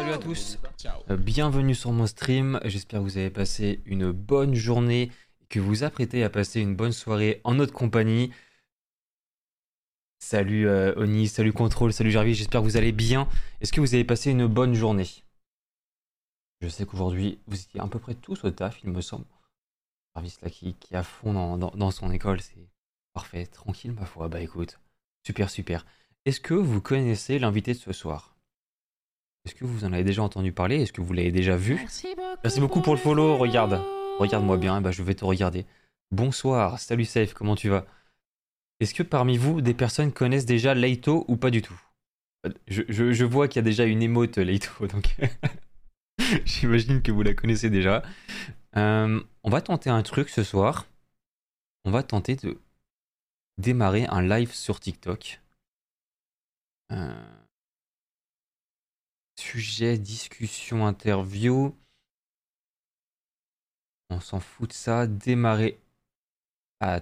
salut à tous. Euh, bienvenue sur mon stream. J'espère que vous avez passé une bonne journée et que vous vous apprêtez à passer une bonne soirée en notre compagnie. Salut euh, Oni, salut Control, salut Jarvis, j'espère que vous allez bien. Est-ce que vous avez passé une bonne journée? Je sais qu'aujourd'hui, vous étiez à peu près tous au taf, il me semble. Jarvis là qui, qui est à fond dans, dans- dans son école, c'est parfait, tranquille ma foi. Bah écoute, super super. Est-ce que vous connaissez l'invité de ce soir? Est-ce que vous en avez déjà entendu parler? Est-ce que vous l'avez déjà vu? Merci beaucoup. Merci beaucoup pour le follow, regarde. Regarde-moi bien, et bah je vais te regarder. Bonsoir, salut Safe, comment tu vas? Est-ce que parmi vous, des personnes connaissent déjà Leito ou pas du tout? Je, je- je vois qu'il y a déjà une émote Leito, donc j'imagine que vous la connaissez déjà. Euh, on va tenter un truc ce soir. On va tenter de démarrer un live sur TikTok. Euh, Sujet, discussion, interview. On s'en fout de ça. Démarrer. Ah.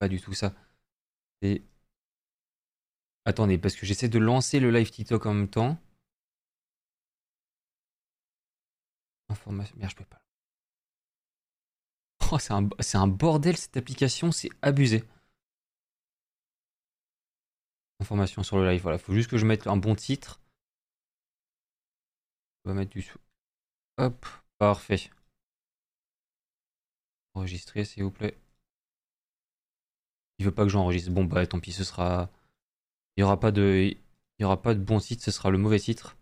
Pas du tout ça. Et. Attendez, parce que j'essaie de lancer le live TikTok en même temps. Information. Merde, je peux pas. Oh, c'est un, c'est un bordel cette application, c'est abusé. Information sur le live, voilà. Faut juste que je mette un bon titre. On va mettre du sou. Hop, parfait. Enregistrer, s'il vous plaît. Il veut pas que j'enregistre. Bon, bah tant pis, ce sera. Il y aura pas de. Il y aura pas de bon titre, ce sera le mauvais titre.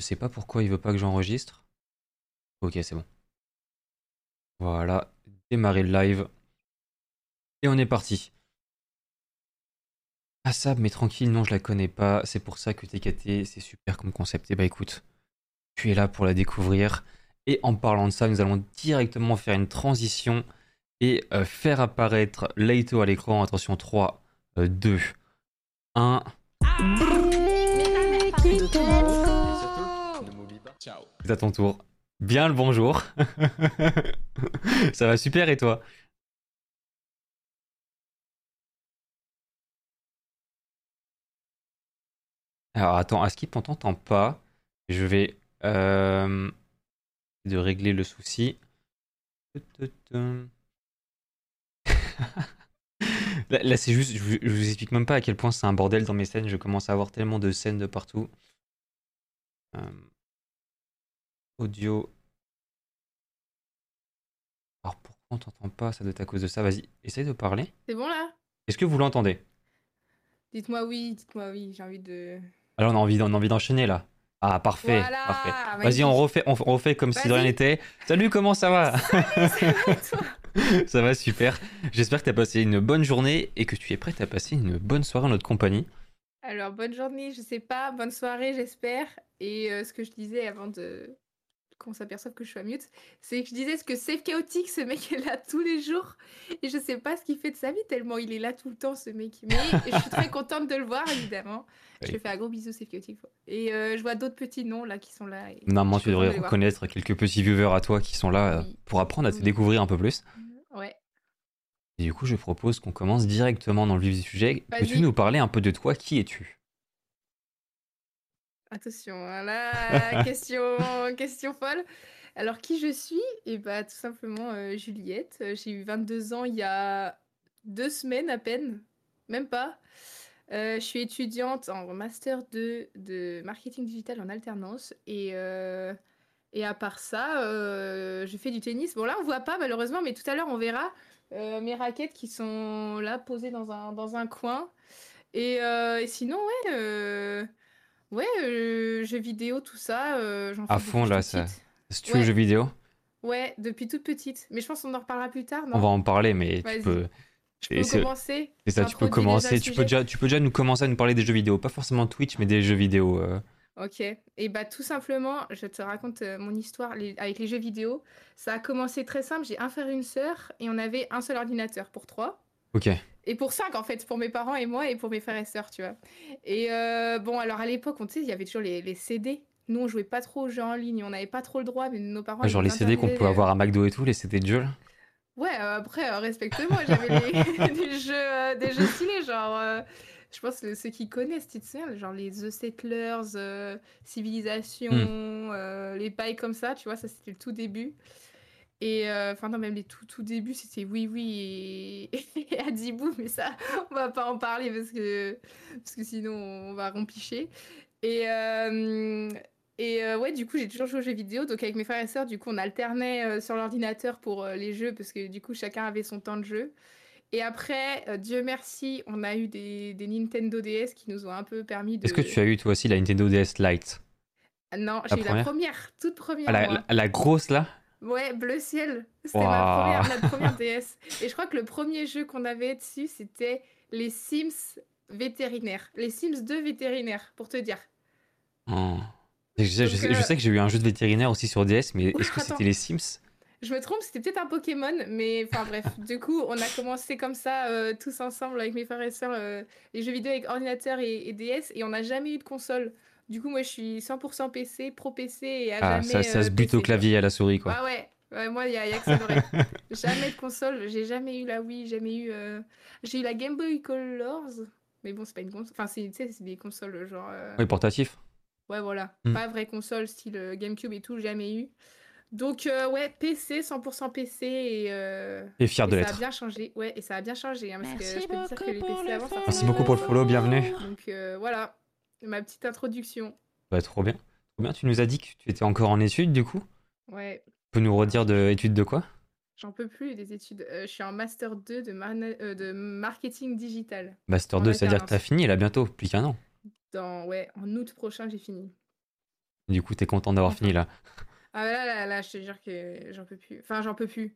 Je sais pas pourquoi il veut pas que j'enregistre. Ok, c'est bon. Voilà, démarrer le live. Et on est parti. Assab, mais tranquille, non, je la connais pas. C'est pour ça que TKT, c'est super comme concept. Et bah écoute, tu es là pour la découvrir. Et en parlant de ça, nous allons directement faire une transition et euh, faire apparaître Leito à l'écran. Attention, 3, 2, 1. C'est à ton tour. Bien le bonjour. ça va super et toi? Alors attends, à Skip, on t'entend pas? Je vais euh, de régler le souci. Là, là, c'est juste, je vous, je vous explique même pas à quel point c'est un bordel dans mes scènes. Je commence à avoir tellement de scènes de partout. Euh, audio. Alors pourquoi on t'entend pas? Ça doit être à cause de ça. Vas-y, essaye de parler. C'est bon là? Est-ce que vous l'entendez? Dites-moi oui, dites-moi oui, j'ai envie de. Alors on a envie, d'en- on a envie d'enchaîner là. Ah parfait, Voilà, parfait. Vas-y, on refait, on, on refait comme si de rien n'était. Salut, comment ça va? Toi? Ça va super. J'espère que tu as passé une bonne journée et que tu es prête à passer une bonne soirée en notre compagnie. Alors, bonne journée, je sais pas, bonne soirée, j'espère. Et euh, ce que je disais avant de qu'on s'aperçoive que je suis à mute, c'est que je disais ce que c'est chaotique, ce mec est là tous les jours? Et je sais pas ce qu'il fait de sa vie, tellement il est là tout le temps, ce mec. Mais je suis très contente de le voir, évidemment. Je lui fais un gros bisou, c'est chaotique. Et euh, je vois d'autres petits noms là qui sont là. et Normalement, tu devrais reconnaître quelques petits viewers à toi qui sont là euh, Oui. pour apprendre à te Oui. découvrir un peu plus. Ouais. Et du coup, je propose qu'on commence directement dans le vif du sujet. Peux-tu nous parler un peu de toi? Qui es-tu? Attention, voilà, question, question folle. Alors, qui je suis? Eh bah, tout simplement euh, Juliette. Euh, J'ai eu 22 ans il y a deux semaines à peine, même pas. Euh, je suis étudiante en master 2 de marketing digital en alternance. Et, et à part ça, je fais du tennis. Bon, là, on voit pas malheureusement, mais tout à l'heure, on verra mes raquettes qui sont là posées dans un, dans un coin. Et, et sinon, ouais. Ouais, euh, jeux vidéo, tout ça, euh, j'en fais À depuis fond, là, ça- petite. Si tu joues aux Ouais. jeux vidéo, Ouais, depuis toute petite. Mais je pense qu'on en reparlera plus tard, non on va en parler, mais tu Vas-y. peux. Et c'est- commencer C'est ça, tu peux déjà commencer. le Tu peux, sujet déjà, tu peux déjà nous commencer à nous parler des jeux vidéo. Pas forcément Twitch, mais des jeux vidéo. euh. Ok. Et bah tout simplement, je te raconte euh, mon histoire les- avec les jeux vidéo. Ça a commencé très simple. J'ai un frère et une sœur et on avait un seul ordinateur pour trois. Ok. Et pour cinq en fait, pour mes parents et moi et pour mes frères et sœurs, tu vois. Et euh, bon, alors à l'époque, on il y avait toujours les, les CD. Nous, on jouait pas trop aux jeux en ligne, on n'avait pas trop le droit, mais nos parents. Ah, genre les CD qu'on de- avoir à McDo et tout, les CD de jeux. là? Ouais, euh, après, euh, respecte-moi, j'avais des jeux, euh, des jeux stylés, genre euh, je pense que ceux qui connaissent, tu te souviens, genre les The Settlers, euh, Civilisation, Hmm. euh, les pailles comme ça, tu vois, ça c'était le tout début. Et euh, enfin, non, même les tout, tout débuts, c'était Oui Oui et, et Adibou, mais ça, on va pas en parler parce que, parce que sinon on va rompicher. Et, euh, et euh, ouais, du coup, j'ai toujours joué aux jeux vidéo. Donc, avec mes frères et sœurs, du coup, on alternait euh, sur l'ordinateur pour euh, les jeux parce que du coup, chacun avait son temps de jeu. Et après, Dieu merci, on a eu des, des Nintendo DS qui nous ont un peu permis de. Est-ce que tu as eu toi aussi la Nintendo DS Lite? Non, j'ai eu la première? toute première. Ah, la, moi. la- la grosse là? Ouais, bleu ciel. C'était ma première, notre première DS. Et je crois que le premier jeu qu'on avait dessus, c'était les Sims vétérinaires. Les Sims 2 vétérinaires, pour te dire. Oh. je, sais, je Donc, sais- euh, je sais que j'ai eu un jeu de vétérinaire aussi sur DS, mais est-ce que c'était les Sims? Je me trompe, c'était peut-être un Pokémon, mais enfin bref. du coup, on a commencé comme ça, euh, tous ensemble, avec mes frères et sœurs, euh, les jeux vidéo avec ordinateur et, et DS, et on n'a jamais eu de console. Du coup, moi, je suis 100% PC, pro PC, et à Ah, jamais. ça, ça euh, se bute PC, au clavier et à la souris quoi. Ah ouais, ouais, moi, il y a, y a que ça jamais de console, j'ai jamais eu la Wii, jamais eu. euh, J'ai eu la Game Boy Colors, mais bon, c'est pas une console. Enfin, c'est des consoles genre. euh, Oui, portatif. Ouais, voilà. Hmm. Pas vraie console style euh, GameCube et tout, jamais eu. Donc, euh, ouais, PC, 100% PC et. euh, Et fier et de ça a l'être. bien changé. Ouais, et ça a bien changé. hein, parce que Merci je peux te dire que beaucoup les pour PC le avant, ça follow. Merci faisait beaucoup pour le pas follow, bienvenue. Donc, euh, voilà, ma petite introduction. Bah, trop bien. Trop bien. Tu nous as dit que tu étais encore en études du coup Ouais, Tu peux nous redire de études de quoi? J'en peux plus des études. Euh, je suis en Master 2 de, euh, de marketing digital. Master En 2, c'est-à-dire que t'as alternance. fini là bientôt, plus qu'un an. Dans, ouais, en août prochain, j'ai fini. Du coup, t'es content d'avoir Enfin. fini là. Ah là, là, là, je te jure que j'en peux plus. Enfin, j'en peux plus.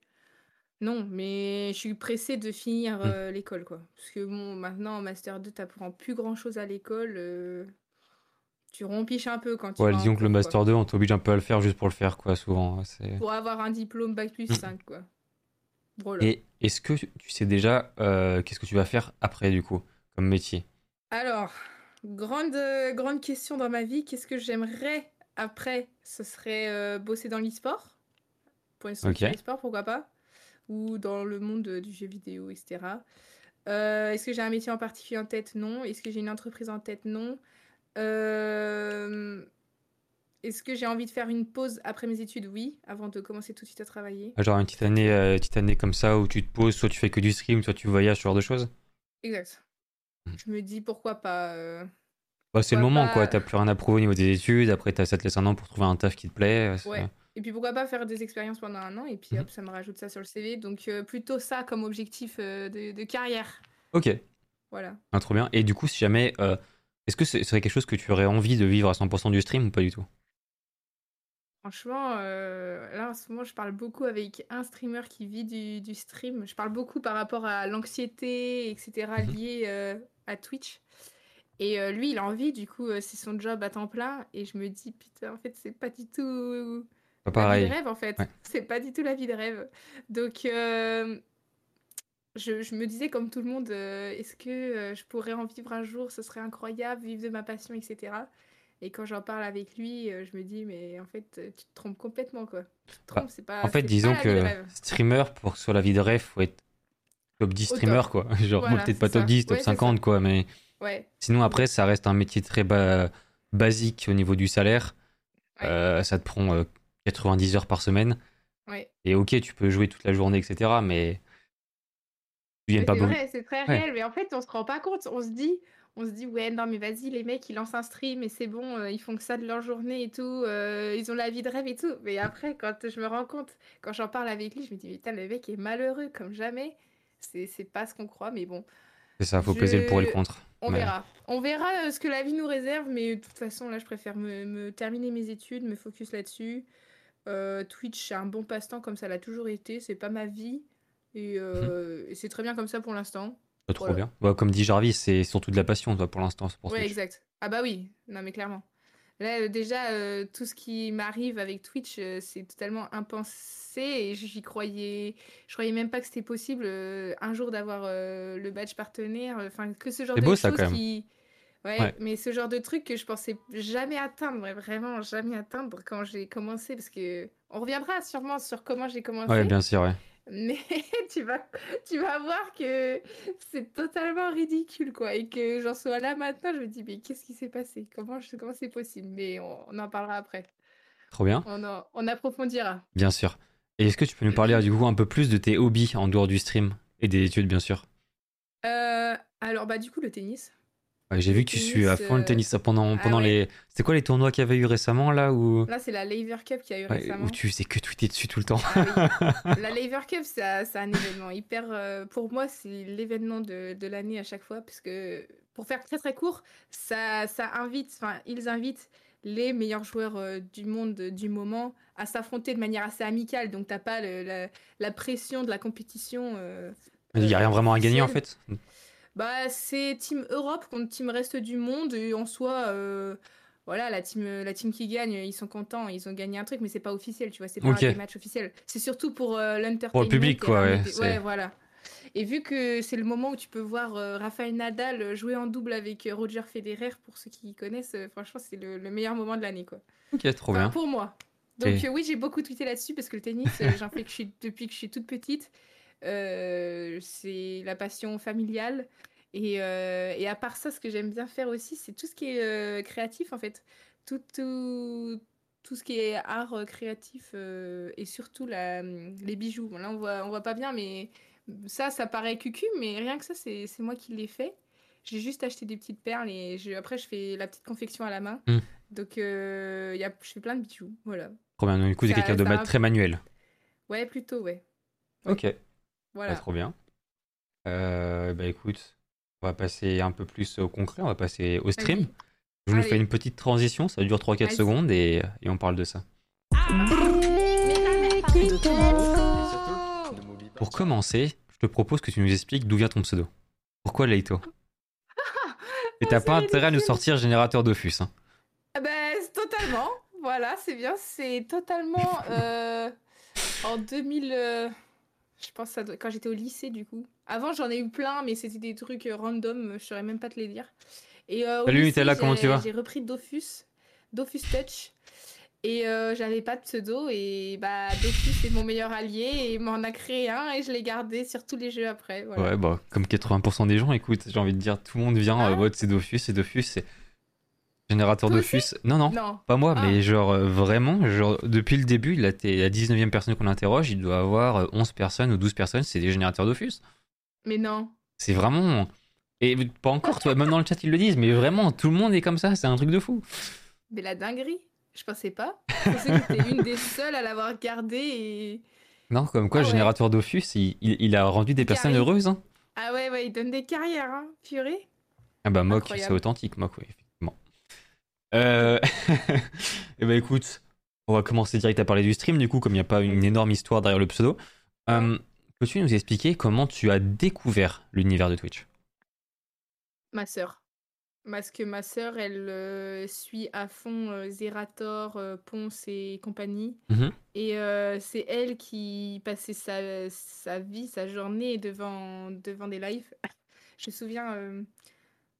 Non, mais je suis pressée de finir Hmm. euh, l'école, quoi. Parce que bon, maintenant, en Master 2, t'apprends plus grand-chose à l'école. euh, Tu rompiches un peu quand tu Ouais, vas en disons que le cours, quoi. Master 2, on t'oblige un peu à le faire juste pour le faire quoi, souvent. C'est... Pour avoir un diplôme Bac plus Hmm. 5, quoi. Voilà. Et est-ce que tu sais déjà euh, qu'est-ce que tu vas faire après du coup, comme métier? Alors, grande, euh, grande question dans ma vie, qu'est-ce que j'aimerais après? Ce serait euh, bosser dans l'e-sport, pour une structure Ok. e-sport, pourquoi pas Ou dans le monde du jeu vidéo, etc. Euh, Est-ce que j'ai un métier en particulier en tête? Non. Est-ce que j'ai une entreprise en tête? Non. Euh, Est-ce que j'ai envie de faire une pause après mes études? Oui, avant de commencer tout de suite à travailler. Genre une petite année, euh, petite année comme ça où tu te poses, soit tu fais que du stream, soit tu voyages, ce genre de choses? Exact. Hmm. Je me dis pourquoi pas. euh, bah, C'est le moment pas- quoi, t'as plus rien à prouver au niveau des études, après t'as ça te laisse un an pour trouver un taf qui te plaît. Ouais. Et puis pourquoi pas faire des expériences pendant un an et puis Mhm. hop, ça me rajoute ça sur le CV. Donc euh, plutôt ça comme objectif euh, de, de carrière. Ok, Voilà. Ah, trop bien. Et du coup, si jamais, euh, est-ce que ce serait quelque chose que tu aurais envie de vivre à 100% du stream ou pas du tout? Franchement, là en ce moment, je parle beaucoup avec un streamer qui vit du, du stream. Je parle beaucoup par rapport à l'anxiété, etc. Mhm. liée à Twitch. Et lui, il a envie, du coup, c'est son job à temps plein. Et je me dis, putain, en fait, c'est pas du tout Pas la vie pareil. de rêve, en fait. Ouais. C'est pas du tout la vie de rêve. Donc, euh, je, je me disais, comme tout le monde, euh, est-ce que euh, je pourrais en vivre un jour? Ce serait incroyable, vivre de ma passion, etc. Et quand j'en parle avec lui, je me dis, mais en fait, tu te trompes complètement, quoi. Tu te Bah, trompes, c'est pas. En fait, disons pas la vie que streamer, pour que ce soit la vie de rêve, faut être top 10 Au streamer top. quoi. Genre, bon, peut-être pas top ça. 10, top Ouais, c'est ça. 50 quoi, mais Ouais, sinon après, ça reste un métier très ba- basique au niveau du salaire. Ouais. Euh, ça te prend euh, 90 heures par semaine. ouais. Et ok, tu peux jouer toute la journée, etc. Mais tu pas c'est vrai, c'est très Ouais. réel, mais en fait, on se rend pas compte. On se dit, on se dit, ouais, non, mais vas-y, les mecs, ils lancent un stream et c'est bon, euh, ils font que ça de leur journée et tout, euh, ils ont la vie de rêve et tout. Mais après, quand je me rends compte, quand j'en parle avec lui, je me dis, putain, le mec est malheureux comme jamais. C'est pas ce qu'on croit, mais bon, C'est ça, faut peser le pour et le contre. on Ouais. verra. On verra euh, ce que la vie nous réserve, mais de toute façon, là, je préfère me, me terminer mes études, me focus là-dessus. Euh, Twitch, c'est un bon passe-temps comme ça l'a toujours été, c'est pas ma vie. Et, euh, et c'est très bien comme ça pour l'instant. Trop Voilà. bien. Bah, comme dit Jarvis, c'est surtout de la passion toi, pour l'instant. Ouais, exact. Ah bah oui, non mais clairement. Là, euh, déjà, euh, tout ce qui m'arrive avec Twitch, euh, c'est totalement impensé et j'y croyais, je croyais même pas que c'était possible euh, un jour d'avoir le badge partenaire. Enfin, que ce genre C'est de beau, ça, quand même. Ouais, Ouais. mais ce genre de truc que je pensais jamais atteindre, ouais, vraiment jamais atteindre quand j'ai commencé, parce que on reviendra sûrement sur comment j'ai commencé. Ouais, bien sûr, ouais. Mais tu vas, tu vas voir que c'est totalement ridicule, quoi. Et que j'en sois là maintenant, je me dis, mais qu'est-ce qui s'est passé? Comment je- comment c'est possible? Mais on, on en parlera après. Trop bien. On, en- on approfondira. Bien sûr. Et est-ce que tu peux nous parler du coup un peu plus de tes hobbies en dehors du stream et des études, bien sûr? Euh, alors, bah, du coup, le tennis. Ouais, J'ai vu que tu suis à fond le tennis pendant, ah pendant ouais. les. C'était quoi les tournois qu'il y avait eu récemment là où... Là, c'est la Laver Cup qui a eu Ouais, récemment. où tu faisais que tweeter dessus tout le temps. Ah oui. La Laver Cup, c'est un événement hyper. euh, pour moi, c'est l'événement de, de l'année à chaque fois, parce que pour faire très très court, ça, ça invite, enfin, ils invitent les meilleurs joueurs euh, du monde euh, du moment à s'affronter de manière assez amicale. Donc, t'as pas le- la, la pression de la compétition. Il n'y a rien vraiment à gagner en fait. Bah, c'est Team Europe contre Team Reste du Monde. Et en soi, euh, voilà, la team, la team qui gagne, ils sont contents, ils ont gagné un truc, mais c'est pas officiel, tu vois, c'est pas Ok. un des matchs officiels. C'est surtout pour euh, l'entertainment. Pour le public, quoi, ouais, voilà. Et vu que c'est le moment où tu peux voir euh, Rafael Nadal jouer en double avec euh, Roger Federer, pour ceux qui connaissent, euh, franchement, c'est le, le meilleur moment de l'année, quoi. Ok, trop Enfin, bien. pour moi. Donc oui, j'ai beaucoup tweeté là-dessus parce que le tennis, j'en fais que je suis, depuis que je suis toute petite. Euh, c'est la passion familiale. Et, euh, et à part ça, ce que j'aime bien faire aussi, c'est tout ce qui est euh, créatif, en fait. Tout, tout, tout ce qui est art créatif euh, et surtout la, les bijoux. Bon, là, on voit, on voit pas bien, mais ça, ça paraît cucu, mais rien que ça, c'est moi qui l'ai fait. J'ai juste acheté des petites perles et je, après, je fais la petite confection à la main. Hmm. Donc, euh, y a, je fais plein de bijoux. Voilà. Trop bien. Du coup, c'est quelqu'un de très manuel. Ouais, plutôt, ouais. Ok, bah, Voilà. trop bien. Euh, bah écoute, on va passer un peu plus au concret, on va passer au stream. Je nous Allez. fais une petite transition, ça dure 3-4 Vas-y. secondes et, et on parle de ça. Pour commencer, je te propose que tu nous expliques d'où vient ton pseudo. Pourquoi Leito? Et t'as pas intérêt à nous sortir générateur Dofus. Hein. Ah ben, c'est totalement. Voilà, c'est bien. C'est totalement euh, en 2000. Je pense que ça doit- quand j'étais au lycée, du coup. Avant, j'en ai eu plein, mais c'était des trucs euh, random. Je saurais même pas te les dire. Et, euh, Salut, lycée, Nutella, comment tu vas J'ai repris Dofus, Dofus Touch. Et euh, j'avais pas de pseudo. Et bah, Dofus est mon meilleur allié. Et il m'en a créé un. Et je l'ai gardé sur tous les jeux après. Voilà. Ouais, bah, comme 80% des gens, écoute, j'ai envie de dire, tout le monde vient, Ah. euh, c'est Dofus, c'est Dofus, c'est générateur Toi Dofus. Non, non, Non. pas moi, Ah. mais genre euh, vraiment, genre, depuis le début, là, t'es la 19e personne qu'on interroge, il doit avoir euh, 11 personnes ou 12 personnes, c'est des générateurs Dofus. Mais non. C'est vraiment. Et pas encore, toi, même dans le chat, ils le disent, mais vraiment, tout le monde est comme ça, c'est un truc de fou. Mais la dinguerie. Je pensais pas. Je pensais que une des seules à l'avoir gardé et. Non, comme quoi, Ah ouais. générateur Dofus, il, il- il a rendu des personnes Carré. heureuses. Hein. Ah ouais, ouais, il donne des carrières, hein, purée. Ah bah, Mock, c'est authentique, Mock, oui. Euh... et bah, écoute, on va commencer direct à parler du stream, du coup, comme il n'y a pas une énorme histoire derrière le pseudo. Euh, Peux-tu nous expliquer comment tu as découvert l'univers de Twitch? Ma sœur. Parce que ma sœur, elle euh, suit à fond euh, Zerator, euh, Ponce et compagnie. Mhm. Et c'est elle qui passait sa, sa vie, sa journée devant, devant des lives. Je me souviens,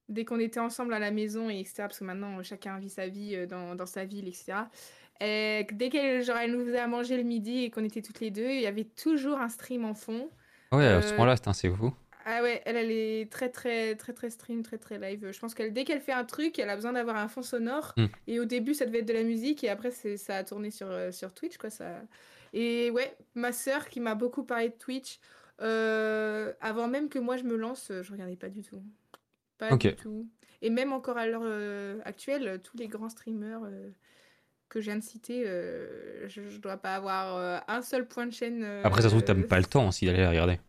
dès qu'on était ensemble à la maison, et etc., parce que maintenant, chacun vit sa vie euh, dans, dans sa ville, etc. Et dès qu'elle nous faisait à manger le midi et qu'on était toutes les deux, il y avait toujours un stream en fond. Ouais, à ce Euh, point-là, c'est- fou. Ah ouais, elle, elle est très très très très stream, très très live. Je pense qu'elle dès qu'elle fait un truc, elle a besoin d'avoir un fond sonore. Hmm. Et au début, ça devait être de la musique et après, c'est ça a tourné sur, euh, sur Twitch quoi. Ça. Et ouais, ma sœur qui m'a beaucoup parlé de Twitch. euh, avant même que moi je me lance, je regardais pas du tout. Pas Ok. du tout. Et même encore à l'heure euh, actuelle, tous les grands streamers euh, que je viens de citer, euh, je, je dois pas avoir euh, un seul point de chaîne. euh, Après, ça se trouve, t'as même pas le temps aussi d'aller la regarder.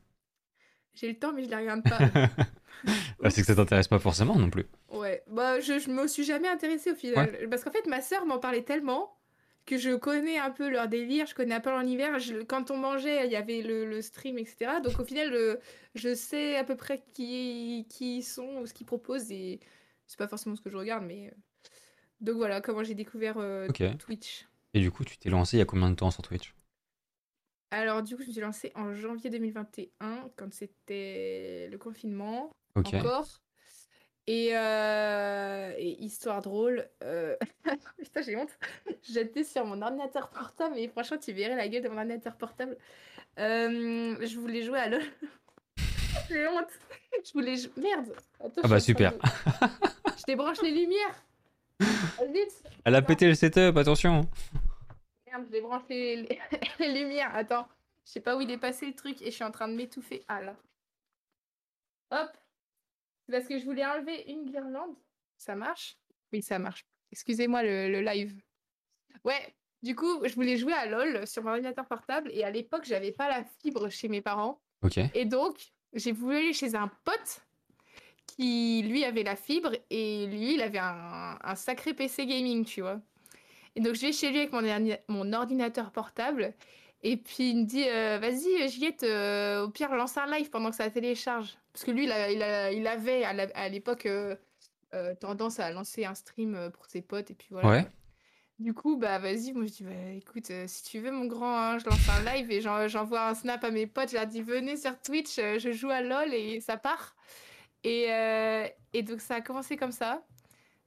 J'ai le temps, mais je les regarde pas. Bah, c'est que ça t'intéresse pas forcément non plus. Ouais, bah je, je me suis jamais intéressée au final. Parce qu'en fait, ma sœur m'en parlait tellement que je connais un peu leur délire, je connais un peu leur univers. Je- quand on mangeait, il y avait le, le stream, etc. Donc au final, le- je sais à peu près qui, qui ils sont, ce qu'ils proposent. Et c'est pas forcément ce que je regarde, mais. euh, Donc voilà comment j'ai découvert euh. Twitch. Et du coup, tu t'es lancé il y a combien de temps sur Twitch? Alors du coup, je me suis lancée en janvier 2021, quand c'était le confinement. Ok. encore. Et, euh, et histoire drôle, euh, putain j'ai honte, j'étais sur mon ordinateur portable et franchement tu verrais la gueule de mon ordinateur portable. Euh, je voulais jouer à LoL. j'ai honte. Je voulais jou- Merde. Attends, Ah bah, super. de- Je débranche les lumières. Vite. Elle a pété le setup, attention. Merde, je débranche les, les- les lumières. Attends, je sais pas où il est passé le truc et je suis en train de m'étouffer. Ah là. Hop. C'est parce que je voulais enlever une guirlande. Ça marche? Oui, ça marche. Excusez-moi le, le live. Ouais, du coup, je voulais jouer à LoL sur mon ordinateur portable et à l'époque, j'avais pas la fibre chez mes parents. Ok. Et donc, j'ai voulu aller chez un pote qui, lui, avait la fibre et lui, il avait un, un sacré PC gaming, tu vois. Et donc, je vais chez lui avec mon ordinateur portable. Et puis, il me dit euh, Vas-y, Juliette, euh, au pire, lance un live pendant que ça télécharge. Parce que lui, il, a- il, a- il avait à l'époque euh, euh, tendance à lancer un stream pour ses potes. Et puis voilà. Ouais. Du coup, bah vas-y, moi je dis, bah écoute, si tu veux mon grand, hein, je lance un live et j'en- j'envoie un snap à mes potes, je leur dis, venez sur Twitch, je joue à LoL et ça part. Et, et donc ça a commencé comme ça.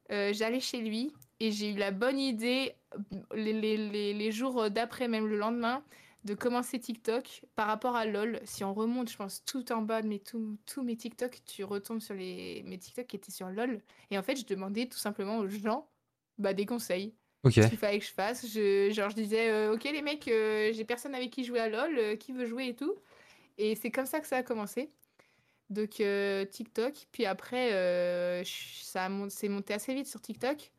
J'allais chez lui et j'ai eu la bonne idée, euh, les, les- les- les jours d'après, même le lendemain, de commencer TikTok par rapport à LoL. Si on remonte, je pense, tout en bas de mes, tous tous mes TikTok, tu retombes sur les, mes TikTok qui étaient sur LoL. Et en fait, je demandais tout simplement aux gens bah, des conseils Ok. ce qu'il fallait que je fasse. Je, genre, je disais, euh, ok les mecs, euh, j'ai personne avec qui jouer à LoL, euh, qui veut jouer et tout. Et c'est comme ça que ça a commencé. Donc TikTok, puis après, ça c'est monté assez vite sur TikTok.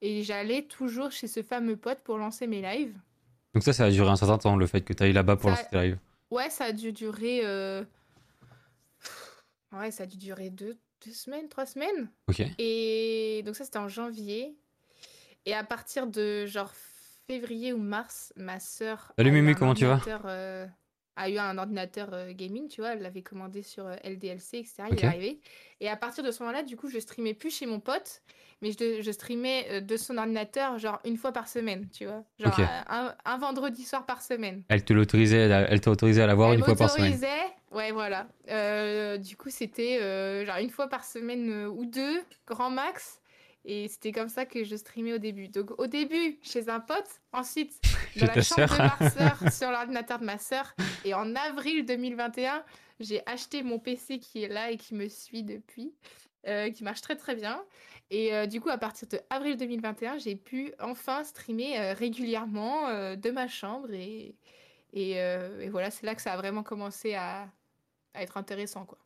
Et j'allais toujours chez ce fameux pote pour lancer mes lives. Donc ça, ça a duré un certain temps, le fait que tu ailles là-bas pour Ça- lancer tes lives. Ouais, ça a dû durer... euh, Ouais, ça a dû durer deux, deux semaines, trois semaines. Ok. Et donc ça, c'était en janvier. Et à partir de genre février ou mars, ma sœur Salut un comment tu vas? euh, a eu un ordinateur euh, gaming, tu vois, elle l'avait commandé sur euh, LDLC, etc. Il est arrivé. Et à partir de ce moment-là, du coup, je streamais plus chez mon pote, mais je, je streamais euh, de son ordinateur, genre une fois par semaine, tu vois. Genre un, un vendredi soir par semaine. Elle te l'autorisait, elle t'a autorisé à l'avoir Elle une fois par semaine. Ouais, voilà. Euh, du coup, c'était euh, genre une fois par semaine ou deux, grand max. Et c'était comme ça que je streamais au début. Donc, au début, chez un pote. Ensuite, dans la chambre de ma sœur, sur l'ordinateur de ma sœur. Et en avril 2021, j'ai acheté mon PC qui est là et qui me suit depuis, euh, qui marche très très bien. Et euh, du coup, à partir de avril 2021, j'ai pu enfin streamer euh, régulièrement de ma chambre. Et, et, et voilà, c'est là que ça a vraiment commencé à, à être intéressant, quoi.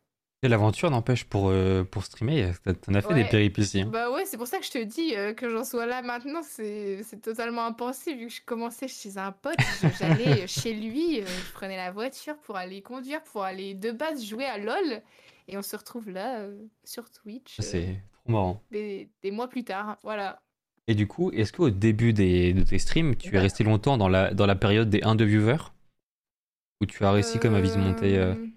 Et l'aventure n'empêche pour, euh, pour streamer, t'en- as fait des péripéties. hein. Bah ouais, c'est pour ça que je te dis euh, que j'en sois là maintenant, c'est totalement impensé vu que je commençais chez un pote, j'allais chez lui, euh, je prenais la voiture pour aller conduire, pour aller de base jouer à LoL, et on se retrouve là euh, sur Twitch euh, C'est trop marrant. des, des mois plus tard, voilà. Et du coup, est-ce qu'au début des, de tes streams, tu es Ouais. resté longtemps dans la, dans la période des 1 de viewers? Ou tu as réussi comme à vite monter euh, Euh,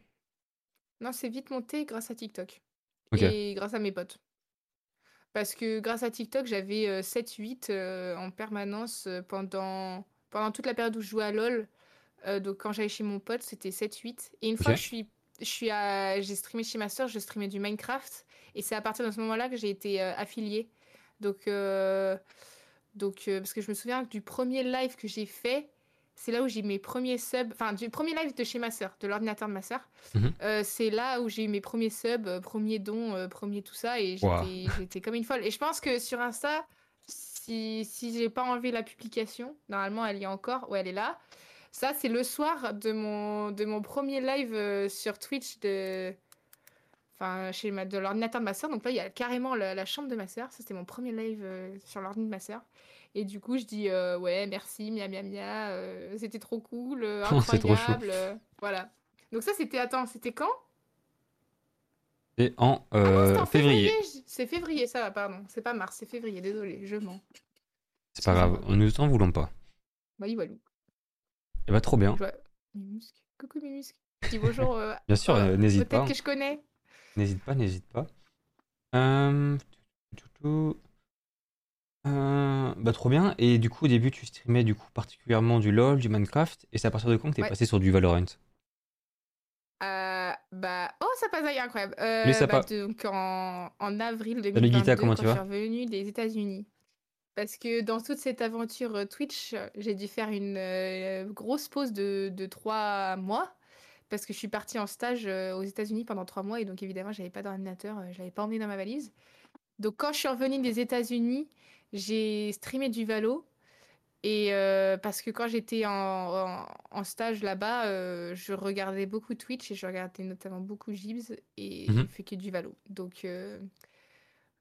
Non, c'est vite monté grâce à TikTok. Ok. Et grâce à mes potes. Parce que grâce à TikTok, j'avais euh, 7-8 euh, en permanence euh, pendant, pendant toute la période où je jouais à LoL. Euh, donc quand j'allais chez mon pote, c'était 7-8. Et une fois que je suis, je suis à- j'ai streamé chez ma soeur, je streamais du Minecraft. Et c'est à partir de ce moment-là que j'ai été euh, affiliée. Donc, euh, donc euh, parce que je me souviens du premier live que j'ai fait, c'est là où j'ai mes premiers subs, enfin du premier live de chez ma sœur, de l'ordinateur de ma sœur. Mhm. Euh, c'est là où j'ai eu mes premiers subs, euh, premiers dons, euh, premier tout ça, et j'étais Wow. comme une folle. Et je pense que sur Insta, si, si j'ai pas enlevé la publication, normalement elle y est encore, ouais elle est là. Ça c'est le soir de mon, de mon premier live euh, sur Twitch de... Enfin, chez ma, de l'ordinateur de ma sœur. Donc là, il y a carrément la, la chambre de ma sœur. Ça, c'était mon premier live sur l'ordinateur de ma sœur. Et du coup, je dis euh, ouais, merci, mia mia mia, euh, c'était trop cool, euh, Oh, c'est trop incroyable, euh, voilà. Donc ça, c'était attends, c'était quand? Et en Ah non, euh, c'était en février. j- C'est février, ça va, pardon. C'est pas mars, c'est février, désolé, je mens. C'est pas grave, Excusez-moi. nous t'en voulons pas. Bah, Iwalou. Et bah trop bien. Je vois- Mimusque. Coucou Mimusque. Dis bonjour. euh, Bien sûr, euh, euh, n'hésite Peut-être pas. que je connais. N'hésite pas, n'hésite pas. Euh... Euh, Bah trop bien. Et du coup, au début, tu streamais du coup particulièrement du LoL, du Minecraft. Et c'est à partir de quand que t'es Ouais. passé sur du Valorant? Euh, bah, oh, ça passe ailleurs, incroyable. Lui, Euh, ça bah, pas. donc en, en avril Salut Guita, 2022, comment quand tu je suis vas? revenue des États-Unis. Parce que dans toute cette aventure euh, Twitch, j'ai dû faire une euh, grosse pause de, de trois mois. Parce que je suis partie en stage euh, aux États-Unis pendant trois mois. Et donc, évidemment, j'avais pas d'ordinateur, euh, je l'avais pas emmené dans ma valise. Donc, quand je suis revenue des États-Unis, j'ai streamé du Valo. Et euh, parce que quand j'étais en, en- en stage là-bas, euh, je regardais beaucoup Twitch et je regardais notamment beaucoup Gibbs et je Mhm. fais que du Valo. Donc euh,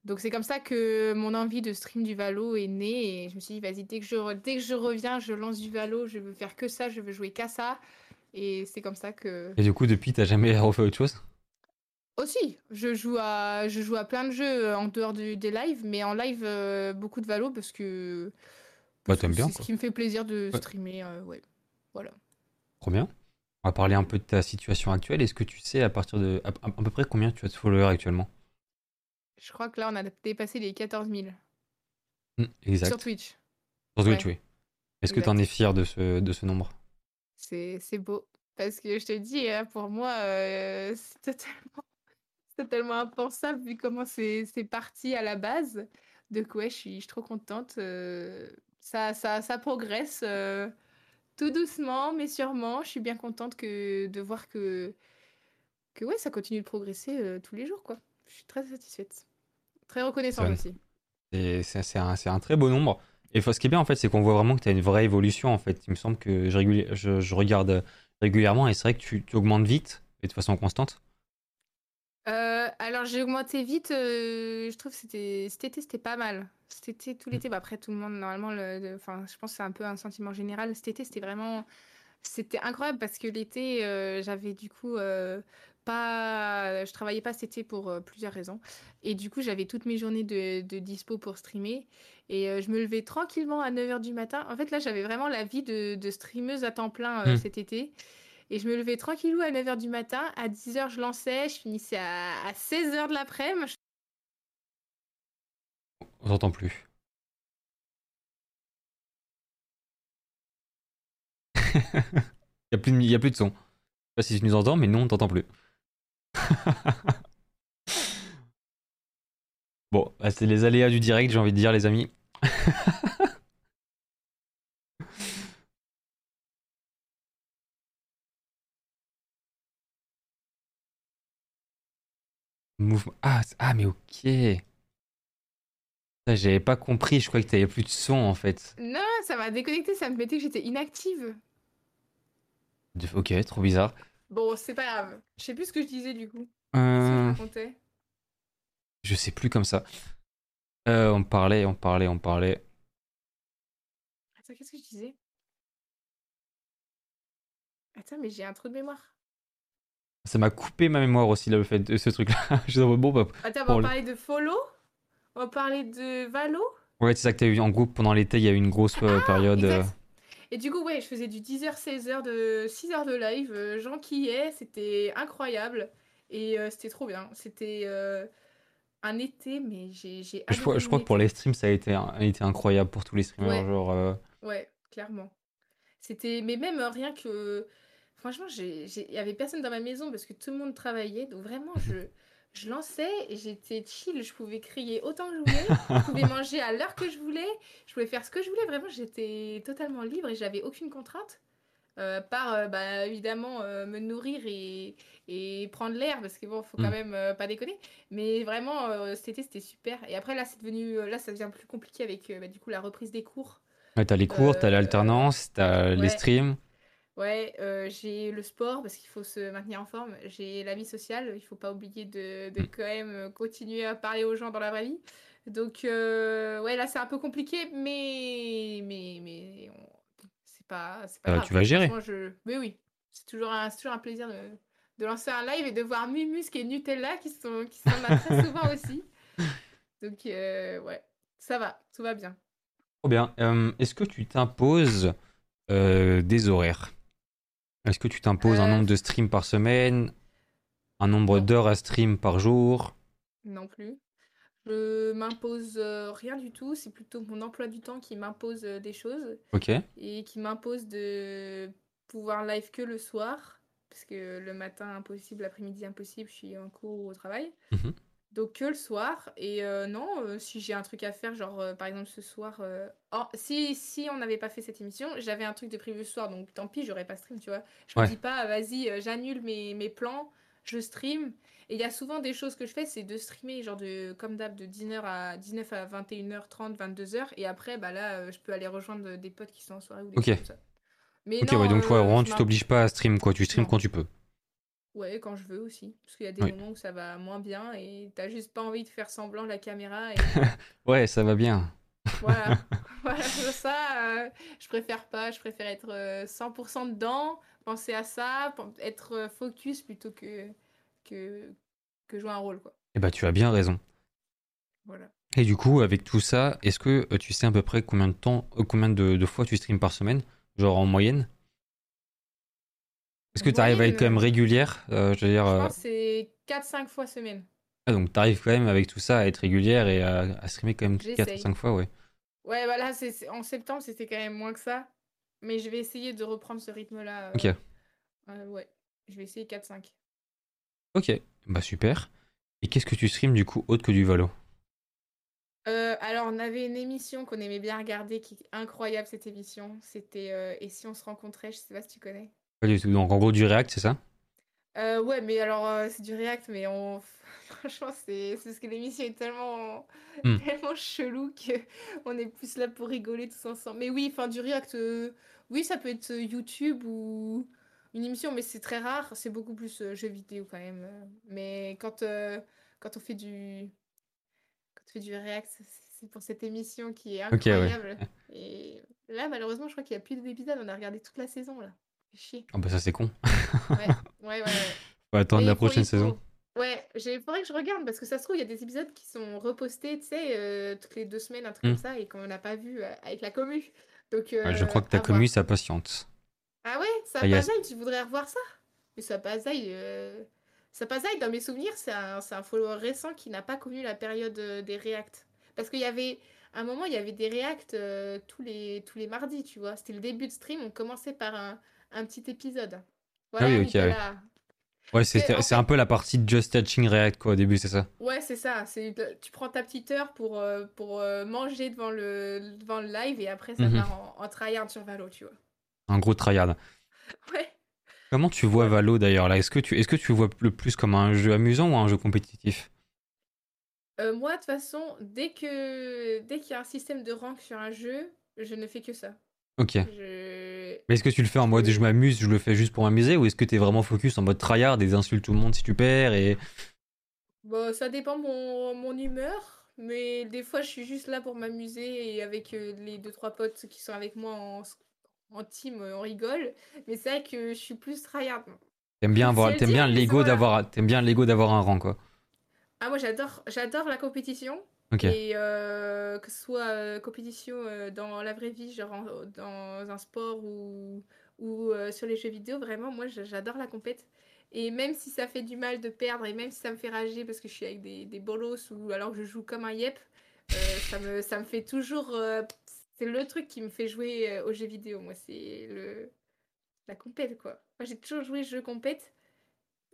donc c'est comme ça que mon envie de stream du Valo est née et je me suis dit vas-y dès que je dès que je reviens, je lance du Valo, je veux faire que ça, je veux jouer qu'à ça et c'est comme ça que Et du coup, depuis, t'as jamais refait autre chose? Aussi je joue à je joue à plein de jeux euh, en dehors du- des lives mais en live euh, beaucoup de Valo parce que Bah, t'aimes bien, c'est ce qui me fait plaisir de Ouais. streamer euh, ouais. Voilà. Trop bien. On va parler un peu de ta situation actuelle. Est-ce que tu sais à partir de à, à peu près combien tu as de followers actuellement? Je crois que là, on a dépassé les 14 000 Hmm, sur exact. Twitch. Sur Twitch, Ouais, oui. Est-ce que tu en es fier de ce, de ce nombre? C'est beau. Parce que je te dis, hein, pour moi, euh, c'est totalement, c'est totalement impensable vu comment c'est parti à la base. Donc ouais, je suis, je suis trop contente. euh, ça, ça, ça progresse euh, tout doucement, mais sûrement. Je suis bien contente que, de voir que, que ouais, ça continue de progresser euh, tous les jours, quoi. Je suis très satisfaite. Très reconnaissante aussi. c'est- un, très beau nombre. Et ce qui est bien, en fait, c'est qu'on voit vraiment que tu as une vraie évolution, en fait. Il me semble que je, réguli- je, je regarde régulièrement et c'est vrai que tu, tu augmentes vite et de façon constante. Euh, alors j'ai augmenté vite, euh, je trouve que c'était cet été c'était pas mal. Cet été, tout l'été, bah après tout le monde normalement, le, le- enfin je pense que c'est un peu un sentiment général. Cet été c'était vraiment, c'était incroyable parce que l'été euh, j'avais du coup pas, je travaillais pas cet été pour plusieurs raisons et du coup j'avais toutes mes journées de, de dispo pour streamer et je me levais tranquillement à 9h du matin. En fait là j'avais vraiment la vie de, de streameuse à temps plein Hmm. cet été. Et je me levais tranquillou à 9h du matin. À 10h, je lançais. Je finissais à, à 16h de l'après-midi. On t'entend plus. Il n'y a, plus de- y a plus de son. Je sais pas si tu nous entends, mais nous, on t'entend plus. Bon, bah, c'est les aléas du direct, j'ai envie de dire, les amis. Mouvement. Ah, ah, mais ok. J'avais pas compris, je croyais que t'avais plus de son en fait. Non, ça m'a déconnecté. Ça me mettait que j'étais inactive. Ok, trop bizarre. Bon, c'est pas grave. Je sais plus ce que je disais du coup. Je Euh, je sais plus comme ça. Euh, on parlait, on parlait, on parlait. Attends, qu'est-ce que je disais? Attends, mais j'ai un trou de mémoire. Ça m'a coupé ma mémoire aussi, là, le fait de ce truc-là. Je suis bon, bah, Attends, on va le- parler de follow On va parler de Valo ouais, c'est ça que t'as eu en groupe pendant l'été, il y a eu une grosse euh, période. euh, Exact. Et du coup, ouais, je faisais du 10h, 16h, de 6h de live. euh, J'enquillais, c'était incroyable. Et euh, c'était trop bien. C'était euh, un été, mais j'ai Je, crois, je crois que pour les streams, ça a été, un- a été incroyable pour tous les streamers. Ouais. Genre, Ouais, clairement. C'était, mais même rien que, franchement, il y avait personne dans ma maison parce que tout le monde travaillait. Donc vraiment, je, je lançais et j'étais chill. Je pouvais crier autant que je voulais. Je pouvais manger à l'heure que je voulais. Je pouvais faire ce que je voulais. Vraiment, j'étais totalement libre et j'avais aucune contrainte. Euh, par euh, bah, évidemment euh, me nourrir et, et prendre l'air parce que bon faut quand Mm. même euh, pas déconner mais vraiment euh, cet été c'était super et après là c'est devenu là ça devient plus compliqué avec bah, du coup la reprise des cours ouais, t'as les cours, t'as l'alternance, t'as les streams. Ouais, euh, j'ai le sport parce qu'il faut se maintenir en forme. J'ai la vie sociale, il faut pas oublier de, de Mm. quand même euh, continuer à parler aux gens dans la vraie vie. Donc, euh, ouais, là c'est un peu compliqué, mais, mais, mais on- c'est pas, c'est pas Euh, grave. tu vas gérer. Je... Mais oui, c'est toujours un, c'est toujours un plaisir de, de lancer un live et de voir Mumus et Nutella qui sont, qui sont là très souvent aussi. Donc, euh, ouais, ça va, tout va bien. Trop bien. Est-ce que tu t'imposes des horaires? Est-ce que tu t'imposes un Euh, nombre de streams par semaine Un nombre d'heures à stream par jour? Non plus. Je m'impose euh, rien du tout, c'est plutôt mon emploi du temps qui m'impose euh, des choses Ok. et qui m'impose de pouvoir live que le soir. parce que le matin impossible, l'après-midi impossible, je suis en cours ou au travail. Mhm. Donc que le soir. Et euh, non, euh, si j'ai un truc à faire, genre euh, par exemple ce soir. oh, si, si on n'avait pas fait cette émission, j'avais un truc de prévu ce soir, donc tant pis, j'aurais pas stream, tu vois. Je Ouais. me dis pas, vas-y, euh, j'annule mes, mes plans, je stream. Et il y a souvent des choses que je fais, c'est de streamer, genre de, comme d'hab, de 19 à, 19 à 21h30, 22h. Et après, bah là, je peux aller rejoindre des potes qui sont en soirée ou des Ok. trucs comme ça. Mais Ok, non, ouais, donc toi, vraiment, tu t'obliges pas à stream, quoi. Tu stream Non. quand tu peux. Ouais, quand je veux aussi. Parce qu'il y a des Oui. moments où ça va moins bien et t'as juste pas envie de faire semblant la caméra. Et Ouais, ça va bien. voilà. voilà, ça, euh, je préfère pas. Je préfère être euh, 100% dedans, penser à ça, pen- être euh, focus plutôt que, que, que jouer un rôle, quoi. Eh bah, tu as bien raison. Voilà. Et du coup, avec tout ça, est-ce que euh, tu sais à peu près combien de temps, euh, combien de, de fois tu streams par semaine? Genre en moyenne? Est-ce que tu arrives à être quand même moyenne, régulière Euh, Je veux dire, Je euh, pense que c'est 4-5 fois semaine. ah, donc tu arrives quand même avec tout ça à être régulière et à, à streamer quand même 4 ou J'essaye. 5 fois, ouais. Ouais, voilà, c'est, c'est- en septembre, c'était quand même moins que ça. Mais je vais essayer de reprendre ce rythme-là. euh, Ok, euh, ouais, je vais essayer 4-5. ok, bah super. Et qu'est-ce que tu streams du coup autre que du Valo Euh, alors, on avait une émission qu'on aimait bien regarder, qui est incroyable cette émission. C'était euh, Et si on se rencontrait, je sais pas si tu connais. Pas du tout. Donc en gros du React, c'est ça? Euh, ouais, mais alors, euh, c'est du React, mais on... franchement, c'est c'est parce que l'émission est tellement... Hmm. tellement chelou que on est plus là pour rigoler tous ensemble. Mais oui, enfin, du React, euh, oui, ça peut être YouTube ou une émission, mais c'est très rare. C'est beaucoup plus jeux vidéo quand même. Mais quand, quand on fait du... Quand on fait du React, c'est c'est pour cette émission qui est Ok, ouais. incroyable. Et là, malheureusement, je crois qu'il n'y a plus d'épisodes. On a regardé toute la saison, là. Chier. Ah bah ça c'est con. Ouais, ouais, ouais. ouais. Faut attendre la faut- prochaine faut- saison. Ouais, il faudrait que je regarde parce que ça se trouve, il y a des épisodes qui sont repostés, tu sais, euh, toutes les deux semaines, un truc comme ça, et qu'on n'a pas vu euh, avec la commu. Donc, Ouais, je euh, crois que ta voir. commu, ça patiente. Ah ouais, ça Ah, y a- tu voudrais revoir ça? Mais ça euh... ça Pazaï, dans mes souvenirs, c'est un, un follower récent qui n'a pas connu la période des React. Parce qu'il y avait, à un moment, il y avait des React tous, les, tous les mardis, tu vois. C'était le début de stream, on commençait par un, un petit épisode. Voilà, Ah oui, ok, ouais. C'est en un peu la partie de Just Touching React quoi au début, c'est ça? Ouais, c'est ça. C'est tu prends ta petite heure pour, euh, pour euh, manger devant le, devant le live et après ça Mhm. part en, en tryhard sur Valo, tu vois. Un gros tryhard. Ouais. Comment tu vois Valo d'ailleurs là? Est-ce que tu est-ce que tu le vois le plus comme un jeu amusant ou un jeu compétitif? Euh, moi, de toute façon, dès que dès qu'il y a un système de rank sur un jeu, je ne fais que ça. Ok. Je... Mais est-ce que tu le fais en mode je m'amuse, je le fais juste pour m'amuser ou est-ce que t'es vraiment focus en mode tryhard et insultes tout le monde si tu perds et Bon, ça dépend mon, mon humeur, mais des fois je suis juste là pour m'amuser et avec euh, les deux trois potes qui sont avec moi en, en team, euh, on rigole. Mais c'est vrai que je suis plus tryhard. t'aimes bien avoir t'aimes bien l'ego d'avoir t'aimes bien l'ego d'avoir un rang quoi. Ah, moi j'adore j'adore la compétition. Et euh, que ce soit euh, compétition euh, dans la vraie vie, genre en- dans un sport ou, ou sur les jeux vidéo, vraiment, moi j'a- j'adore la compète. Et même si ça fait du mal de perdre, et même si ça me fait rager parce que je suis avec des, des bolos ou alors que je joue comme un yep, ça, me, ça me fait toujours. c'est le truc qui me fait jouer aux jeux vidéo, moi, c'est le la compète, quoi. Moi j'ai toujours joué jeux compète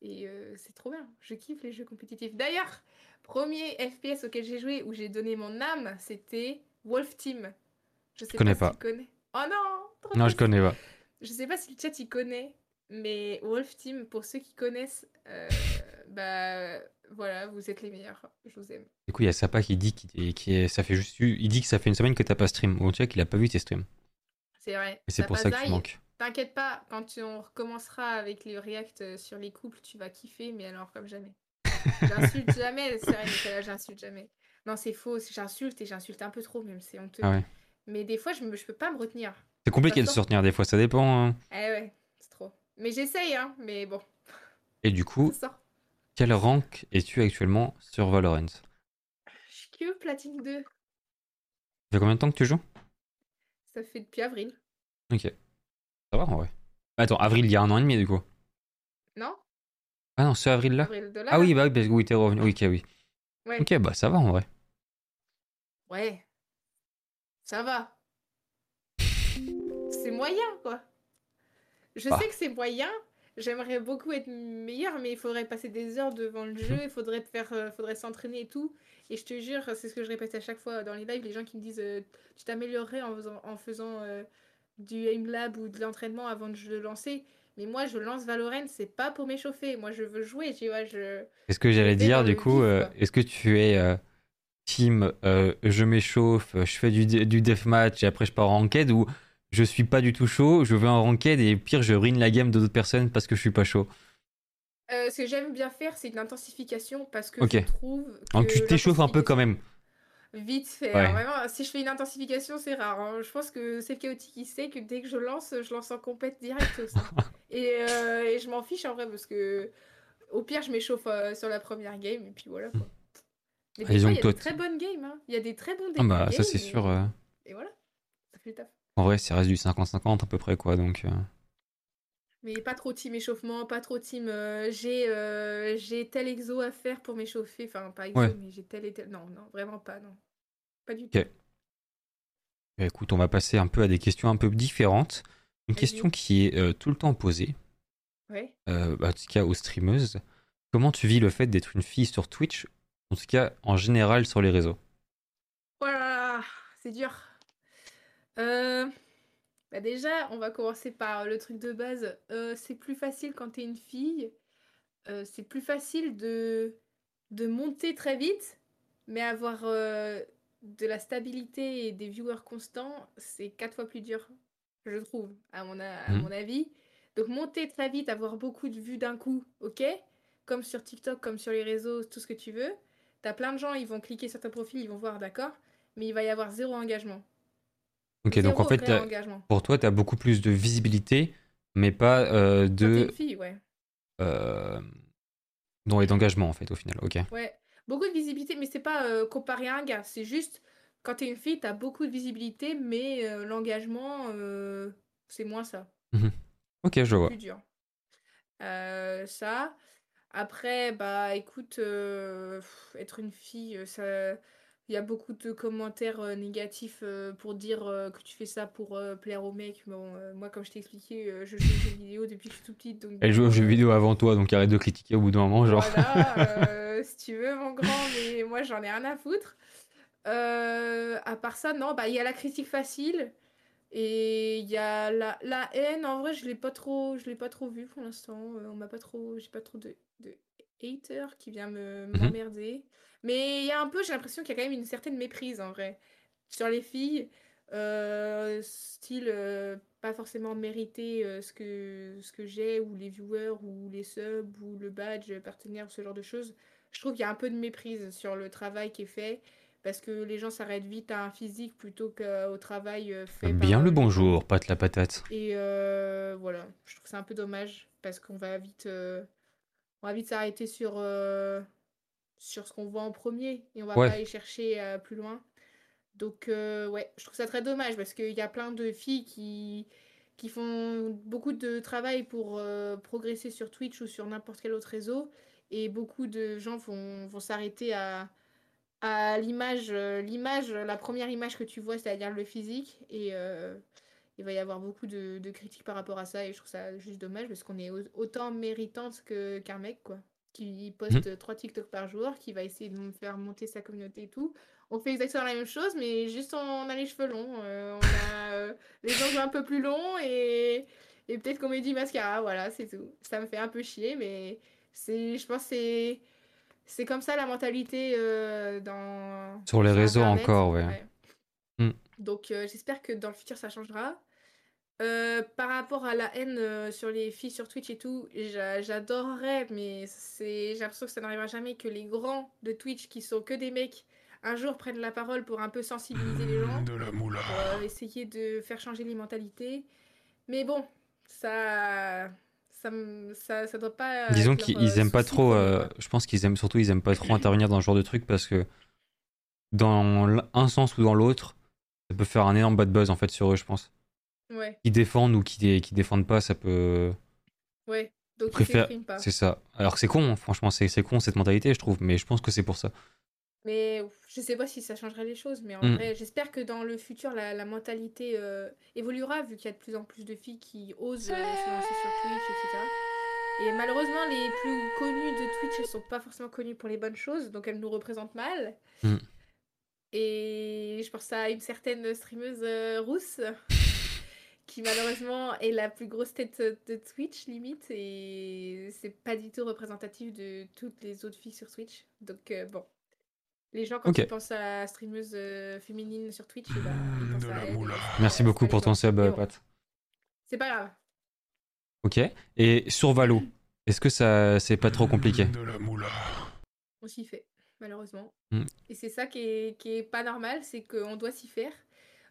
et euh, c'est trop bien. Je kiffe les jeux compétitifs. D'ailleurs, premier FPS auquel j'ai joué où j'ai donné mon âme, c'était Wolf Team. Je sais connais pas, pas. si tu connais. Oh non trop Non, je connais pas. Je sais pas si le chat y connaît, mais Wolf Team, pour ceux qui connaissent, euh, bah voilà, vous êtes les meilleurs. Je vous aime. Du coup, il y a Sapa qui dit qui ça fait juste il dit que ça fait une semaine que t'as pas stream ou en tout cas qu'il a pas vu tes streams. C'est vrai. Et c'est pour ça que tu manques. T'inquiète pas, quand tu- on recommencera avec les reacts euh, sur les couples, tu vas kiffer, mais alors comme jamais. J'insulte jamais, c'est j'insulte jamais. Non, c'est faux, c'est- j'insulte et j'insulte un peu trop, même, c'est honteux. Ah ouais. Mais des fois, je, me, je peux pas me retenir. C'est compliqué de se retenir des fois, ça dépend. hein. Eh ouais, c'est trop. Mais j'essaye, hein, mais bon, Et du coup, ça quel rank es-tu actuellement sur Valorant? Ça Je suis que platine 2, fait combien de temps que tu joues? Ça fait depuis avril. Ok. En vrai. Attends, avril, il y a un an et demi du coup. Non Ah non, ce avril là Avril de là Ah oui, bah oui, parce que oui, t'es revenu. Oui, ok, oui. Ouais. Ok, bah ça va en vrai. Ouais. Ça va. C'est moyen, quoi. Je Ah. sais que c'est moyen, j'aimerais beaucoup être meilleur, mais il faudrait passer des heures devant le jeu, il faudrait faire, euh, faudrait s'entraîner et tout. Et je te jure, c'est ce que je répète à chaque fois dans les lives, les gens qui me disent euh, tu t'améliorerais en faisant, en faisant euh, du aim lab ou de l'entraînement avant de le lancer. Mais moi, je lance Valorant, c'est pas pour m'échauffer. Moi, je veux jouer, tu vois. Je... Est-ce que j'allais dire, du coup, est-ce que tu es team je m'échauffe, je fais du, du deathmatch et après je pars en ranked ou je suis pas du tout chaud, je vais en ranked et pire, je ruine la game de d'autres personnes parce que je suis pas chaud? Euh, ce que j'aime bien faire, c'est une intensification parce que je trouve. Que Donc tu t'échauffes un peu quand même. Vite fait. vraiment, si je fais une intensification, c'est rare. Hein. Je pense que c'est le chaotique qui sait que dès que je lance, je lance en compète direct aussi. Euh, et, je m'en fiche en vrai parce que au pire, je m'échauffe euh, sur la première game et puis voilà quoi. Mais des il y a des très bonnes games. Hein. Il y a des très bons ah bah, ça c'est sûr. Et voilà, ça fait le taf. En vrai, ça reste du 50-50 à peu près, quoi, donc... Euh. Mais pas trop team échauffement, pas trop team euh, j'ai euh, j'ai tel exo à faire pour m'échauffer. Enfin, pas exo, mais j'ai tel et tel. Non, non, vraiment pas, non. Pas du tout. Ok. Bah, écoute, on va passer un peu à des questions un peu différentes. Une question qui est tout le temps posée. Ouais. Bah, en tout cas aux streameuses. Comment tu vis le fait d'être une fille sur Twitch En tout cas, en général sur les réseaux? Voilà, c'est dur. Euh, bah déjà, on va commencer par le truc de base. Euh, c'est plus facile quand t'es une fille. Euh, c'est plus facile de, de monter très vite, mais avoir de la stabilité et des viewers constants, c'est quatre fois plus dur, je trouve, à mon, à mmh. mon avis. Donc monter très vite, avoir beaucoup de vues d'un coup, ok? Comme sur TikTok, comme sur les réseaux, tout ce que tu veux. T'as plein de gens, ils vont cliquer sur ton profil, ils vont voir, d'accord? Mais il va y avoir zéro engagement. Ok, donc en fait, pour toi, tu as beaucoup plus de visibilité, mais pas euh, de. Une fille, ouais. Euh... et d'engagement, en fait, au final. Ok. Ouais, beaucoup de visibilité, mais c'est pas euh, comparé à un gars. C'est juste, quand tu es une fille, tu as beaucoup de visibilité, mais euh, l'engagement, c'est moins ça. Mhm. Ok, je vois. plus dur. ça. Après, bah écoute, être une fille, ça il y a beaucoup de commentaires euh, négatifs euh, pour dire euh, que tu fais ça pour plaire aux mecs. Bon, moi, comme je t'ai expliqué, je joue aux jeux vidéo depuis que je suis tout petite. Donc, Elle joue aux jeux vidéo avant toi, donc arrête de critiquer au bout d'un moment, genre. Voilà, si tu veux, mon grand, mais moi, j'en ai rien à foutre. à part ça, non, bah il y a la critique facile. Et il y a la, la haine, en vrai, je l'ai pas trop, je l'ai pas trop vu pour l'instant. on m'a pas trop, j'ai pas trop de, de haters qui vient me mhm. m'emmerder. Mais il y a un peu, j'ai l'impression qu'il y a quand même une certaine méprise en vrai. Sur les filles, euh, style euh, pas forcément mériter euh, ce que, ce que j'ai, ou les viewers, ou les subs, ou le badge partenaire, ce genre de choses. Je trouve qu'il y a un peu de méprise sur le travail qui est fait. Parce que les gens s'arrêtent vite à un physique plutôt qu'au travail fait. Bien le bonjour, pâte la patate. Et voilà, je trouve que c'est un peu dommage parce qu'on va vite, on va vite s'arrêter sur sur ce qu'on voit en premier et on va pas aller chercher euh, plus loin. Donc euh, ouais, je trouve ça très dommage parce qu'il y a plein de filles qui, qui font beaucoup de travail pour euh, progresser sur Twitch ou sur n'importe quel autre réseau et beaucoup de gens vont, vont s'arrêter à, à l'image, l'image, la première image que tu vois, c'est-à-dire le physique et il va y avoir beaucoup de, de, critiques par rapport à ça et je trouve ça juste dommage parce qu'on est autant méritante que, qu'un mec quoi qui poste mmh. trois TikTok par jour, qui va essayer de me faire monter sa communauté et tout. On fait exactement la même chose, mais juste on a les cheveux longs, euh, on a euh, les ongles un peu plus longs et, et peut-être qu'on met du mascara, voilà, c'est tout. Ça me fait un peu chier, mais c'est, je pense c'est c'est comme ça la mentalité euh, dans sur les réseaux encore, ouais. Mmh. Donc j'espère que dans le futur ça changera. Euh, par rapport à la haine euh, sur les filles sur Twitch et tout, j'adorerais, mais j'ai l'impression que ça n'arrivera jamais que les grands de Twitch qui sont que des mecs un jour prennent la parole pour un peu sensibiliser les gens, de la pour euh, essayer de faire changer les mentalités. Mais bon, ça, ça, ça, ça doit pas. Disons qu'ils aiment pas trop. je pense qu'ils aiment surtout, ils aiment pas trop intervenir dans ce genre de truc parce que dans un sens ou dans l'autre, ça peut faire un énorme bad buzz en fait sur eux, je pense qui défendent ou qui, qui défendent pas, ça peut. Ouais, donc préfère... pas. C'est ça. Alors c'est con, hein, franchement, c'est con cette mentalité, je trouve, mais je pense que c'est pour ça. Mais je sais pas si ça changerait les choses, mais en mm. vrai, j'espère que dans le futur, la, la mentalité euh, évoluera, vu qu'il y a de plus en plus de filles qui osent euh, se lancer sur Twitch, etc. Et malheureusement, les plus connus de Twitch, elles sont pas forcément connues pour les bonnes choses, donc elles nous représentent mal. Mm. Et je pense à une certaine streameuse euh, rousse qui malheureusement est la plus grosse tête de Twitch limite et c'est pas du tout représentatif de toutes les autres filles sur Twitch. Donc euh, bon, les gens quand Ok. ils pensent à la streameuse euh, féminine sur Twitch, eh ben, ils pensent de à la elle. moula. Merci beaucoup pour ton sub, bon, Pat. C'est pas grave. Ok. Et sur Valo, est-ce que ça c'est pas trop compliqué? De la moula. On s'y fait, malheureusement. Mm. Et c'est ça qui est, qui est pas normal, c'est qu'on doit s'y faire.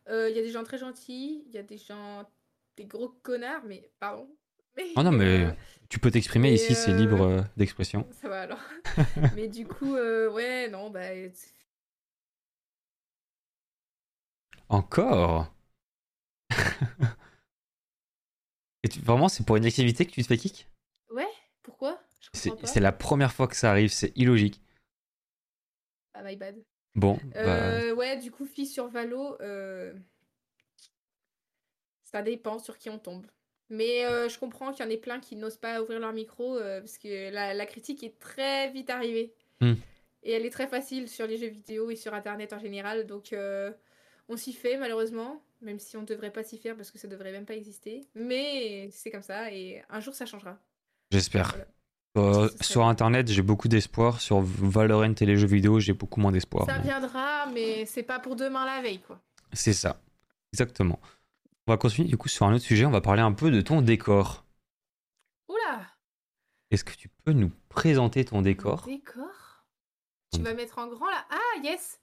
Euh, Il y a des gens très gentils, il y a des gens, des gros connards, mais pardon. Mais, Oh non, mais tu peux t'exprimer ici, c'est euh, libre euh, d'expression. ça va alors. mais du coup, euh, ouais, non, bah. Encore Et tu- vraiment, c'est pour une activité que tu te fais kick Ouais, pourquoi? C'est la première fois que ça arrive, c'est illogique. Ah, my bad. Bon, bah, Euh, ouais, du coup, fille sur Valo, euh, ça dépend sur qui on tombe. Mais euh, je comprends qu'il y en ait plein qui n'osent pas ouvrir leur micro euh, parce que la, la critique est très vite arrivée. Hmm. Et elle est très facile sur les jeux vidéo et sur Internet en général. Donc euh, on s'y fait malheureusement, même si on ne devrait pas s'y faire parce que ça devrait même pas exister. Mais c'est comme ça et un jour ça changera. j'espère. voilà. Euh, sur. Internet, j'ai beaucoup d'espoir. Sur Valorant et les jeux vidéo, j'ai beaucoup moins d'espoir. Ça viendra, mais c'est pas pour demain la veille quoi. C'est ça. Exactement. On va continuer du coup sur un autre sujet. On va parler un peu de ton décor. Oula! Est-ce que tu peux nous présenter ton décor? Décor? Tu Mm. vas mettre en grand là Ah, yes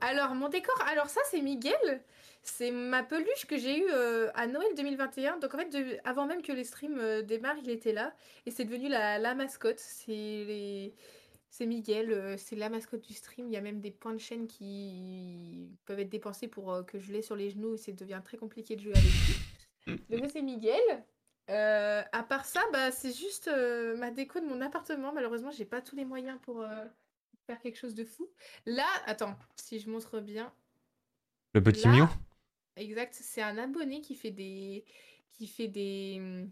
Alors, mon décor, alors ça, c'est Miguel. C'est ma peluche que j'ai eue euh, à Noël 2021. Donc, en fait, de- avant même que les streams euh, démarrent, il était là. Et c'est devenu la, la mascotte. C'est les... C'est Miguel, euh, c'est la mascotte du stream. Il y a même des points de chaîne qui peuvent être dépensés pour euh, que je l'ai sur les genoux et ça devient très compliqué de jouer avec lui. Donc, c'est Miguel. À part ça, bah, c'est juste ma déco de mon appartement. Malheureusement, j'ai pas tous les moyens pour faire quelque chose de fou. Là, attends, si je montre bien, Le petit Là, exact, c'est un abonné qui fait des, qui fait des, hum,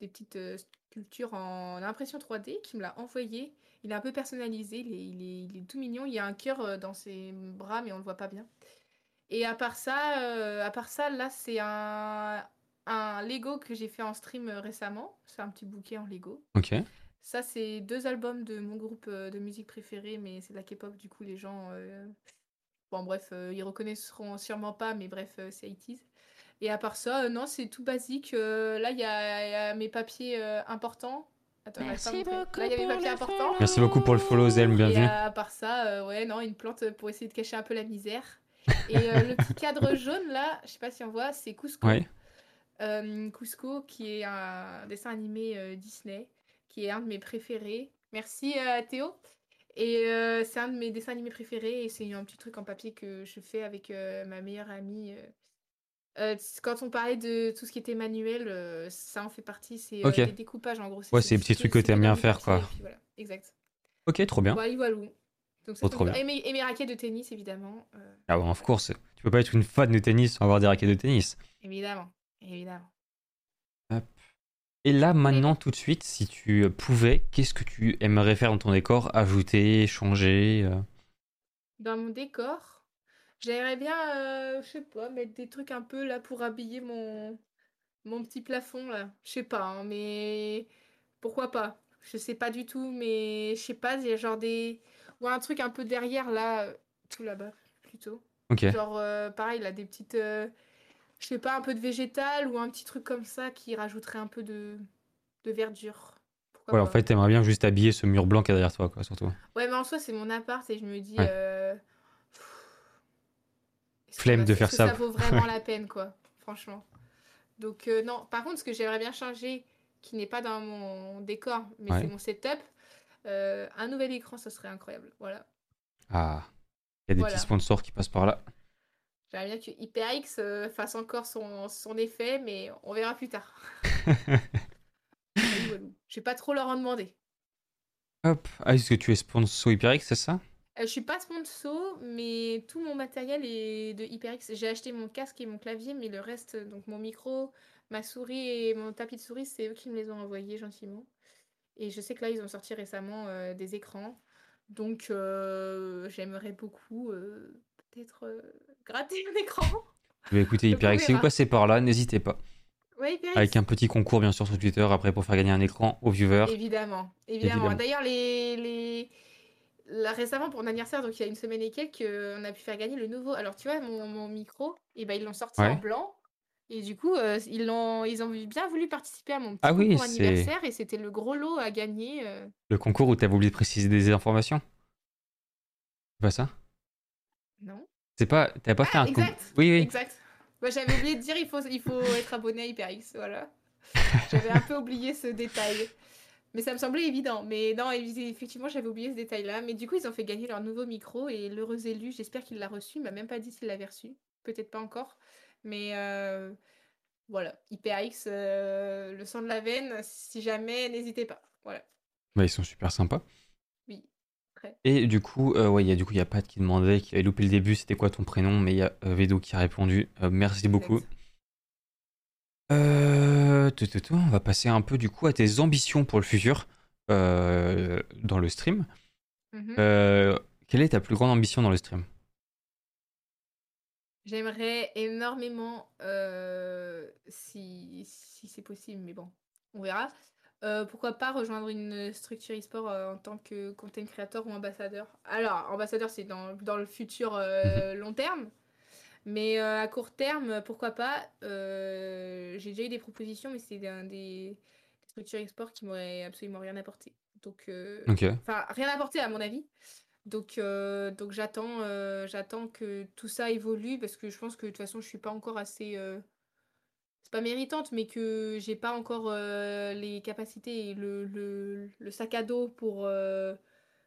des petites euh, sculptures en impression 3D, qui me l'a envoyé. Il est un peu personnalisé, il est, il est, il est tout mignon. Il y a un cœur euh, dans ses bras, mais on le voit pas bien. Et à part ça, euh, à part ça, là, c'est un, un Lego que j'ai fait en stream euh, récemment. C'est un petit bouquet en Lego. Ok. Ça, c'est deux albums de mon groupe euh, de musique préféré, mais c'est de la K-pop, du coup, les gens. euh, Bon, bref, euh, ils reconnaîtront sûrement pas, mais bref, euh, c'est 80s. Et à part ça, euh, non, c'est tout basique. Euh, là, il y, a il y a mes papiers euh, importants. Attends, pas Merci beaucoup Là, y a mes papiers importants. Merci beaucoup pour le follow, Zelm. Et Bienvenue. à part ça, euh, ouais, non, une plante pour essayer de cacher un peu la misère. Et euh, le petit cadre jaune, là, je sais pas si on voit, c'est Cusco. Ouais. Euh, Cusco, qui est un dessin animé euh, Disney, qui est un de mes préférés. Merci euh, Théo. Et euh, c'est un de mes dessins animés préférés et c'est un petit truc en papier que je fais avec euh, ma meilleure amie. euh. Quand on parlait de tout ce qui était manuel, ça en fait partie. C'est euh, Ok. des découpages en gros. Ouais, c'est les petits trucs que t'aimes bien faire, quoi. Voilà, exact. Ok, trop bien. Voilà, voilà. Donc, Oh, trop bien. Et, mes, et mes raquettes de tennis, évidemment. Ah ouais, of course. Tu peux pas être une fan de tennis sans avoir des raquettes de tennis. évidemment. Évidemment. Et là, maintenant, tout de suite, si tu pouvais, qu'est-ce que tu aimerais faire dans ton décor? Ajouter, changer euh? Dans mon décor, j'aimerais bien, euh, je sais pas, mettre des trucs un peu là pour habiller mon, mon petit plafond là. Je sais pas, hein, mais pourquoi pas? Je sais pas du tout, mais je sais pas, il y a genre des. Ou un truc un peu derrière là, euh, tout là-bas plutôt. Ok. Genre, euh, pareil, là, des petites. Je sais pas, un peu de végétal ou un petit truc comme ça qui rajouterait un peu de, de verdure. Pourquoi Ouais, en fait, t'aimerais bien juste habiller ce mur blanc qu'il y a derrière toi, quoi, surtout. Ouais, mais en soi, c'est mon appart et je me dis. Ouais. euh, Flemme de faire que ça. Ça vaut vraiment la peine, quoi, franchement. Donc, euh, non. Par contre, ce que j'aimerais bien changer, qui n'est pas dans mon décor, mais Ouais. c'est mon setup, euh, un nouvel écran, ça serait incroyable. Voilà. Ah, il y a des Voilà. petits sponsors qui passent par là. J'aimerais bien que HyperX euh, fasse encore son, son effet, mais on verra plus tard. Je vais pas trop leur en demander. Hop. Ah, est-ce que tu es sponsor HyperX, c'est ça? Euh, je suis pas sponsor, mais tout mon matériel est de HyperX. J'ai acheté mon casque et mon clavier, mais le reste, donc mon micro, ma souris et mon tapis de souris, c'est eux qui me les ont envoyés gentiment. Et je sais que là, ils ont sorti récemment euh, des écrans. Donc, euh, j'aimerais beaucoup peut-être gratter un écran. Bah, écoutez, HyperX, si vous passez par là, n'hésitez pas. Ouais, HyperX. Avec un petit concours, bien sûr, sur Twitter, après, pour faire gagner un écran aux viewers. Évidemment, évidemment. Évidemment. D'ailleurs, les, les... là, récemment, pour mon anniversaire, donc il y a une semaine et quelques, on a pu faire gagner le nouveau. Alors, tu vois, mon, mon micro, et ben, ils l'ont sorti Ouais. en blanc. Et du coup, euh, ils ont bien voulu participer à mon petit Ah oui, concours anniversaire et c'était le gros lot à gagner. euh. Le concours où t'avais oublié de préciser des informations? C'est pas ça? Non? C'est pas. T'avais pas fait Ah, un exact, Oui, oui. exact. Moi, j'avais oublié de dire, il faut, il faut être abonné à HyperX, voilà. J'avais un peu oublié ce détail. Mais ça me semblait évident. Mais non, effectivement, j'avais oublié ce détail-là. Mais du coup, ils ont fait gagner leur nouveau micro et l'heureux élu, j'espère qu'il l'a reçu. Il m'a même pas dit s'il l'avait reçu. Peut-être pas encore. Mais euh, voilà, HyperX, euh, le sang de la veine, si jamais, n'hésitez pas. Voilà, Bah, ils sont super sympas. Et du coup, euh, ouais, il y a du coup, il y a Pat qui demandait, qui avait loupé le début, c'était quoi ton prénom, mais il y a euh, Vedo qui a répondu. Euh, merci beaucoup. Exact. Euh, tout, tout, tout, on va passer un peu du coup à tes ambitions pour le futur dans le stream. Mhm. Quelle est ta plus grande ambition dans le stream? J'aimerais énormément, si, si c'est possible, mais bon, on verra. Euh, pourquoi pas rejoindre une structure e-sport euh, en tant que content creator ou ambassadeur? Alors, ambassadeur, c'est dans, dans le futur euh, long terme. Mais à court terme, pourquoi pas? J'ai déjà eu des propositions, mais c'est un des, des structures e-sport qui m'auraient absolument rien apporté. Donc. Enfin, rien apporté à mon avis. Donc, donc j'attends, j'attends que tout ça évolue parce que je pense que de toute façon, je suis pas encore assez. C'est pas méritante, mais que j'ai pas encore euh, les capacités et le, le, le sac à dos pour, euh,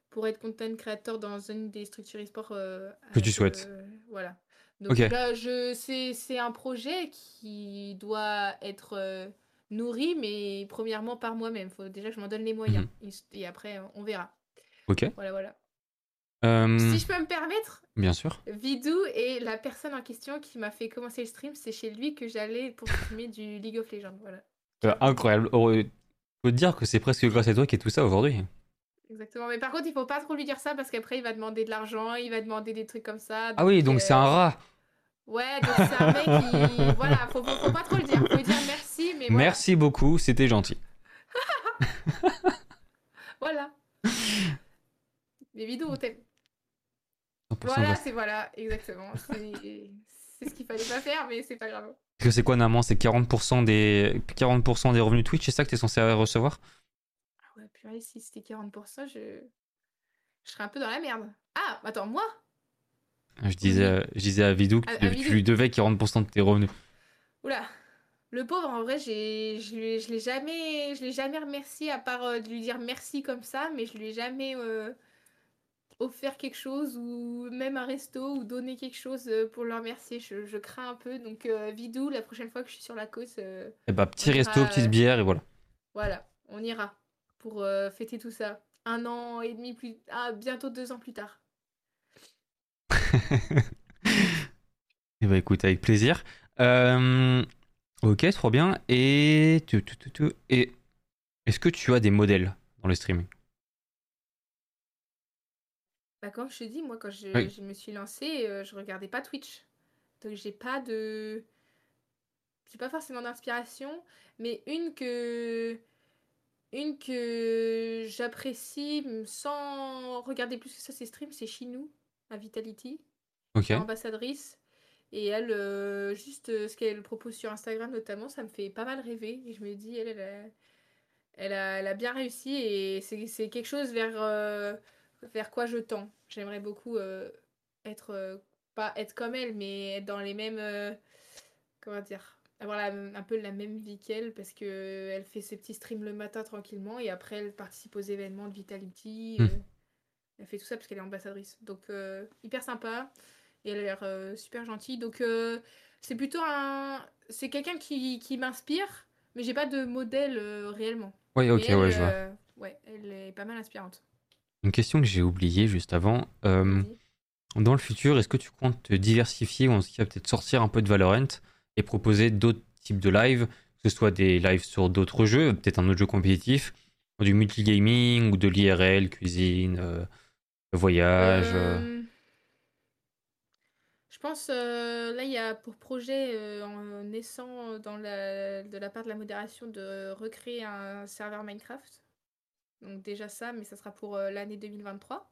pour être content creator dans une des structures e-sport. euh, Que tu souhaites. voilà. Donc là, je, c'est, c'est un projet qui doit être nourri, mais premièrement par moi-même. Faut déjà que je m'en donne les moyens. Mhm. Et, et après, on verra. Ok. Voilà, voilà. Euh, Si je peux me permettre, Bien sûr. Vidou est la personne en question qui m'a fait commencer le stream. C'est chez lui que j'allais pour streamer du League of Legends. Voilà. Euh, incroyable. Oh, euh, faut te dire que c'est presque grâce à toi qu'il y a tout ça aujourd'hui. Exactement. Mais par contre, il faut pas trop lui dire ça parce qu'après, il va demander de l'argent, il va demander des trucs comme ça. Ah oui, donc euh, c'est un rat. Ouais, donc c'est un mec qui. Voilà, faut, faut, faut pas trop le dire. Faut lui dire merci, mais voilà. Merci beaucoup, c'était gentil. Voilà. Mais Vidou, on t'aime. 100% Voilà, c'est voilà, exactement. C'est ce qu'il fallait pas faire, mais c'est pas grave. Parce que c'est quoi, normalement C'est 40% des... 40% des revenus Twitch, c'est ça que t'es censé recevoir? Ah ouais, purée, si c'était 40%, je... je serais un peu dans la merde. Ah, attends, moi? Je disais, je disais à Vidou que À- tu, à tu lui devais 40% de tes revenus. Oula. Le pauvre, en vrai, je je l'ai jamais, je l'ai jamais remercié à part euh, de lui dire merci comme ça, mais je lui ai jamais euh, offert quelque chose ou même un resto ou donné quelque chose euh, pour le remercier. Je, je crains un peu. Donc, euh, Vidou, la prochaine fois que je suis sur la côte, euh, Et bah, petit On resto, ira, petite euh, bière, et voilà. voilà, on ira pour euh, fêter tout ça. Un an et demi plus, ah, bientôt deux ans plus tard. Et bah, écoute, avec plaisir. Ok, trop bien. Et... Et est-ce que tu as des modèles dans le streaming? Bah, comme je te dis, moi, quand je, Oui. je me suis lancée, euh, je regardais pas Twitch. Donc, j'ai pas de. J'ai pas forcément d'inspiration, mais une que. Une que j'apprécie sans regarder plus que ça ses streams, c'est Chinou, à Vitality, Ok. ambassadrice. Et elle, euh, juste euh, ce qu'elle propose sur Instagram notamment, ça me fait pas mal rêver. Et je me dis, elle, elle a, elle a, elle a bien réussi et c'est c'est quelque chose vers, euh, vers quoi je tends. J'aimerais beaucoup euh, être, euh, pas être comme elle, mais être dans les mêmes, euh, comment dire, avoir la- un peu la même vie qu'elle parce que elle fait ses petits streams le matin tranquillement et après elle participe aux événements de Vitality. Hmm. elle fait tout ça parce qu'elle est ambassadrice. Donc hyper sympa et elle a l'air super gentille. Donc c'est plutôt un, c'est quelqu'un qui, qui m'inspire, mais j'ai pas de modèle réellement. Oui, ok, elle, ouais, je vois. ouais, elle est pas mal inspirante. Une question que j'ai oubliée juste avant. Euh, dans le futur, est-ce que tu comptes te diversifier ou en tout cas peut-être sortir un peu de Valorant et proposer d'autres types de lives, que ce soit des lives sur d'autres jeux, peut-être un autre jeu compétitif, Du multigaming ou de l'IRL, cuisine, euh, voyage euh. Euh, Je pense, euh, là, il y a pour projet euh, en naissant dans la, de la part de la modération de recréer un serveur Minecraft. Donc déjà ça, mais ça sera pour euh, l'année 2023.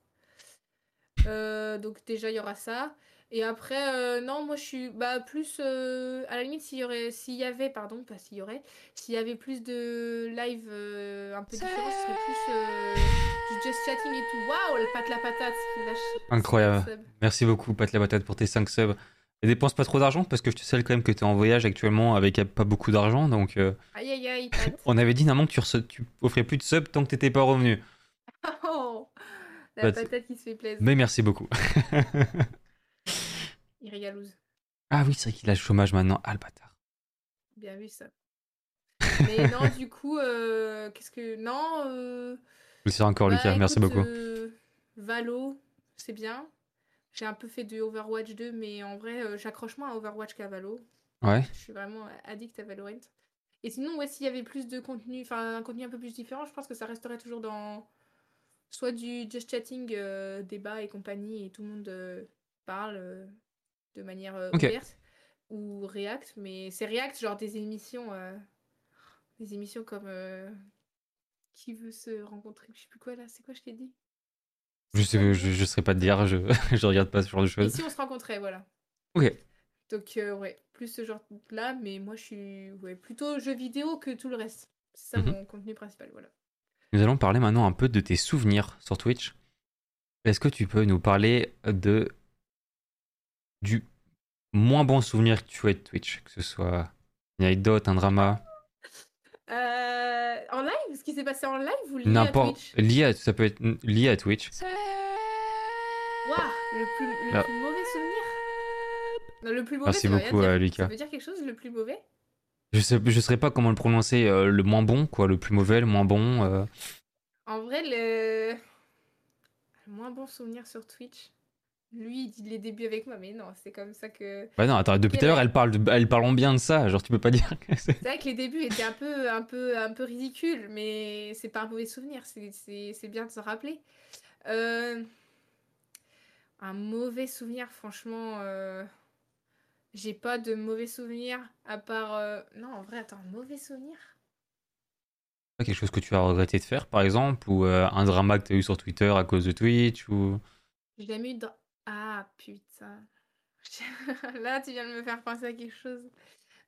Euh, donc déjà, il y aura ça. Et après, euh, non, moi je suis bah, plus euh, à la limite s'il y aurait, s'il y avait, pardon, pas s'il y aurait, s'il y avait plus de live euh, un peu différents, ce serait plus du just chatting et tout. Waouh, le pat la patate lâche. Incroyable. Merci beaucoup, Pat la Patate, pour tes 5 subs. Et dépense pas trop d'argent parce que je te sais quand même que tu es en voyage actuellement avec pas beaucoup d'argent. Donc, euh, Aïe aïe aïe, on avait dit normalement que tu, rece- tu offrais plus de subs tant que t'étais pas revenu. Oh, la Bah, c'est- patate qui se fait plaisir. Mais merci beaucoup. Il régalouse. ah oui, c'est vrai qu'il a le chômage maintenant. Ah, le bâtard. Bien vu ça. Mais non, du coup, euh, qu'est-ce que. Non. Euh... Je le sais encore, bah, Lucas. Merci beaucoup. euh, Valo, c'est bien. J'ai un peu fait de Overwatch 2, mais en vrai, euh, j'accroche moins à Overwatch qu'à Valo. Ouais. Je suis vraiment addict à Valorant. Et sinon, ouais, s'il y avait plus de contenu, enfin un contenu un peu plus différent, je pense que ça resterait toujours dans soit du just chatting, euh, débat et compagnie, et tout le monde euh, parle euh, de manière ouverte, ou React, mais c'est React, genre des émissions, des émissions comme Qui veut se rencontrer, je sais plus quoi là, c'est quoi je t'ai dit? Je sais, je, je saurais pas te dire. Je, je regarde pas ce genre de Et choses. si on se rencontrait, voilà. Ok. Donc, euh, ouais, plus ce genre-là, mais moi, je suis ouais, plutôt jeu vidéo que tout le reste. C'est ça Mhm. mon contenu principal, voilà. Nous allons parler maintenant un peu de tes souvenirs sur Twitch. Est-ce que tu peux nous parler de du moins bon souvenir que tu as de Twitch, que ce soit une anecdote, un drama, Euh, en live? Ce qui s'est passé en live ou lié à n'importe Twitch? Lié à ça peut être lié à Twitch. Waouh Le, plus, le Là. plus mauvais souvenir Non, Le plus mauvais, Merci ça veut beaucoup, dire. euh, Ça Lucas. veut dire quelque chose, le plus mauvais? Je sais je saurais pas comment le prononcer euh, le moins bon quoi, le plus mauvais, le moins bon euh. En vrai, le... le moins bon souvenir sur Twitch, lui, il dit les débuts avec moi, mais non, c'est comme ça que... Bah non, attends, depuis tout à l'heure, elle parle de, elle parle en bien de ça, genre tu peux pas dire que c'est C'est vrai que les débuts étaient un peu, un peu, un peu ridicules, mais c'est pas un mauvais souvenir, c'est- bien de se rappeler. Euh, Un mauvais souvenir, franchement, euh, j'ai pas de mauvais souvenir à part. euh, Non, en vrai, attends, un mauvais souvenir? quelque chose que tu as regretté de faire par exemple ou un drama que tu as eu sur Twitter à cause de Twitch ou J'ai jamais eu de. Ah putain. Là, tu viens de me faire penser à quelque chose.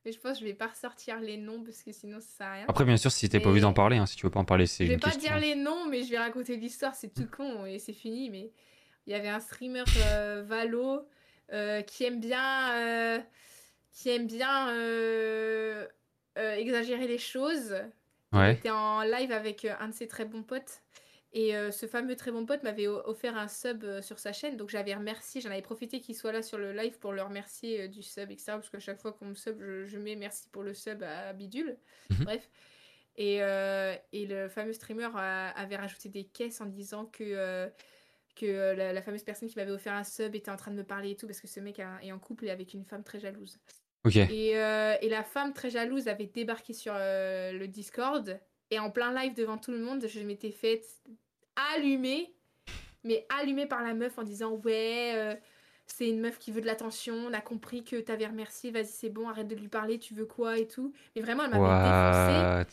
Mais je pense que je vais pas ressortir les noms parce que sinon ça sert à rien. Après bien sûr si t'es pas envie Mais- d'en parler, hein, si tu veux pas en parler c'est Je vais une pas question. dire les noms, mais je vais raconter l'histoire, c'est tout con et c'est fini. Mais il y avait un streamer euh, Valo euh, qui aime bien, euh, qui aime bien euh, exagérer les choses. Il Ouais. était en live avec un de ses très bons potes. Et euh, ce fameux très bon pote m'avait offert un sub euh, sur sa chaîne. Donc j'avais remercié, j'en avais profité qu'il soit là sur le live pour le remercier euh, du sub, etc. Parce qu'à chaque fois qu'on me sub, je, je mets merci pour le sub à Bidule. Mhm. Bref. Et, et le fameux streamer a- avait rajouté des caisses en disant que, que la, la fameuse personne qui m'avait offert un sub était en train de me parler et tout. Parce que ce mec a- est en couple et avec une femme très jalouse. Ok. Et, et la femme très jalouse avait débarqué sur le Discord. Et en plein live devant tout le monde, je m'étais faite allumer. Mais allumée par la meuf en disant Ouais, euh, c'est une meuf qui veut de l'attention. On a compris que t'avais remercié. Vas-y, c'est bon, arrête de lui parler. Tu veux quoi et tout. Mais vraiment, elle m'avait défoncé What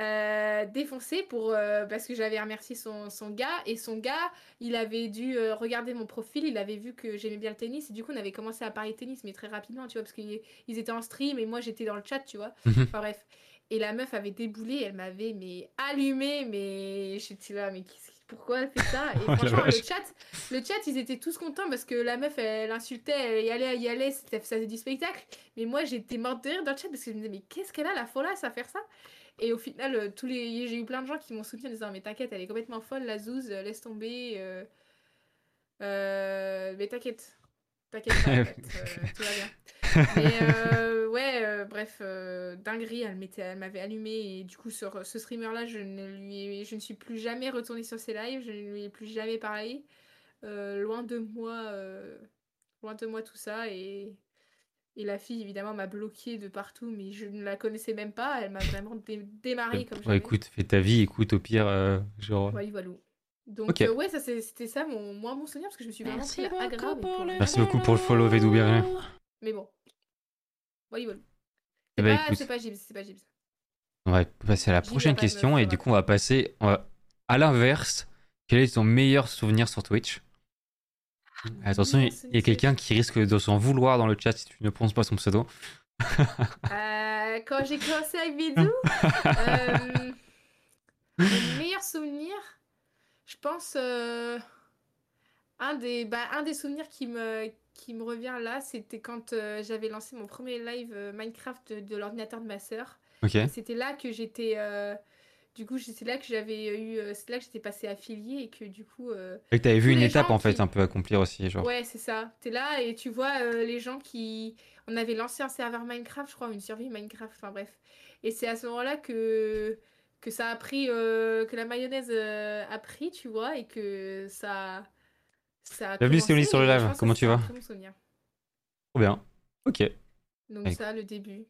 euh, défoncé pour euh, parce que j'avais remercié son, son gars et son gars il avait dû euh, regarder mon profil il avait vu que j'aimais bien le tennis et du coup on avait commencé à parler tennis mais très rapidement tu vois parce qu'ils ils étaient en stream et moi j'étais dans le chat tu vois Mhm. enfin bref et la meuf avait déboulé elle m'avait mais allumé mais j'étais là mais qu'est-ce qui- pourquoi elle fait ça et Oh franchement le chat le chat ils étaient tous contents parce que la meuf elle insultait elle y allait elle y allait ça faisait du spectacle mais moi j'étais morte de rire dans le chat parce que je me disais mais qu'est-ce qu'elle a la folasse à faire ça? Et au final, euh, tous les... j'ai eu plein de gens qui m'ont soutenu en disant Mais t'inquiète, elle est complètement folle, la zouze, euh, laisse tomber. euh, euh, Mais t'inquiète. T'inquiète pas, en fait, euh, tout va bien. Mais euh, ouais, euh, bref, dinguerie, elle m'était- elle m'avait allumé. Et du coup, sur ce streamer-là, je, ne lui ai- je ne suis plus jamais retournée sur ses lives, je ne lui ai plus jamais parlé. Euh, loin de moi, euh, loin de moi tout ça. Et, Et la fille, évidemment, m'a bloqué de partout, mais je ne la connaissais même pas. Elle m'a vraiment dé- démarré comme Ouais, jamais. écoute, fais ta vie, écoute, au pire, euh, genre. Ouais, voilà. Donc, Ok. euh, ouais, ça, c'est- c'était ça, mon, moi, mon souvenir, parce que je me suis vraiment pris la pour- Merci beaucoup pour le follow, Vedou, bienvenue. Mais bon. Voilà. Eh C'est ben, pas, écoute. c'est pas Gibbs, c'est pas Gibbs. On va passer à la J'y prochaine pas, question et du coup on va passer on va- à l'inverse. Quel est ton meilleur souvenir sur Twitch? Attention, il y a quelqu'un qui risque de s'en vouloir dans le chat si tu ne prononces pas son pseudo. Euh, quand j'ai commencé avec Bidou, euh, le meilleur souvenir, je pense, euh, un, des, bah, un des souvenirs qui me, qui me revient là, c'était quand euh, j'avais lancé mon premier live euh, Minecraft de, de l'ordinateur de ma sœur. C'était là que j'étais. du coup, c'est là que j'avais eu. C'est là que j'étais passée affiliée et que du coup. euh, Et que t'avais vu tous une étape en fait qui- un peu accomplir aussi, genre. Ouais, c'est ça. T'es là et tu vois euh, les gens qui. On avait lancé un serveur Minecraft, je crois, une survie Minecraft, enfin bref. Et c'est à ce moment-là que que ça a pris, euh, que la mayonnaise euh, a pris, tu vois, et que ça. ça a Bienvenue, commencé, sur le live. Comment tu c'est vas. Trop bien. Ok. Donc ça, le début.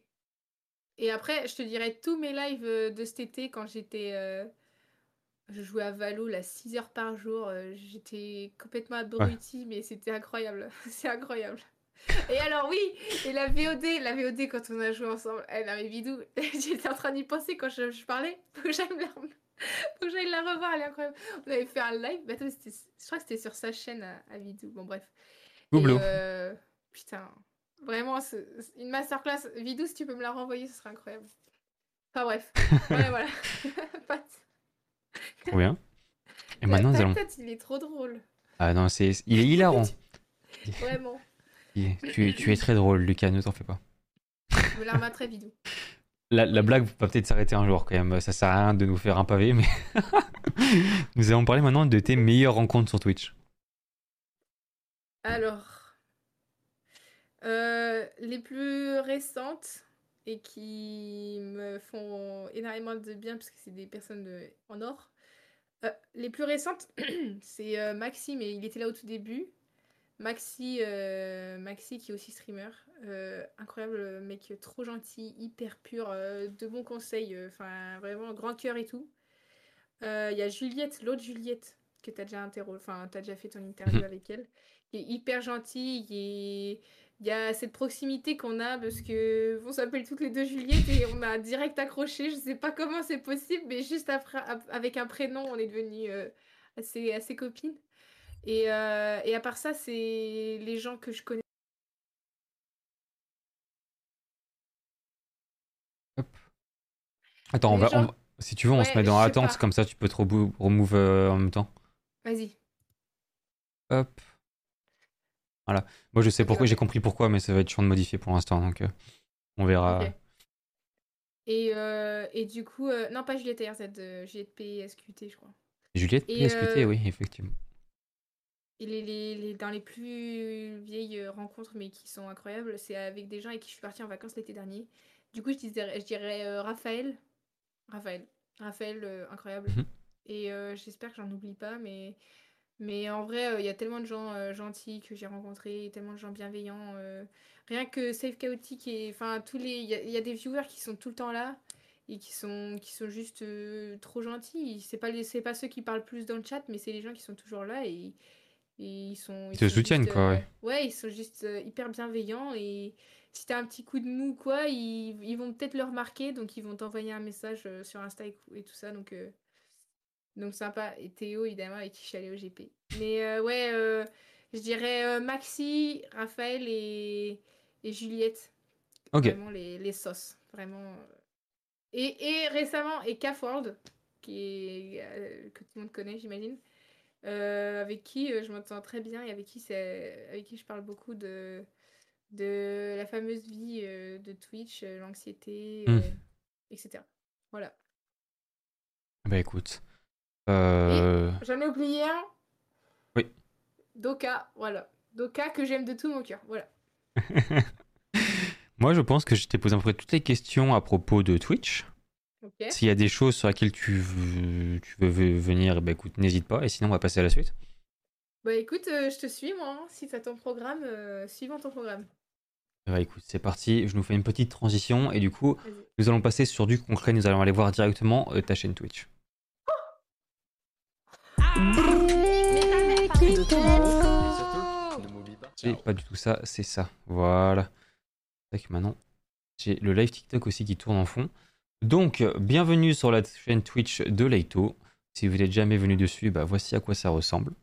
Et après, je te dirais tous mes lives euh, de cet été quand j'étais... euh, Je jouais à Valo, là, 6 heures par jour. J'étais complètement abrutie, mais c'était incroyable. C'est incroyable. Et alors oui, et la VOD, la VOD quand on a joué ensemble, elle avait vidou. J'étais en train d'y penser quand je, je parlais. Faut que j'aille la... Revoir, elle est incroyable. On avait fait un live, bah, attends, je crois que c'était sur sa chaîne à, à Vidou. Bon bref. Et, Goublo. euh, Putain, vraiment, une masterclass. Vidou, si tu peux me la renvoyer, ce serait incroyable. Enfin bref, voilà, voilà. Pat. Trop bien. Et maintenant nous allons. Il est trop drôle. Ah non, c'est il est hilarant. Vraiment. Tu, tu es très drôle, Lucas, ne t'en fais pas. Je la blague va peut-être s'arrêter un jour quand même. Ça sert à rien de nous faire un pavé, mais nous allons parler maintenant de tes meilleures rencontres sur Twitch. Alors, euh, les plus récentes et qui me font énormément de bien parce que c'est des personnes de- en or. Euh, les plus récentes, c'est euh, Maxi, mais il était là au tout début. Maxi, euh, Maxi qui est aussi streamer. Euh, incroyable mec, trop gentil, hyper pur, euh, de bons conseils, euh, enfin vraiment grand cœur et tout. Euh, Il y a Juliette, l'autre Juliette, que tu as déjà interro- enfin t'as déjà fait ton interview Mhm. avec elle, qui est hyper gentille, il y a cette proximité qu'on a parce que on s'appelle toutes les deux Juliette et on a direct accroché. Je sais pas comment c'est possible, mais juste après, avec un prénom, on est devenus euh, assez, assez copines. Et, euh, et à part ça, c'est les gens que je connais. Attends, on va, gens- on- si tu veux, on se met dans attente, comme ça tu peux te remove, euh, en même temps. Vas-y. Hop. Voilà. Moi je sais pourquoi, j'ai compris pourquoi, mais ça va être chiant de modifier pour l'instant, donc euh, on verra. Et, euh, et du coup, euh, non, pas Juliette euh, Juliette PSQT, je crois. Juliette Et, PSQT, oui, effectivement. Et les, les- les- dans les plus vieilles rencontres, mais qui sont incroyables, c'est avec des gens avec qui je suis partie en vacances l'été dernier. Du coup, je dirais, je dirais euh, Raphaël. Raphaël. Raphaël, euh, incroyable. Mhm. Et euh, j'espère que j'en oublie pas, mais, mais en vrai, il y a tellement de gens gentils que j'ai rencontrés, tellement de gens bienveillants. rien que Save Chaotic et enfin tous les, il y, a- il y a des viewers qui sont tout le temps là et qui sont qui sont juste trop gentils. C'est pas les, pas ceux qui parlent plus dans le chat, mais c'est les gens qui sont toujours là et, et ils sont. Ils te sont soutiennent, juste, quoi, euh, ouais. Ouais, ils sont juste euh, hyper bienveillants et si t'as un petit coup de mou quoi, ils, ils vont peut-être le remarquer, donc ils vont t'envoyer un message euh, sur Insta et, et tout ça, donc euh, donc sympa. Et Théo évidemment avec qui je suis allée au GP. Mais euh, ouais, euh, je dirais Maxi, Raphaël et, et Juliette. Ok. Vraiment les, les sauces, vraiment. Et, et récemment, et Cafworld, qui est, que tout le monde connaît, j'imagine, euh, avec qui euh, je m'entends très bien et avec qui, c'est, avec qui je parle beaucoup de, de la fameuse vie euh, de Twitch, l'anxiété, Hmm. etc. Voilà. Bah écoute. J'en ai oublié un. Oui. Doka, voilà. Doka que j'aime de tout mon cœur, voilà. Moi je pense que je t'ai posé à peu près toutes les questions à propos de Twitch. S'il y a des choses sur lesquelles tu veux, tu veux ve- venir, bah écoute, n'hésite pas, et sinon on va passer à la suite. Bah écoute, euh, je te suis moi, hein, si t'as ton programme, euh, suivant ton programme. Bah, écoute, c'est parti. Je nous fais une petite transition et du coup, nous allons passer sur du concret. Nous allons aller voir directement euh, ta chaîne Twitch. C'est pas du tout ça, c'est ça. Voilà. Maintenant, j'ai le live TikTok aussi qui tourne en fond. Donc, bienvenue sur la chaîne Twitch de Leito. Si vous n'êtes jamais venu dessus, bah voici à quoi ça ressemble.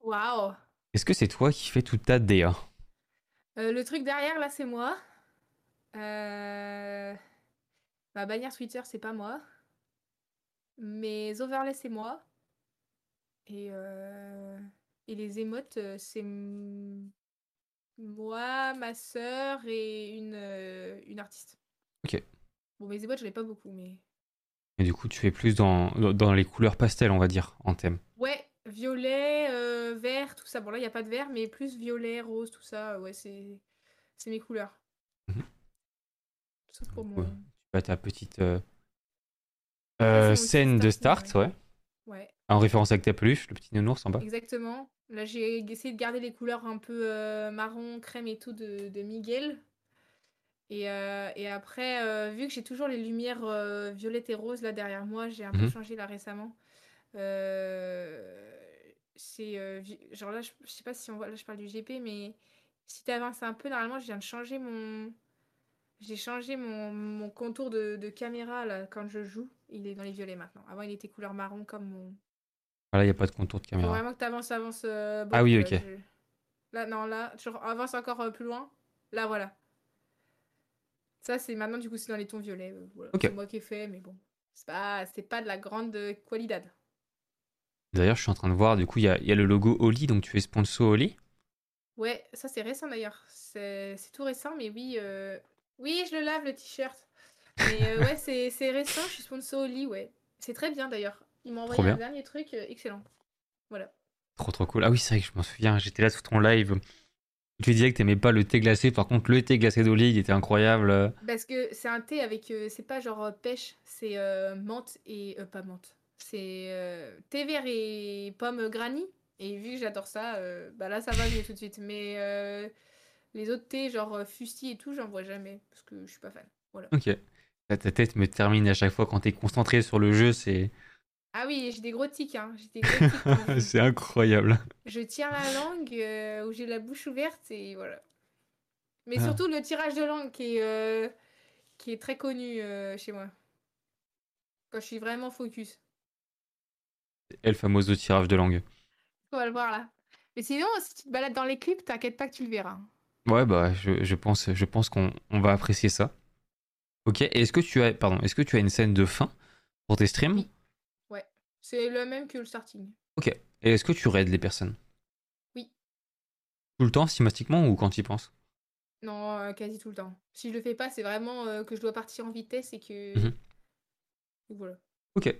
Waouh. Est-ce que c'est toi qui fais toute ta DA Euh, le truc derrière, là, c'est moi. Euh, Ma bannière Twitter, c'est pas moi. Mes overlays, c'est moi. Et, euh, Et les émotes, c'est moi, ma sœur et une, une artiste. Ok. Bon, mes émotes, j'en ai pas beaucoup, mais. Et du coup, tu fais plus dans, dans- dans les couleurs pastel, on va dire, en thème. Ouais, violet, euh, vert, tout ça. Bon, là, il n'y a pas de vert, mais plus violet, rose, tout ça. Ouais, c'est c'est mes couleurs. Tout ça pour Ouais. mon. Tu as ta petite euh, euh, scène de start, start, ouais. Ouais, En référence avec ta peluche, le petit nounours en bas. exactement. Là, j'ai essayé de garder les couleurs un peu marron, crème et tout de, de Miguel. Et, euh, et après, euh, vu que j'ai toujours les lumières euh, violettes et roses là derrière moi, j'ai un peu Mhm. changé là récemment. Euh, c'est euh, vi- genre là, je, je sais pas si on voit, là je parle du GP, mais si tu avances un peu, normalement, je viens de changer mon. J'ai changé mon, mon contour de, de caméra là quand je joue. Il est dans les violets maintenant. Avant, il était couleur marron comme mon. Voilà, il n'y a pas de contour de Faut caméra. vraiment que tu avances, avances. euh, Ah oui, là, ok. je- Là, non, là, tu avances encore euh, plus loin. Là, voilà. Ça, c'est maintenant, du coup, c'est dans les tons violets. euh, voilà. Ok. C'est moi qui ai fait, mais bon. C'est pas, c'est pas de la grande qualidad. D'ailleurs, je suis en train de voir, du coup, il y a, il y a le logo Oli, donc tu es sponsor Oli? Ouais, ça, c'est récent d'ailleurs. C'est tout récent, mais oui. euh, Oui, je le lave, le t-shirt. Mais euh, ouais, c'est récent, je suis sponsor Oli, ouais. C'est très bien d'ailleurs. M'ont Trop envoyé un dernier truc, euh, excellent. Voilà. Trop trop cool. Ah oui, c'est vrai que je m'en souviens, j'étais là sur ton live. Tu disais que t'aimais pas le thé glacé, par contre, le thé glacé d'Oli, il était incroyable. Parce que c'est un thé avec. euh, c'est pas genre euh, pêche, c'est euh, menthe et. euh, pas menthe. C'est thé vert et pomme granny. Et vu que j'adore ça, bah là ça va mieux tout de suite. Mais les autres thés, genre fusti et tout, j'en vois jamais. Parce que je suis pas fan. Voilà. Ok. Ta, ta tête me termine à chaque fois quand t'es concentré sur le jeu, c'est Ah oui, j'ai des gros tics, hein. J'ai des gros tics quand je joue. c'est incroyable. Je tire la langue euh, où j'ai la bouche ouverte et voilà. Mais Ah. surtout le tirage de langue qui est, euh, qui est très connu euh, chez moi. Quand je suis vraiment focus. El famoso tirage de langue. On va le voir là. Mais sinon, si tu te balades dans les clips, t'inquiète pas que tu le verras. Ouais, bah, je, je pense, je pense qu'on on va apprécier ça. Ok. Et est-ce que tu as, pardon, est-ce que tu as une scène de fin pour tes streams? Oui. C'est le même que le starting. Et est-ce que tu raides les personnes? Oui. Tout le temps, systématiquement, ou quand tu y penses Non, euh, quasi tout le temps. Si je le fais pas, c'est vraiment euh, que je dois partir en vitesse et que. Mhm. Et voilà. Ok.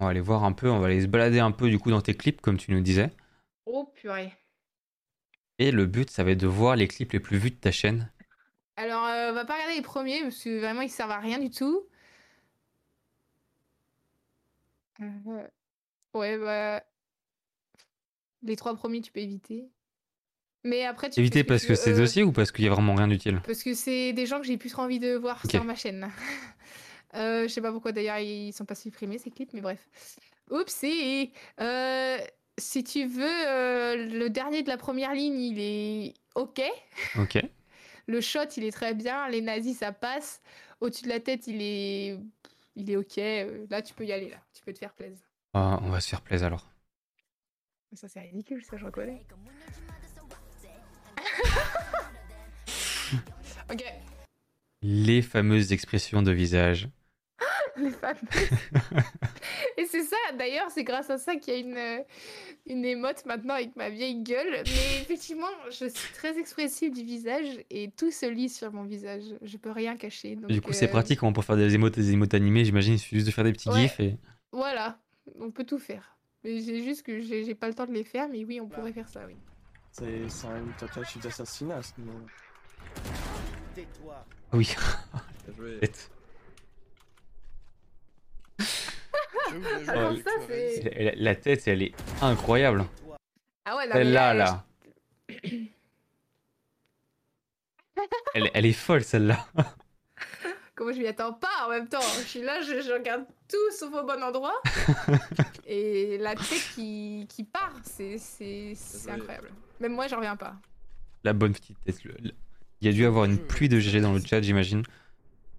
On va aller voir un peu, on va aller se balader un peu du coup dans tes clips, comme tu nous disais. Oh purée. Et le but, ça va être de voir les clips les plus vus de ta chaîne. Alors, euh, on va pas regarder les premiers parce que vraiment ils servent à rien du tout. Euh, Ouais, bah. Les trois premiers, tu peux éviter. Mais après, tu Éviter que parce que c'est euh, dossier ou parce qu'il y a vraiment rien d'utile? Parce que c'est des gens que j'ai plus trop envie de voir sur ma chaîne. Euh, je sais pas pourquoi d'ailleurs ils sont pas supprimés ces clips, mais bref. Oups, et euh, si tu veux, euh, le dernier de la première ligne, il est ok. Ok. Le shot, il est très bien. Les nazis, ça passe. Au-dessus de la tête, il est, il est ok. Euh, Là, tu peux y aller. Là, tu peux te faire plaisir. Ah, on va se faire plaisir alors. Ça, c'est ridicule, ça, je reconnais. ok. Les fameuses expressions de visage. Les fameuses. Et c'est ça, d'ailleurs, c'est grâce à ça qu'il y a une, euh, une émote maintenant avec ma vieille gueule. Mais effectivement, je suis très expressive du visage et tout se lit sur mon visage. Je peux rien cacher. donc, du coup, c'est euh, pratique comment pour faire des émotes, des émotes animées. J'imagine, il suffit juste de faire des petits Ouais. gifs et. Voilà, on peut tout faire. Mais j'ai juste que j'ai pas le temps de les faire, mais oui, on pourrait faire ça, oui. C'est un tentative d'assassinat à ce moment. Tais-toi. Ah oui, Bien joué. tête. Je vous le jure, Alors tu ça, as c'est- réussi. La, tête, elle est incroyable. Ah ouais, non, Celle-là, là, là. elle, elle est folle celle-là. Comment je m'y attends pas en même temps Je suis là, je, je regarde tout sauf au bon endroit. et la tête qui, qui part, c'est c'est- incroyable. Même moi, j'en reviens pas. La bonne petite tête. le- le- Il y a dû avoir une pluie de GG dans le chat, j'imagine.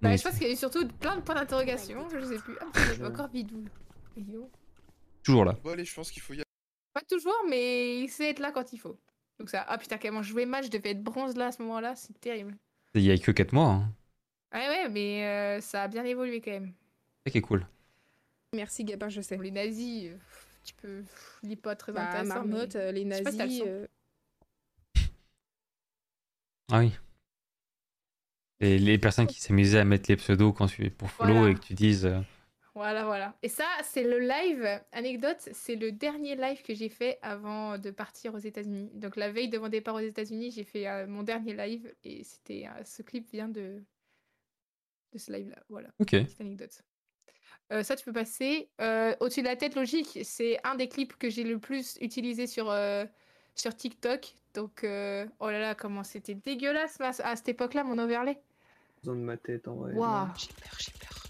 Bah, je pense qu'il y a eu surtout plein de points d'interrogation, je sais plus. Ah, putain, il y avait encore bidou. Bidou. toujours là. Bon, allez, je pense qu'il faut y aller. Pas toujours, mais il sait être là quand il faut. Donc ça, ah putain, comment jouer match, je devais être bronze là à ce moment-là, c'est terrible. Il y a que 4 mois. Hein. Ouais, ouais, mais euh, ça a bien évolué quand même. C'est ça qui est cool. Merci Gabin, je sais. Pour les nazis, euh, tu peux. Est pas très Bah, intéressant. Marmotte, mais- euh, les je sais pas si t'as le nazis. euh, Ah oui. Et les personnes qui s'amusaient à mettre les pseudos quand tu pour follow Voilà. et que tu dises. euh, Voilà, voilà. Et ça, c'est le live. Anecdote, c'est le dernier live que j'ai fait avant de partir aux États-Unis. Donc la veille de mon départ aux États-Unis, j'ai fait euh, mon dernier live et c'était euh, ce clip vient de de ce live-là. Voilà, Ok. petite anecdote. Euh, ça, tu peux passer. Au-dessus de la tête, logique, c'est un des clips que j'ai le plus utilisé sur sur TikTok. Donc, oh là là, comment c'était dégueulasse à cette époque-là, mon overlay. Besoin de ma tête en vrai. Waouh. J'ai peur, j'ai peur.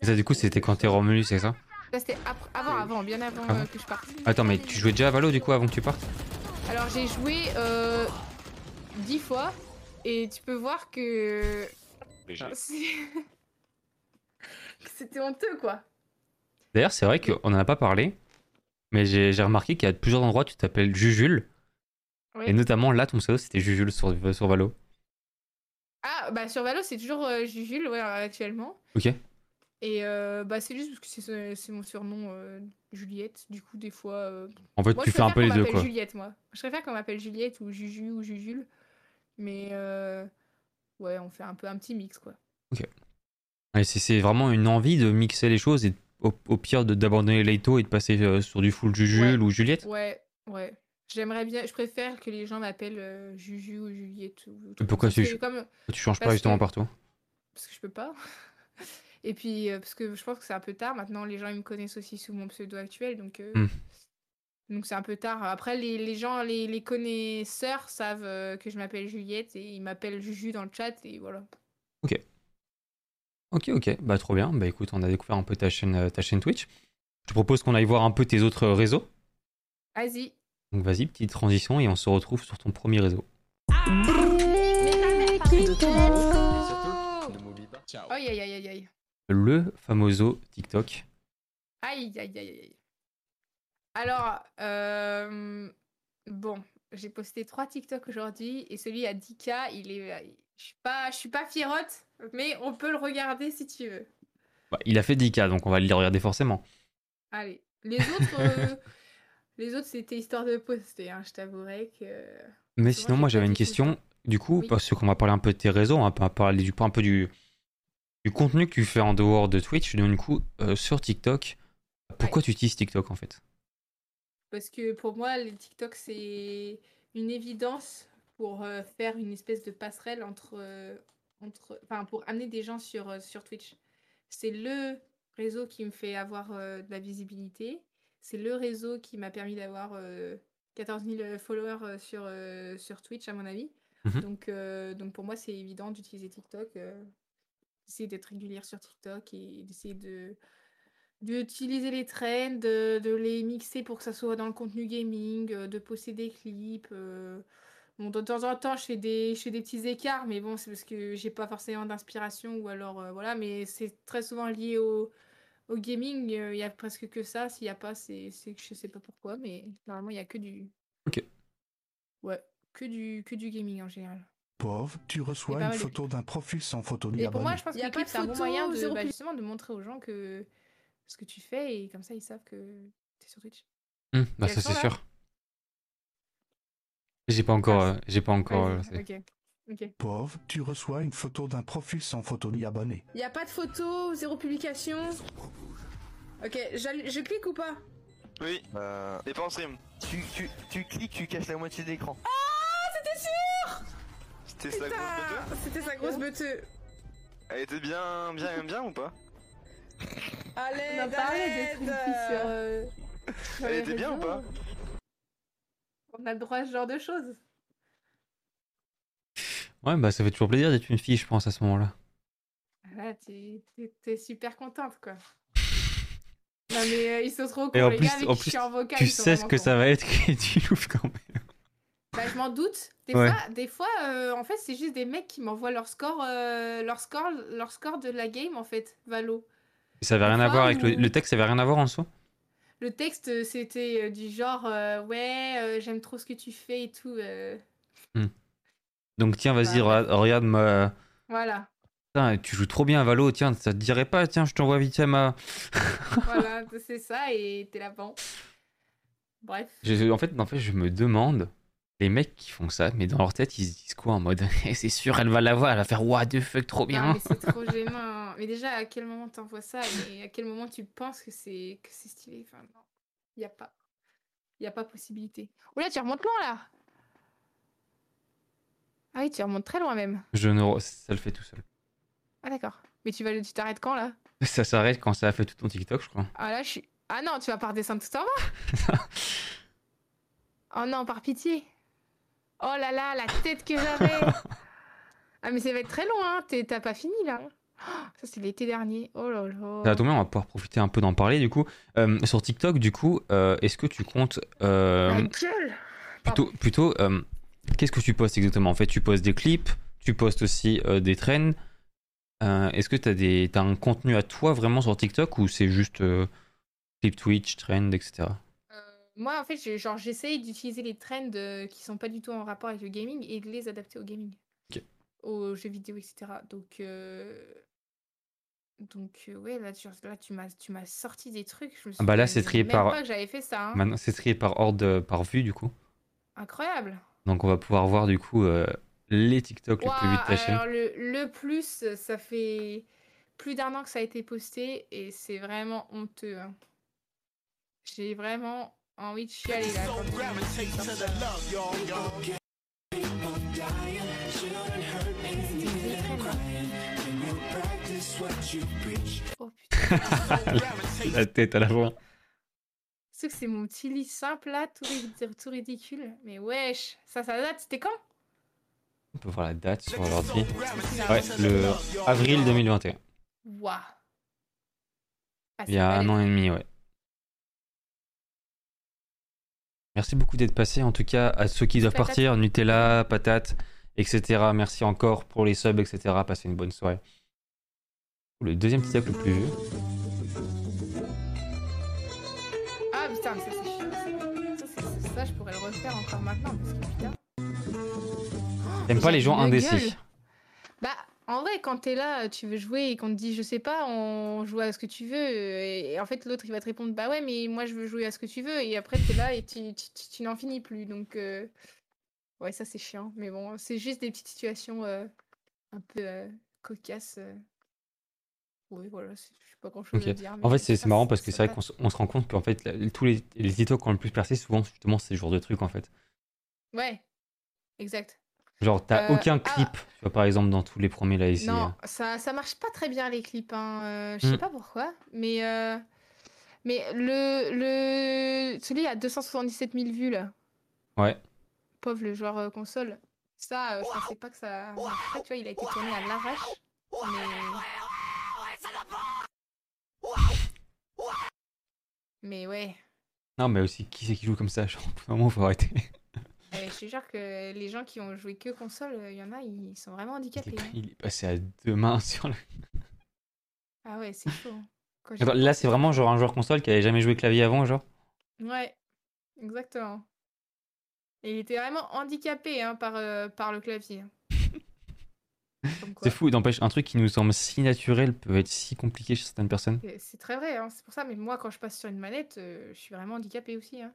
Et ça, du coup, c'était quand t'es revenu, c'est ça Ça, c'était avant, avant, bien avant euh, que je parte. Attends, mais tu jouais déjà à Valo du coup avant que tu partes Alors j'ai joué euh, 10 fois et tu peux voir que c'était honteux quoi. D'ailleurs, c'est vrai qu'on en a pas parlé, mais j'ai j'ai remarqué qu'il y a plusieurs endroits où tu t'appelles Jujule. Oui. Et notamment là, ton pseudo c'était Jujule sur, sur Valo. Ah bah sur Valo c'est toujours euh, ouais, actuellement. Ok. Et euh, bah c'est juste parce que c'est mon surnom euh, Juliette. Du coup des fois... euh, En fait, Moi tu fais un peu les deux quoi. Juliette moi. Je préfère qu'on m'appelle Juliette ou Juju ou Jujule. Mais ouais on fait un peu un petit mix quoi. Ouais, c'est- c'est vraiment une envie de mixer les choses et au, au pire d'abandonner Leito et de passer sur du full Ouais. ou Juliette. Ouais, ouais. J'aimerais bien, je préfère que les gens m'appellent euh, Juju ou Juliette. Ou, ou pourquoi que comme Tu changes pas justement que- partout? Parce que je peux pas. Et puis, euh, parce que je pense que c'est un peu tard. Maintenant, les gens ils me connaissent aussi sous mon pseudo actuel. Donc, euh, Hmm. donc c'est un peu tard. Après, les, les gens, les, les connaisseurs savent euh, que je m'appelle Juliette et ils m'appellent Juju dans le chat. Et voilà. Ok, ok, bah trop bien. Bah écoute, on a découvert un peu ta chaîne, ta chaîne Twitch. Je te propose qu'on aille voir un peu tes autres réseaux. Vas-y. Donc vas-y, petite transition et on se retrouve sur ton premier réseau. Aïe, aïe, aïe, aïe. Le famoso TikTok. Aïe, aïe, aïe, aïe. Alors, euh, bon, j'ai posté trois TikTok aujourd'hui et celui à 10K, il est. Je suis pas, je suis pas fierotte, mais on peut le regarder si tu veux. Bah, il a fait 10K, donc on va le regarder forcément. Allez, les autres, euh, les autres c'était histoire de poster. Hein, je t'avouerai que. Mais sinon, moi j'avais une question. Du coup, Oui. parce qu'on va parler un peu de tes réseaux, on va parler du, un peu du, du contenu que tu fais en dehors de Twitch. Donc, du coup, euh, sur TikTok, pourquoi tu utilises TikTok en fait? Parce que pour moi, les TikTok, c'est une évidence pour euh, faire une espèce de passerelle entre. euh, entre enfin, pour amener des gens sur, sur Twitch. C'est le réseau qui me fait avoir de la visibilité. C'est le réseau qui m'a permis d'avoir euh, 14 000 followers euh, sur, euh, sur Twitch, à mon avis. Mhm. donc, euh, donc pour moi, c'est évident d'utiliser TikTok. euh, d'essayer d'être régulière sur TikTok et d'essayer de d'utiliser les trends, de, de les mixer pour que ça soit dans le contenu gaming, euh, de poster des clips. euh. Bon, de temps en temps, je fais des, je fais des petits écarts, mais bon, c'est parce que j'ai pas forcément d'inspiration ou alors euh, voilà, mais c'est très souvent lié au, au gaming. Il y a presque que ça. S'il y a pas, c'est c'est que je sais pas pourquoi, mais normalement, il y a que du. Ok. Ouais, que du, que du gaming en général. Pauvre, tu reçois une de- photo d'un profil sans photo ni Et pour moi, abonné. je pense Y a que de c'est un bon moyen de, bah, justement de montrer aux gens que ce que tu fais et comme ça, ils savent que tu es sur Twitch. Hum, Bah ça c'est sûr. J'ai pas encore, Ah, euh, j'ai pas encore. euh, Pauvre, tu reçois une photo d'un profil sans photo ni abonné. Y a pas de photo, zéro publication. Ok, j'allume- je clique ou pas? Oui, Bah, et pas en stream. tu, tu, tu cliques, tu caches la moitié de l'écran. C'était sa grosse bête. C'était sa grosse beuteux. Elle était bien, bien, bien ou pas? Allez, On parlé de euh, Elle était bien ou pas? On a le droit à ce genre de choses. Ouais, bah ça fait toujours plaisir d'être une fille, je pense, à ce moment-là. Là, t'es super contente, quoi. Non, mais euh, ils sont trop cons, en les plus- gars avec en qui je plus, suis en vocal. Tu sais ce que ça va être que tu louves quand même. Bah, je m'en doute. Des Ouais. fois, des fois euh, en fait, c'est juste des mecs qui m'envoient leur score, euh, leur score, leur score de la game, en fait, Valo. Ça avait Des rien à voir avec le, texte, ça avait rien à voir en dessous Le texte, c'était du genre, ouais, j'aime trop ce que tu fais et tout. euh. Donc tiens, vas-y, Bah, regarde, regarde ma... Voilà, Putain, tu joues trop bien à Valo, tiens, ça te dirait pas, tiens, je t'envoie vite fait ma... voilà, c'est ça, et t'es là-bas. Bref. Je- en, fait, en fait, je me demande, les mecs qui font ça, mais dans leur tête, ils se disent quoi en mode, c'est sûr, elle va l'avoir, elle va faire, what the fuck, trop Non, bien. mais c'est trop gênant. Mais déjà, à quel moment t'envoies ça et à quel moment tu penses que c'est que c'est stylé? Enfin, non, il y a pas, il y a pas possibilité. Oh là, tu remontes loin là. Ah oui, tu remontes très loin même. Je ne... Ça le fait tout seul. Ah d'accord. Mais tu vas, tu t'arrêtes quand là? Ça s'arrête quand ça a fait tout ton TikTok, je crois. Ah là, je suis. Ah non, tu vas pas redescendre tout en bas. oh non, par pitié. Oh là là, la tête que j'avais. ah mais ça va être très long, hein. T'as pas fini là. Oh, ça c'est l'été dernier. Oh là là. Ça va tomber, on va pouvoir profiter un peu d'en parler, du coup. Euh, sur TikTok, du coup, euh, est-ce que tu comptes... euh. Plutôt, plutôt euh, qu'est-ce que tu postes exactement? En fait, tu postes des clips, tu postes aussi euh, des trends. Euh, Est-ce que tu as, des, t'as un contenu à toi vraiment sur TikTok ou c'est juste euh, clip Twitch, trend, etc. Euh, moi, en fait, j'essaye d'utiliser les trends qui sont pas du tout en rapport avec le gaming et de les adapter au gaming. Ok. Aux jeux vidéo, etc. Donc, donc ouais, là, tu, là, tu m'as, tu m'as sorti des trucs. Je me Ah bah là, c'est trié par- pas que j'avais fait ça. hein. Maintenant, c'est trié par ordre, par vue, du coup. Incroyable. Donc, on va pouvoir voir, du coup, euh, les TikTok les plus vus de ta chaîne. alors le, le plus, ça fait plus d'un an que ça a été posté et c'est vraiment honteux. hein. J'ai vraiment envie de chialer là. Oh putain. La tête à la voix. C'est que c'est mon petit lit simple là, tout, ri- tout ridicule. Mais wesh, ça, ça date, c'était quand? On peut voir la date sur l'ordi. Ouais, le avril 2021. Waouh. Ah, Il y a un an et demi, ouais. Merci beaucoup d'être passé, en tout cas, à ceux qui doivent Patate. partir, Nutella, patate, etc. Merci encore pour les subs, etc. Passez une bonne soirée. Le deuxième TikTok le plus vu. Putain, mais ça c'est chiant. Ça, ça, je pourrais le refaire encore maintenant parce que putain. T'aimes pas les gens indécis. Bah, en vrai, quand t'es là, tu veux jouer et qu'on te dit, je sais pas, on joue à ce que tu veux, et en fait, l'autre il va te répondre, bah ouais, mais moi je veux jouer à ce que tu veux, et après t'es là et tu, tu, tu- tu n'en finis plus. Donc, euh, ouais, ça c'est chiant, mais bon, c'est juste des petites situations euh, un peu euh, cocasses. Euh. Oui, voilà, je sais pas grand chose Ok. à dire. mais En fait, c'est marrant parce que c'est vrai qu'on se- rend compte qu'en fait, la- tous les, les TikTok qui ont le plus percé, souvent, justement, c'est ce genre de trucs, en fait. Ouais, exact. Genre, t'as Euh, aucun ah. clip, tu vois, par exemple, dans tous les premiers là ici. Non, ça, ça marche pas très bien les clips. Hein. euh, je Mm. sais pas pourquoi, mais euh, mais le le celui à 277 000 vues là. Ouais. Pauvre le joueur euh, console. Ça, euh, je pensais pas que ça. Après, tu vois, il a été tourné à l'arrache. Mais mais ouais. Non, mais aussi, qui c'est qui joue comme ça? Genre, au moment, faut arrêter. Euh, je te jure que les gens qui ont joué que console, il y en a, ils sont vraiment Il handicapés. est, hein. il est passé à deux mains sur le. Ah ouais, c'est chaud. hein. Attends, là, c'est vraiment genre un joueur console qui avait jamais joué clavier avant, genre? Ouais, exactement. Et il était vraiment handicapé hein, par, euh, par le clavier. C'est fou, n'empêche, un truc qui nous semble si naturel peut être si compliqué chez certaines personnes. C'est- très vrai, hein, c'est pour ça. Mais moi, quand je passe sur une manette, euh, je suis vraiment handicapé aussi. Hein.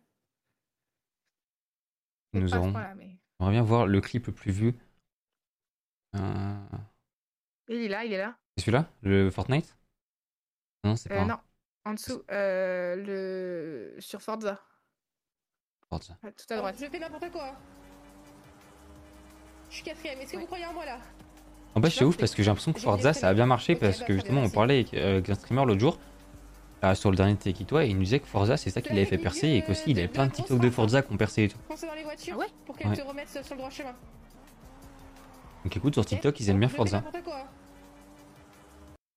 Nous aurons. mais... On bien voir le clip le plus vu. Euh, Il est là, il est là. C'est celui-là Le Fortnite? Non, c'est pas Euh, un non, en dessous, euh, le... sur Forza, Forza. Ah, tout à droite. Je fais n'importe quoi. Je suis quatrième. Est-ce que vous croyez en moi là? En bas, c'est ouf parce que j'ai l'impression que Forza ça a bien marché parce bah, que justement on parlait avec, euh, avec un streamer l'autre jour euh, sur le dernier Take Toi et il nous disait que Forza c'est ça qui l'avait fait percer et qu'aussi il avait plein de TikTok de Forza qui ont percé et tout. Pensez dans les voitures Ah ouais pour qu'elles Ouais. te remettent sur le droit chemin. Donc écoute, sur TikTok, ils aiment bien Forza.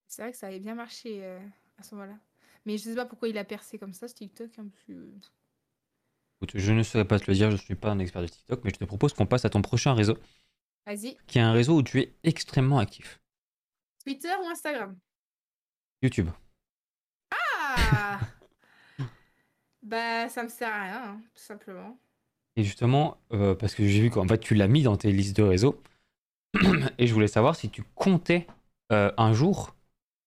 C'est vrai que ça avait bien marché euh, à ce moment-là. Mais je sais pas pourquoi il a percé comme ça ce TikTok. hein, parce que- Écoute, je ne saurais pas te le dire, je suis pas un expert de TikTok, mais je te propose qu'on passe à ton prochain réseau, Vas-y. qui est un réseau où tu es extrêmement actif. Twitter ou Instagram? YouTube. Ah Bah, ça me sert à rien, hein, tout simplement. Et justement, euh, parce que j'ai vu qu'en fait tu l'as mis dans tes listes de réseaux, et je voulais savoir si tu comptais euh, un jour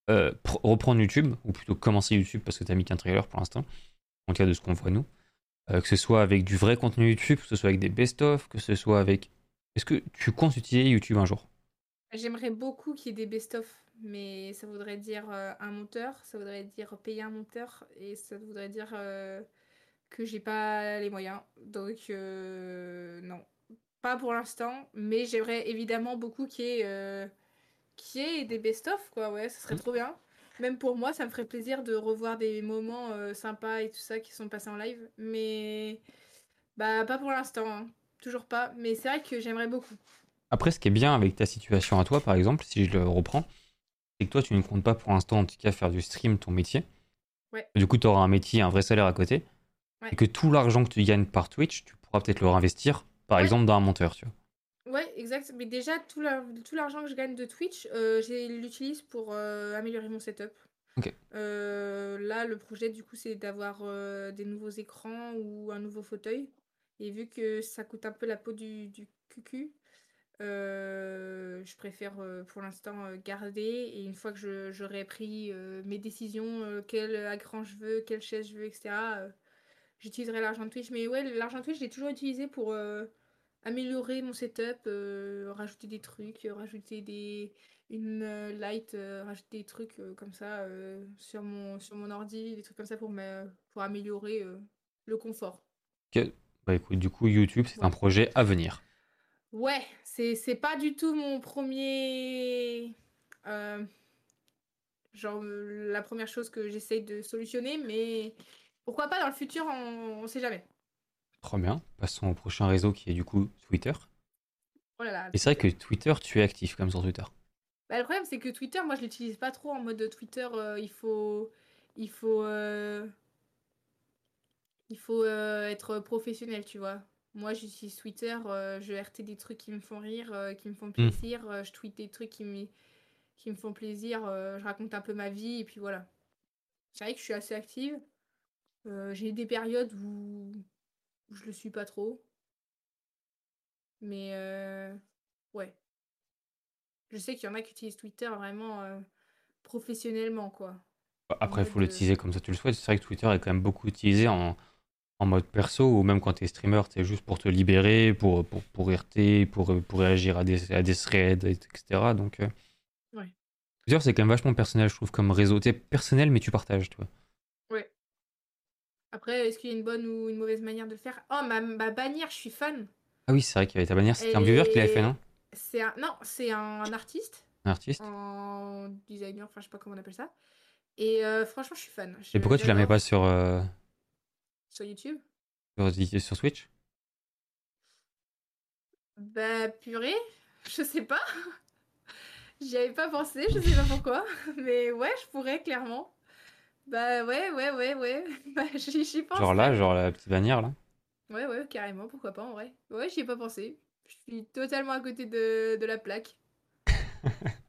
euh, pr- reprendre YouTube, ou plutôt commencer YouTube parce que tu as mis qu'un trailer pour l'instant, en cas de ce qu'on voit nous, que ce soit avec du vrai contenu YouTube, que ce soit avec des best-of, que ce soit avec... Est-ce que tu comptes utiliser YouTube un jour? J'aimerais beaucoup qu'il y ait des best-of, mais ça voudrait dire euh, un monteur, ça voudrait dire payer un monteur, et ça voudrait dire euh, que j'ai pas les moyens. Donc, euh, non. Pas pour l'instant, mais j'aimerais évidemment beaucoup qu'il y ait, qu'il y ait des best-of, quoi, ouais, ça serait trop bien. Même pour moi, ça me ferait plaisir de revoir des moments sympas et tout ça qui sont passés en live, mais bah pas pour l'instant, hein. Toujours pas. Mais c'est vrai que j'aimerais beaucoup. Après, ce qui est bien avec ta situation à toi, par exemple, si je le reprends, c'est que toi, tu ne comptes pas pour l'instant, en tout cas, faire du stream ton métier. Ouais. Du coup, tu auras un métier, un vrai salaire à côté. Ouais. Et que tout l'argent que tu gagnes par Twitch, tu pourras peut-être le réinvestir, par Ouais. exemple, dans un monteur, tu vois. Ouais, exact. Mais déjà, tout la- tout l'argent que je gagne de Twitch, euh, je l'utilise pour euh, améliorer mon setup. Euh, là, le projet, du coup, c'est d'avoir des nouveaux écrans ou un nouveau fauteuil. Et vu que ça coûte un peu la peau du, du cucu, euh, je préfère euh, pour l'instant euh, garder. Et une fois que j'aurai pris mes décisions, quel écran je veux, quelle chaise je veux, etc., j'utiliserai l'argent Twitch. Mais ouais, l'argent Twitch, je l'ai toujours utilisé pour améliorer mon setup, rajouter des trucs, rajouter des une light, rajouter des trucs comme ça sur mon sur mon ordi, des trucs comme ça pour pour améliorer le confort. Bah écoute, du coup, YouTube, c'est un Ouais. projet à venir. Ouais, c'est c'est pas du tout mon premier euh, genre euh, la première chose que j'essaye de solutionner, mais pourquoi pas dans le futur, on, on sait jamais. Trop bien. Passons au prochain réseau qui est du coup Twitter. Oh là là. Et c'est vrai que Twitter, tu es actif comme sur Twitter. Bah, le problème, c'est que Twitter, moi, je l'utilise pas trop en mode Twitter. euh, il faut, il faut, euh, il faut euh, être professionnel, tu vois. Moi, j'utilise Twitter, euh, je RT des trucs qui me font rire, euh, qui me font plaisir. euh, je tweete des trucs qui me, qui me font plaisir. je raconte un peu ma vie et puis voilà. C'est vrai que je suis assez active. J'ai des périodes où, où je le suis pas trop. Mais ouais. Je sais qu'il y en a qui utilisent Twitter vraiment professionnellement, quoi. Après, il faut l'utiliser comme ça tu le souhaites. C'est vrai que Twitter est quand même beaucoup utilisé en, en mode perso ou même quand tu es streamer, c'est juste pour te libérer, pour, pour, pour RT, pour, pour réagir à des, à des threads, etc. Donc, euh, Ouais. Twitter, c'est quand même vachement personnel, je trouve, comme réseau. Tu personnel, mais tu partages, tu vois. Ouais. Après, est-ce qu'il y a une bonne ou une mauvaise manière de le faire? Oh, ma, ma bannière, je suis fan. Ah oui, c'est vrai qu'il y avait ta bannière, c'était un viewer qui l'avait fait, non? C'est un... Non, c'est un artiste, Un artiste en designer, enfin, je sais pas comment on appelle ça. Et euh, franchement, je suis fan. Et pourquoi tu la mets pas sur, euh, Sur YouTube? Sur, sur Twitch Bah, purée, je sais pas. J'y avais pas pensé, je sais pas pourquoi. Mais ouais, je pourrais, clairement. Bah ouais, ouais, ouais, ouais. Bah, j'y pense. Genre là, genre la petite bannière là? Ouais, ouais, carrément, pourquoi pas en vrai. Ouais, j'y ai pas pensé. Je suis totalement à côté de, de la plaque.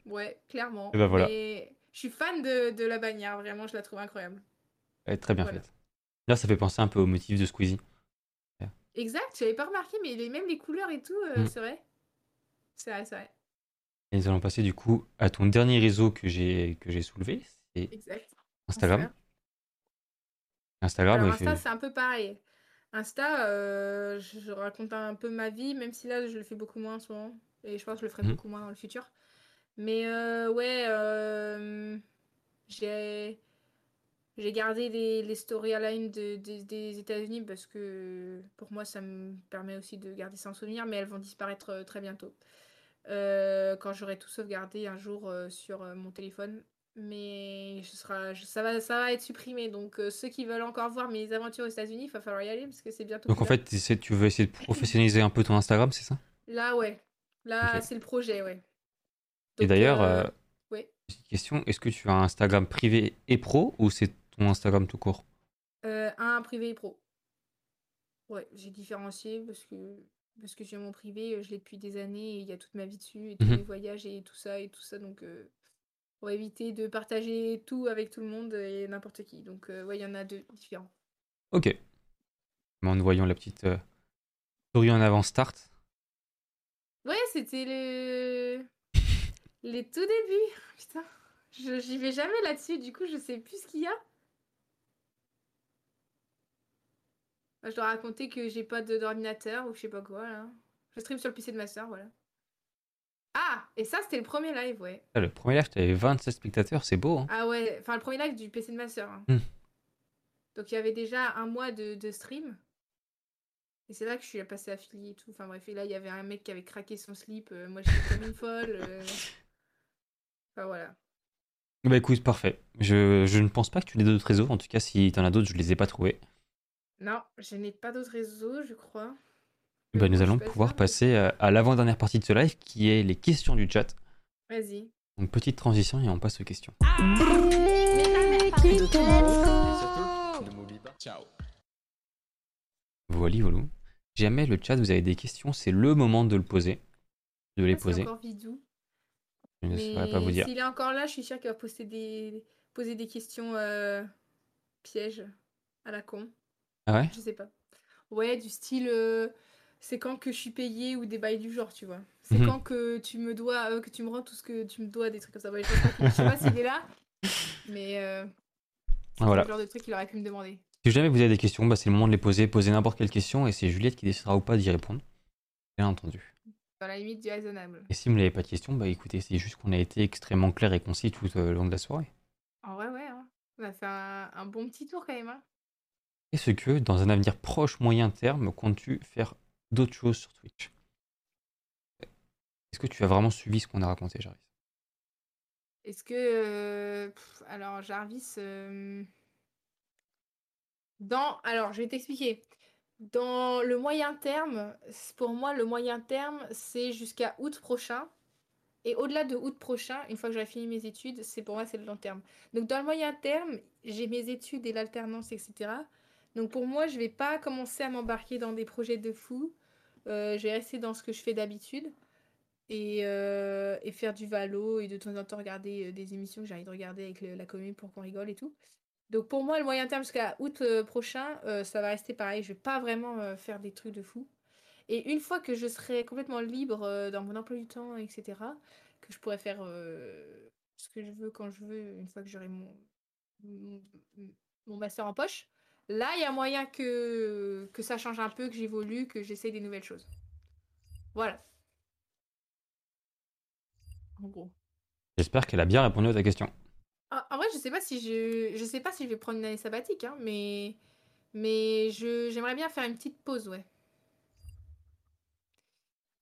Ouais, clairement. Et bah voilà. Mais je suis fan de, de la bannière, vraiment, je la trouve incroyable. Elle est très bien Voilà. faite. Là, ça fait penser un peu au motif de Squeezie. Exact, j'avais pas remarqué, mais les, même les couleurs et tout, euh, Mm. c'est vrai. C'est vrai, c'est vrai. Et nous allons passer du coup à ton dernier réseau que j'ai que j'ai soulevé, c'est Exact. Instagram. Instagram, Alors il fait- Insta, c'est un peu pareil. Insta, euh, je, je raconte un peu ma vie, même si là, je le fais beaucoup moins en ce moment. Et je pense que je le ferai Mhm. beaucoup moins dans le futur. Mais euh, ouais, j'ai j'ai gardé les, les storylines de, de- des États-Unis parce que pour moi, ça me permet aussi de garder ça en souvenir, mais elles vont disparaître euh, très bientôt. Euh, quand j'aurai tout sauvegardé un jour euh, sur mon téléphone. Mais ce sera, je- ça, va, ça va être supprimé. Donc ceux qui veulent encore voir mes aventures aux États-Unis, il va falloir y aller parce que c'est bientôt. Donc en fait, tu veux essayer de professionnaliser un peu ton Instagram, c'est ça? Là, ouais. Là, c'est le projet, ouais. Et d'ailleurs, euh, euh, ouais. question, est-ce que tu as un Instagram privé et pro ou c'est ton Instagram tout court? Euh, un privé et pro. Ouais, j'ai différencié parce que parce que j'ai mon privé, euh, je l'ai depuis des années et il y a toute ma vie dessus et tous Mhm. mes voyages et tout ça et tout ça donc euh, pour éviter de partager tout avec tout le monde et n'importe qui. Donc euh, ouais, il y en a deux différents. Ok. En voyant la petite euh, story en avant start. Ouais, c'était le les tout débuts. Putain, j'y vais jamais là-dessus, du coup, je sais plus ce qu'il y a. Bah, je dois raconter que j'ai pas de- d'ordinateur ou je sais pas quoi là. Je stream sur le PC de ma soeur, voilà. Ah, et ça c'était le premier live, ouais. Ah, le premier live, t'avais 27 spectateurs, c'est beau. Hein Ah ouais, enfin le premier live du PC de ma soeur. hein. Hmm. Donc il y avait déjà un mois de, de stream. Et c'est là que je suis passée affiliée et tout. Enfin bref, et là il y avait un mec qui avait craqué son slip. euh, moi j'étais comme une folle. euh. Enfin voilà. Bah écoute, parfait. Je, je ne pense pas que tu n'aies d'autres réseaux. En tout cas, si t'en as d'autres, je les ai pas trouvés. Non, je n'ai pas d'autres réseaux, je crois. Bah, nous allons pouvoir passer euh, à l'avant-dernière partie de ce live qui est les questions du chat. Vas-y. Donc petite transition et on passe aux questions. Ciao. Voilà, voilà. Si jamais le chat, vous avez des questions, c'est le moment de le poser. De les Ah, poser. Je ne saurais pas vous dire. s'il est encore là, je suis sûre qu'il va poster des... poser des questions euh, pièges à la con. Ah ouais Je sais pas. Ouais, du style euh, c'est quand que je suis payé ou des bails du genre, tu vois. C'est Mhm. quand que tu me dois euh, que tu me rends tout ce que tu me dois, des trucs comme ça. Ouais, je, sais pas, je sais pas s'il est là, mais euh, c'est Voilà. le genre de truc qu'il aurait pu me demander. Si jamais vous avez des questions, bah, c'est le moment de les poser. Posez n'importe quelle question et c'est Juliette qui décidera ou pas d'y répondre. Bien entendu. Dans la limite du raisonnable. Et si vous n'avez pas de questions, bah écoutez, c'est juste qu'on a été extrêmement clair et concis tout au long de la soirée. En vrai, ouais. hein. On a fait un, un bon petit tour quand même. Hein. Est-ce que, dans un avenir proche, moyen terme, comptes-tu faire d'autres choses sur Twitch? Est-ce que tu as vraiment suivi ce qu'on a raconté, Jarvis? Est-ce que. euh, alors, Jarvis. euh, Dans. Alors, je vais t'expliquer. Dans le moyen terme, pour moi, le moyen terme, c'est jusqu'à août prochain. Et au-delà de août prochain, une fois que j'aurai fini mes études, c'est pour moi, c'est le long terme. Donc, dans le moyen terme, j'ai mes études et l'alternance, etc. Donc, pour moi, je vais pas commencer à m'embarquer dans des projets de fou. Euh, je vais rester dans ce que je fais d'habitude et, euh, faire du valo et de temps en temps regarder euh, des émissions que j'ai envie de regarder avec la commune pour qu'on rigole et tout. Donc pour moi, le moyen terme jusqu'à août prochain, ça va rester pareil. Je vais pas vraiment faire des trucs de fou. Et une fois que je serai complètement libre dans mon emploi du temps, etc., que je pourrai faire ce que je veux quand je veux, une fois que j'aurai mon, mon, mon master en poche, là, il y a moyen que, que ça change un peu, que j'évolue, que j'essaye des nouvelles choses. Voilà. En gros. J'espère qu'elle a bien répondu à ta question. Ah, En vrai, je sais pas si je, je sais pas si je vais prendre une année sabbatique, hein, mais, mais je, j'aimerais bien faire une petite pause, ouais.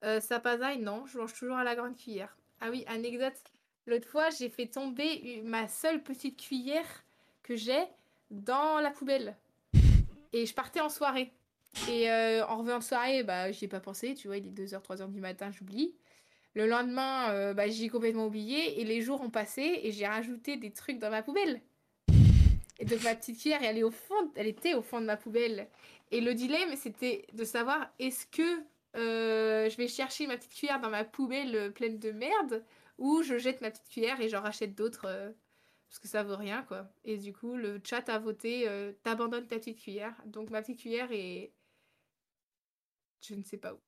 Euh, Sapazaï, non, je mange toujours à la grande cuillère. Ah oui, anecdote. L'autre fois, j'ai fait tomber ma seule petite cuillère que j'ai dans la poubelle. Et je partais en soirée. Et euh, en revenant de soirée, bah, j'y ai pas pensé, tu vois, il est 2h, 3h du matin, j'oublie. Le lendemain, euh, bah, j'y ai complètement oublié et les jours ont passé et j'ai rajouté des trucs dans ma poubelle. Et donc ma petite cuillère, elle, est au fond, elle était au fond de ma poubelle. Et le dilemme, c'était de savoir est-ce que euh, je vais chercher ma petite cuillère dans ma poubelle euh, pleine de merde ou je jette ma petite cuillère et j'en rachète d'autres parce que ça vaut rien quoi. Et du coup, le chat a voté euh, t'abandonnes ta petite cuillère. Donc ma petite cuillère est je ne sais pas où.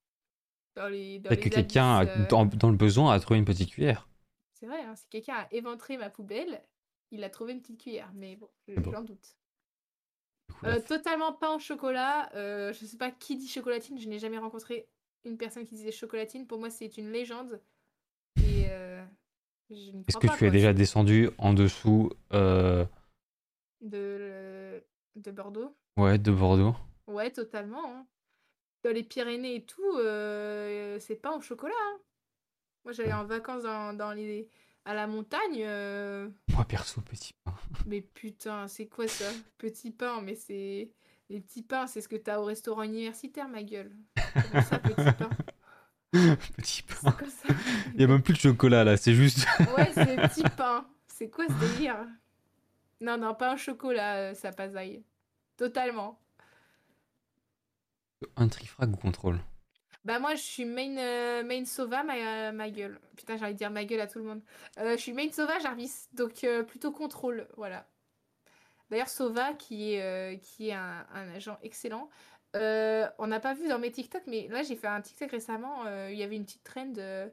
Dans les, dans Peut-être que quelqu'un, euh, dans, dans le besoin, a trouvé une petite cuillère. c'est vrai, hein, si quelqu'un a éventré ma poubelle, il a trouvé une petite cuillère, mais bon, beau. j'en doute. Coup, la Euh, totalement pas en chocolat, je sais pas qui dit chocolatine, je n'ai jamais rencontré une personne qui disait chocolatine, pour moi c'est une légende. Et Est-ce que pas, tu es déjà descendu en dessous euh, de, de Bordeaux. ouais, de Bordeaux Ouais, totalement. hein. Dans les Pyrénées et tout, euh, c'est pas en chocolat. hein. Moi j'allais en vacances dans, dans les, à la montagne. euh, Moi, perso, petit pain. Mais putain, c'est quoi ça? Petit pain, mais c'est. Les petits pains, c'est ce que t'as au restaurant universitaire, ma gueule. Comment ça, petit pain? Petit pain. Il y a même plus de chocolat là, c'est juste. Ouais, c'est petit pain. C'est quoi ce délire? Non, non, pas un chocolat, euh, ça passe aille. Totalement. Un trifrag ou contrôle? Bah moi je suis main, euh, main Sova, ma, euh, ma gueule. Putain j'ai envie de dire ma gueule à tout le monde. Euh, je suis main Sova, Jarvis, donc plutôt contrôle, voilà. D'ailleurs Sova qui est, qui est un, un agent excellent. Euh, on n'a pas vu dans mes TikTok, mais là j'ai fait un TikTok récemment, euh, il y avait une petite trend euh,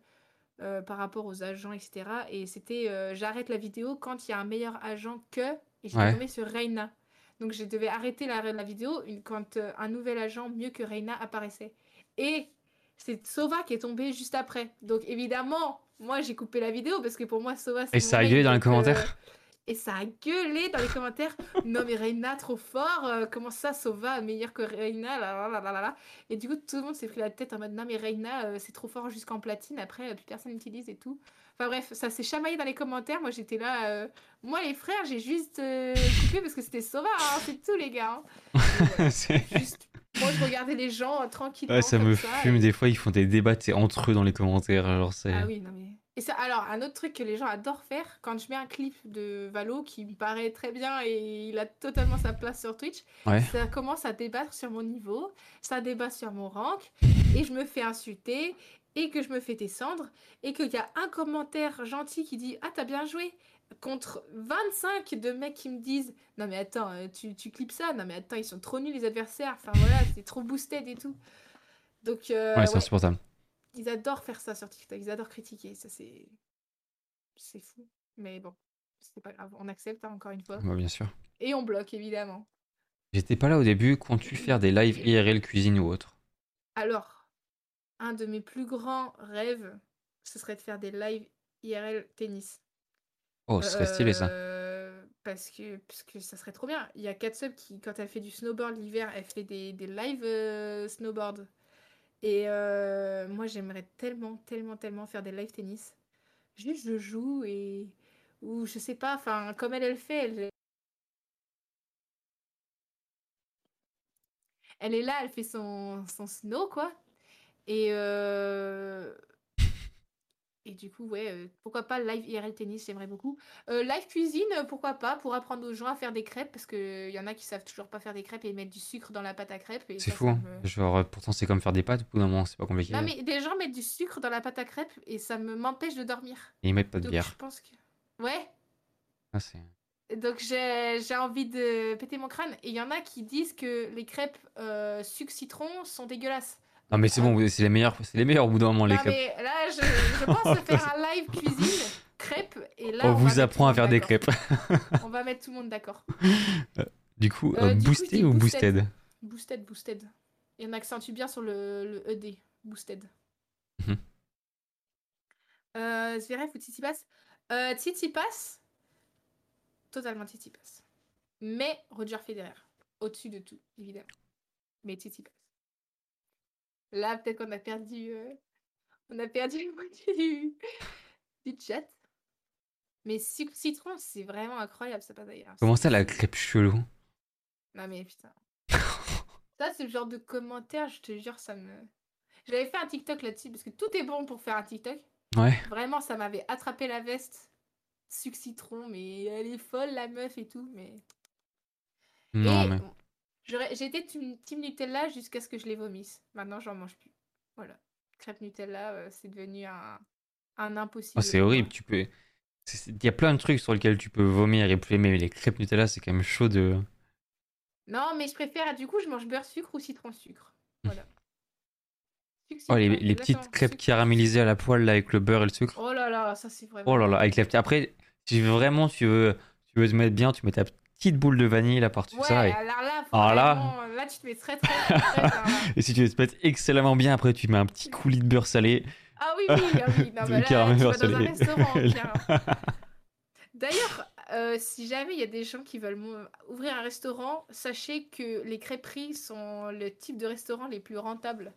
euh, par rapport aux agents, etc. Et c'était euh, j'arrête la vidéo quand il y a un meilleur agent que... Et j'étais Ouais. tombée sur Reina. Donc je devais arrêter la, la vidéo une- quand euh, un nouvel agent mieux que Reina apparaissait. Et c'est Sova qui est tombé juste après. Donc évidemment, moi j'ai coupé la vidéo parce que pour moi Sova c'est Et mon ça a gueulé dans les donc, euh, commentaires? Et ça a gueulé dans les commentaires. non mais Reina trop fort, euh, comment ça Sova meilleur que Reina là, là, là, là, là. Et du coup tout le monde s'est pris la tête en mode non mais Reina euh, c'est trop fort jusqu'en platine, après euh, plus personne n'utilise et tout. Enfin bref, ça s'est chamaillé dans les commentaires. Moi j'étais là, euh, moi les frères j'ai juste euh, coupé parce que c'était Sova, hein, c'est tout les gars. hein. C'est- Juste, moi je regardais les gens euh, tranquillement. Ouais, ça me ça, fume et- des fois, ils font des débats entre eux dans les commentaires. Alors c'est. Ah oui, non mais. Et ça, alors, un autre truc que les gens adorent faire, quand je mets un clip de Valo qui me paraît très bien et il a totalement sa place sur Twitch, Ouais. ça commence à débattre sur mon niveau, ça débat sur mon rank, et je me fais insulter, et que je me fais descendre, et qu'il y a un commentaire gentil qui dit Ah, t'as bien joué Contre 25 de mecs qui me disent Non, mais attends, euh, tu, tu clips ça Non, mais attends, ils sont trop nuls les adversaires, enfin voilà, c'est trop boosted et tout. Donc, euh, Ouais, c'est ouais. insupportable. Ils adorent faire ça sur TikTok, ils adorent critiquer, ça c'est. C'est fou. Mais bon, c'est pas grave, on accepte hein, encore une fois. Ouais, bien sûr. Et on bloque évidemment. J'étais pas là au début. Comptes-tu faire des lives IRL cuisine ou autre? Alors, un de mes plus grands rêves, ce serait de faire des lives IRL tennis. Oh, ce serait stylé ça. Euh, Parce que, parce que ça serait trop bien. Il y a Katsub qui, quand elle fait du snowboard l'hiver, elle fait des, des lives euh, snowboard. Et euh, moi, j'aimerais tellement, tellement, tellement faire des live tennis. Juste, je joue et. Ou je sais pas, enfin, comme elle, elle le fait, elle. Est là, elle fait son, son snow, quoi. Et. Et du coup, ouais, euh, pourquoi pas live IRL tennis, j'aimerais beaucoup. Euh, live cuisine, euh, pourquoi pas, pour apprendre aux gens à faire des crêpes, parce qu'il y en a qui savent toujours pas faire des crêpes et mettre du sucre dans la pâte à crêpes. C'est fou. hein. me- Genre, euh, pourtant, c'est comme faire des pâtes. Au bout d'un moment, c'est pas compliqué. Non, mais des gens mettent du sucre dans la pâte à crêpes et ça me m'empêche de dormir. Et ils mettent pas de Donc bière. je pense que. Ouais, Ah, c'est- donc j'ai envie de péter mon crâne. Et il y en a qui disent que les crêpes euh, sucre citron sont dégueulasses. Non, mais c'est bon, c'est les meilleurs, c'est les meilleurs au bout d'un moment, les crêpes. mais là, je, je pense faire un live cuisine crêpes. Et là, On va vous mettre apprend tout à le faire monde des d'accord. crêpes. On va mettre tout le monde d'accord. Du coup, Euh, euh, du boosté ou boosted. boosted? Boosted, boosted. Et on accentue bien sur le, le ED. Boosted. Mhm. Euh, Zverev ou Tsitsipas? Euh, Tsitsipas, totalement Tsitsipas. Mais Roger Federer, au-dessus de tout, évidemment. Mais Tsitsipas. Là, peut-être qu'on a perdu... euh, On a perdu moitié du, du chat. Mais citron, c'est vraiment incroyable, ça passe d'ailleurs. Comment ça, la crêpe chelou? Non mais putain. Ça, c'est le genre de commentaire, je te jure, ça me... J'avais fait un TikTok là-dessus, parce que tout est bon pour faire un TikTok. Ouais. Vraiment, ça m'avait attrapé la veste. Sucre citron, mais elle est folle, la meuf et tout, mais... Non, Et mais. J'étais team, team Nutella jusqu'à ce que je les vomisse. Maintenant, j'en mange plus. Voilà. Crêpe Nutella, euh, c'est devenu un, un impossible. Oh, c'est horrible. Tu peux. Il y a plein de trucs sur lesquels tu peux vomir et plus aimer, mais les crêpes Nutella, c'est quand même chaud de. Non, mais je préfère, du coup, je mange beurre sucre ou citron sucre. Voilà. Sucre, Oh, les, petites crêpes Sucre. caramélisées à la poêle là, avec le beurre et le sucre. Oh là là, ça c'est vraiment. Oh là là, avec la. Après, si vraiment tu veux, tu veux te mettre bien, tu mets ta petite boule de vanille là par-dessus Ouais, ça. Et, alors là, Alors là- tu te mets très très très, là. et si tu veux te mettre excellemment bien, après tu mets un petit coulis de beurre salé. Ah oui, oui, ah oui. Non, là, tu vas dans un salé. restaurant. clairement. D'ailleurs, euh, si jamais il y a des gens qui veulent ouvrir un restaurant, sachez que les crêperies sont le type de restaurant les plus rentables.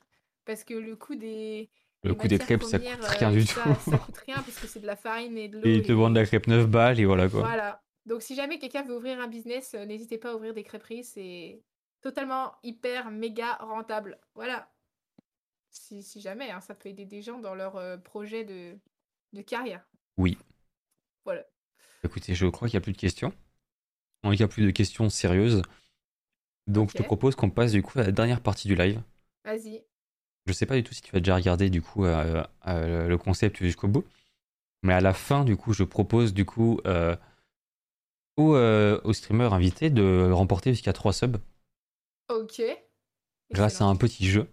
Parce que le coût des. Le coup des crêpes, ça coûte rien euh, du ça, tout. Ça coûte rien parce que c'est de la farine et de l'eau. Et ils te vendent la crêpe 9 balles et voilà quoi. Voilà. Donc si jamais quelqu'un veut ouvrir un business, euh, n'hésitez pas à ouvrir des crêperies, c'est totalement hyper méga rentable. Voilà. Si, si jamais, hein, ça peut aider des gens dans leur euh, projet de, de carrière. Oui. Voilà. Écoutez, je crois qu'il n'y a plus de questions. Il n'y a plus de questions sérieuses. Donc, je te propose qu'on passe du coup à la dernière partie du live. Vas-y. Je sais pas du tout si tu vas déjà regarder du coup euh, euh, le concept jusqu'au bout. Mais à la fin, du coup, je propose du coup aux, euh, aux streamers invités de remporter jusqu'à 3 subs Ok. grâce à un petit jeu.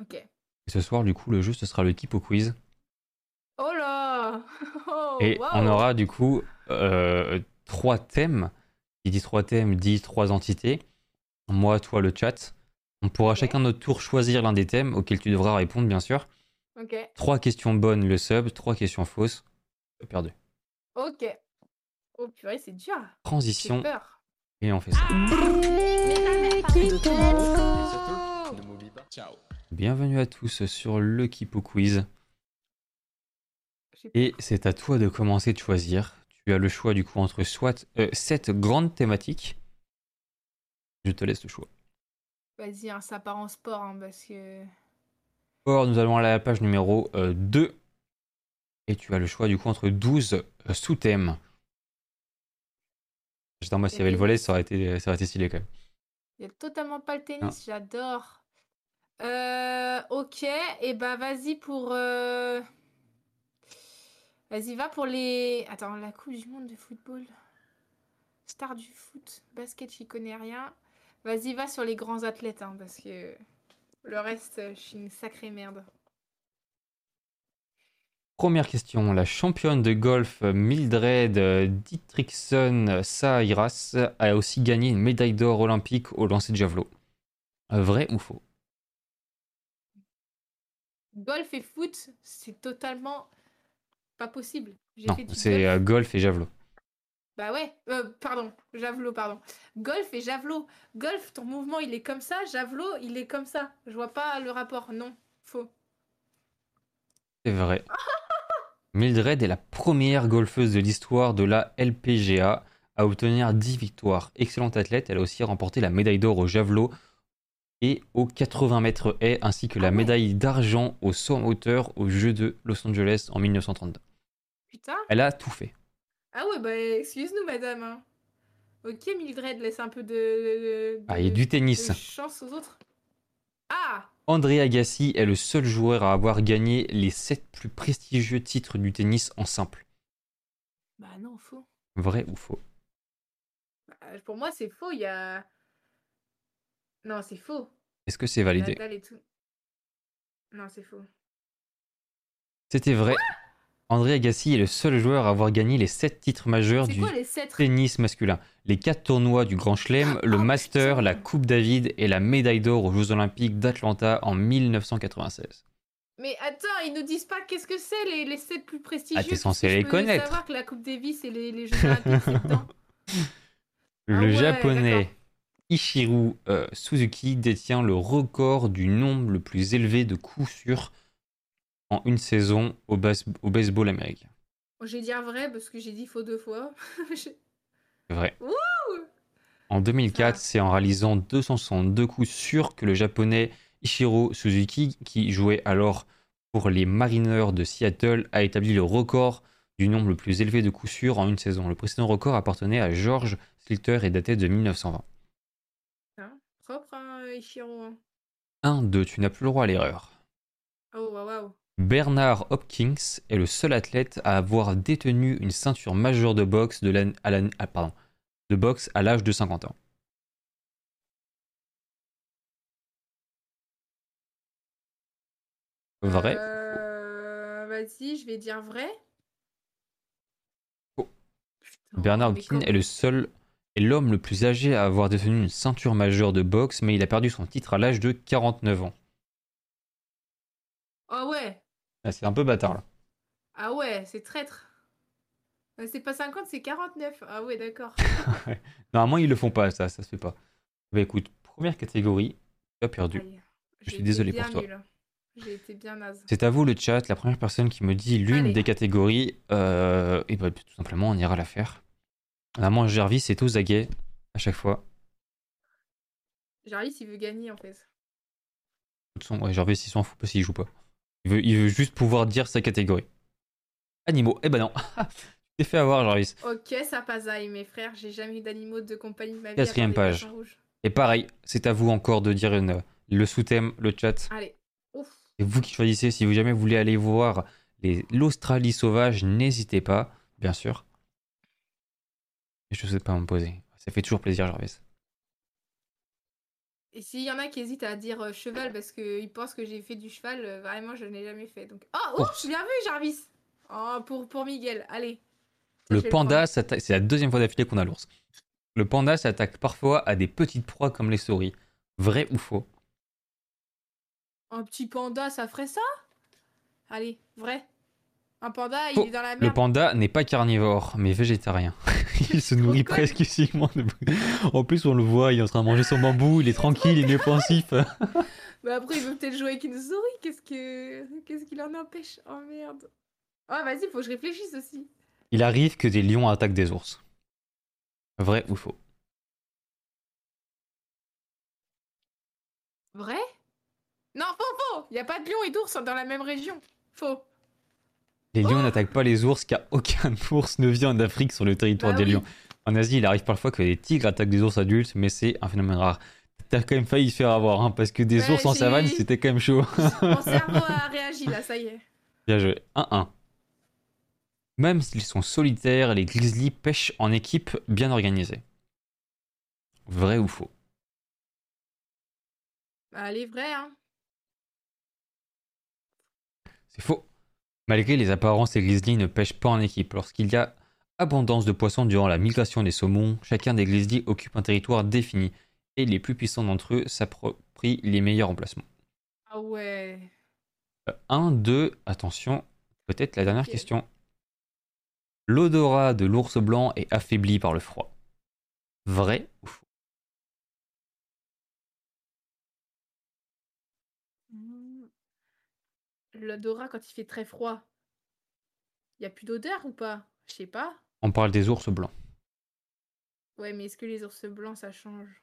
Ok. Et ce soir, du coup, le jeu, ce sera le Kipo Quiz. Oh là Oh, Et on aura du coup euh, trois thèmes. Qui dit trois thèmes dit trois entités. Moi, toi, le chat. On pourra chacun notre tour choisir l'un des thèmes auxquels tu devras répondre, bien sûr. Ok. Trois questions bonnes, le sub. Trois questions fausses. Perdu. Ok. Oh purée, c'est dur. J'ai Transition. peur. Et on fait ça. Pas. Ciao. Bienvenue à tous sur le Kipo Quiz. Et c'est à toi de commencer de choisir. Tu as le choix du coup entre soit euh, sept grandes thématiques. Je te laisse le choix. Vas-y, hein, ça part en sport, hein, parce que... Or, nous allons aller à la page numéro euh, 2. Et tu as le choix du coup entre 12 euh, sous-thèmes. J'attends moi s'il y avait le volet, ça aurait été, ça aurait été stylé quand même. Il y a totalement pas le tennis, Ah. j'adore. Euh, ok, et bah vas-y pour... euh, Vas-y, va pour les... Attends, la Coupe du Monde de football. Star du foot, basket, j'y connais rien. Vas-y, va sur les grands athlètes, hein, parce que le reste, je suis une sacrée merde. Première question. La championne de golf euh, Mildred euh, Dietrichson Sahiras a aussi gagné une médaille d'or olympique au lancer de javelot. Euh, Vrai ou faux? Golf et foot, c'est totalement pas possible. Non, c'est golf. euh, golf et javelot. Bah ouais, euh, pardon, javelot, pardon. Golf et javelot. Golf, ton mouvement, il est comme ça. Javelot, il est comme ça. Je vois pas le rapport. Non, faux. C'est vrai. Mildred est la première golfeuse de l'histoire de la LPGA à obtenir 10 victoires. Excellente athlète, elle a aussi remporté la médaille d'or au javelot et au 80 mètres haies, ainsi que la médaille d'argent au saut en hauteur aux Jeux de Los Angeles en 1932. Putain. Elle a tout fait. Ah ouais, bah excuse-nous, madame. hein. Ok, Mildred, laisse un peu de, de- de- Ah, il y a du de tennis. chance aux autres. Ah André Agassi est le seul joueur à avoir gagné les 7 plus prestigieux titres du tennis en simple. Bah non, faux. Vrai ou faux? Bah, pour moi, c'est faux. Il y a. Non, c'est faux. Est-ce que c'est validé? Tout. Non, c'est faux. C'était vrai. André Agassi est le seul joueur à avoir gagné les 7 titres majeurs du quoi les 7 tennis masculin? Les 4 tournois du Grand Chelem, le Oh, Master, la Coupe David et la médaille d'or aux Jeux Olympiques d'Atlanta en 1996. Mais attends, ils nous disent pas qu'est-ce que c'est les, les 7 plus prestigieux. Ah, t'es censé les connaître. savoir que la Coupe Davis et les, les Jeux Olympiques. Le Ah ouais, japonais. Ichiro euh, Suzuki détient le record du nombre le plus élevé de coups sûrs en une saison au, bas- au baseball américain. Je vais dire vrai parce que j'ai dit faux deux fois. Je- vrai. Wouh En 2004, Ah. c'est en réalisant 262 coups sûrs que le japonais Ichiro Suzuki, qui jouait alors pour les Mariners de Seattle, a établi le record du nombre le plus élevé de coups sûrs en une saison. Le précédent record appartenait à George Sliter et datait de 1920. Hein, Propre, hein, Ichiro. hein. 1, 2, tu n'as plus le droit à l'erreur. Oh, waouh, waouh. Bernard Hopkins est le seul athlète à avoir détenu une ceinture majeure de boxe de à ah, pardon, de boxe à l'âge de 50 ans. Vrai Euh, Vas-y, je vais dire vrai. Putain, Bernard Hopkins est le seul est l'homme le plus âgé à avoir détenu une ceinture majeure de boxe, mais il a perdu son titre à l'âge de 49 ans. Ah ouais. Ah, c'est un peu bâtard là. Ah ouais, c'est traître. Euh, C'est pas 50, c'est 49. Ah ouais, d'accord. Normalement, ils le font pas, ça, ça se fait pas. Bah écoute, première catégorie, tu as perdu. Je suis désolé pour toi. nulle. J'ai été bien naze. C'est à vous le chat, la première personne qui me dit l'une des catégories, euh, et bah tout simplement on ira la faire. Normalement Gervis est aux aguets à chaque fois. Jarvis, il veut gagner en fait. ouais, Jarvis, il s'en fout parce qu'il joue pas. Il veut, il veut juste pouvoir dire sa catégorie. Animaux. Eh ben non. t'es fait avoir, Jarvis. Ok, ça pasaille, mes frères. J'ai jamais eu d'animaux de compagnie de ma vie. Quatrième page. Et pareil, c'est à vous encore de dire une, le sous-thème, le chat. Allez. Ouf. C'est vous qui choisissez. Si vous jamais voulez aller voir l'Australie sauvage, n'hésitez pas, bien sûr. Et je ne sais pas me poser. Ça fait toujours plaisir, Jarvis. Et s'il y en a qui hésitent à dire euh, cheval parce qu'ils pensent que j'ai fait du cheval, euh, vraiment, je n'ai jamais fait. Donc... Oh, Oh. ouf, bien vu, Jarvis. Oh, pour, pour Miguel. Allez. Le panda s'attaque. C'est la deuxième fois d'affilée qu'on a l'ours. Le panda s'attaque parfois à des petites proies comme les souris. Vrai ou faux? Un petit panda, ça ferait ça? Allez, vrai. Un panda, il est dans la Le merde. panda n'est pas carnivore, mais végétarien. il se nourrit presque exclusivement de. En plus, on le voit, il est en train de manger son bambou, il est tranquille, il est pensif. Mais après, il veut peut-être jouer avec une souris. Qu'est-ce que qu'est-ce qui l'en empêche? Oh merde. Oh, vas-y, faut que je réfléchisse aussi. Il arrive que des lions attaquent des ours. Vrai ou faux? Vrai? Non, faux, faux Il n'y a pas de lion et d'ours dans la même région. Faux. Les lions n'attaquent pas les ours car aucun ours ne vient d'Afrique sur le territoire Bah des oui. lions. En Asie, il arrive parfois que les tigres attaquent des ours adultes, mais c'est un phénomène rare. T'as quand même failli se faire avoir, hein, parce que des Ouais, ours en savane, c'était quand même chaud. Mon cerveau a réagi là, ça y est. Bien joué. 1-1. Même s'ils sont solitaires, les grizzlies pêchent en équipe bien organisée. Vrai ou faux? Bah, allez, vrai, hein. C'est faux. Malgré les apparences, les ne pêchent pas en équipe. Lorsqu'il y a abondance de poissons durant la migration des saumons, chacun des grizzlies occupe un territoire défini et les plus puissants d'entre eux s'approprient les meilleurs emplacements. Ah ouais. 1, 2, attention, peut-être la dernière question. L'odorat de l'ours blanc est affaibli par le froid. Vrai ou faux? L'odorat quand il fait très froid. Il y a plus d'odeur ou pas? Je sais pas. On parle des ours blancs. Ouais, mais est-ce que les ours blancs ça change?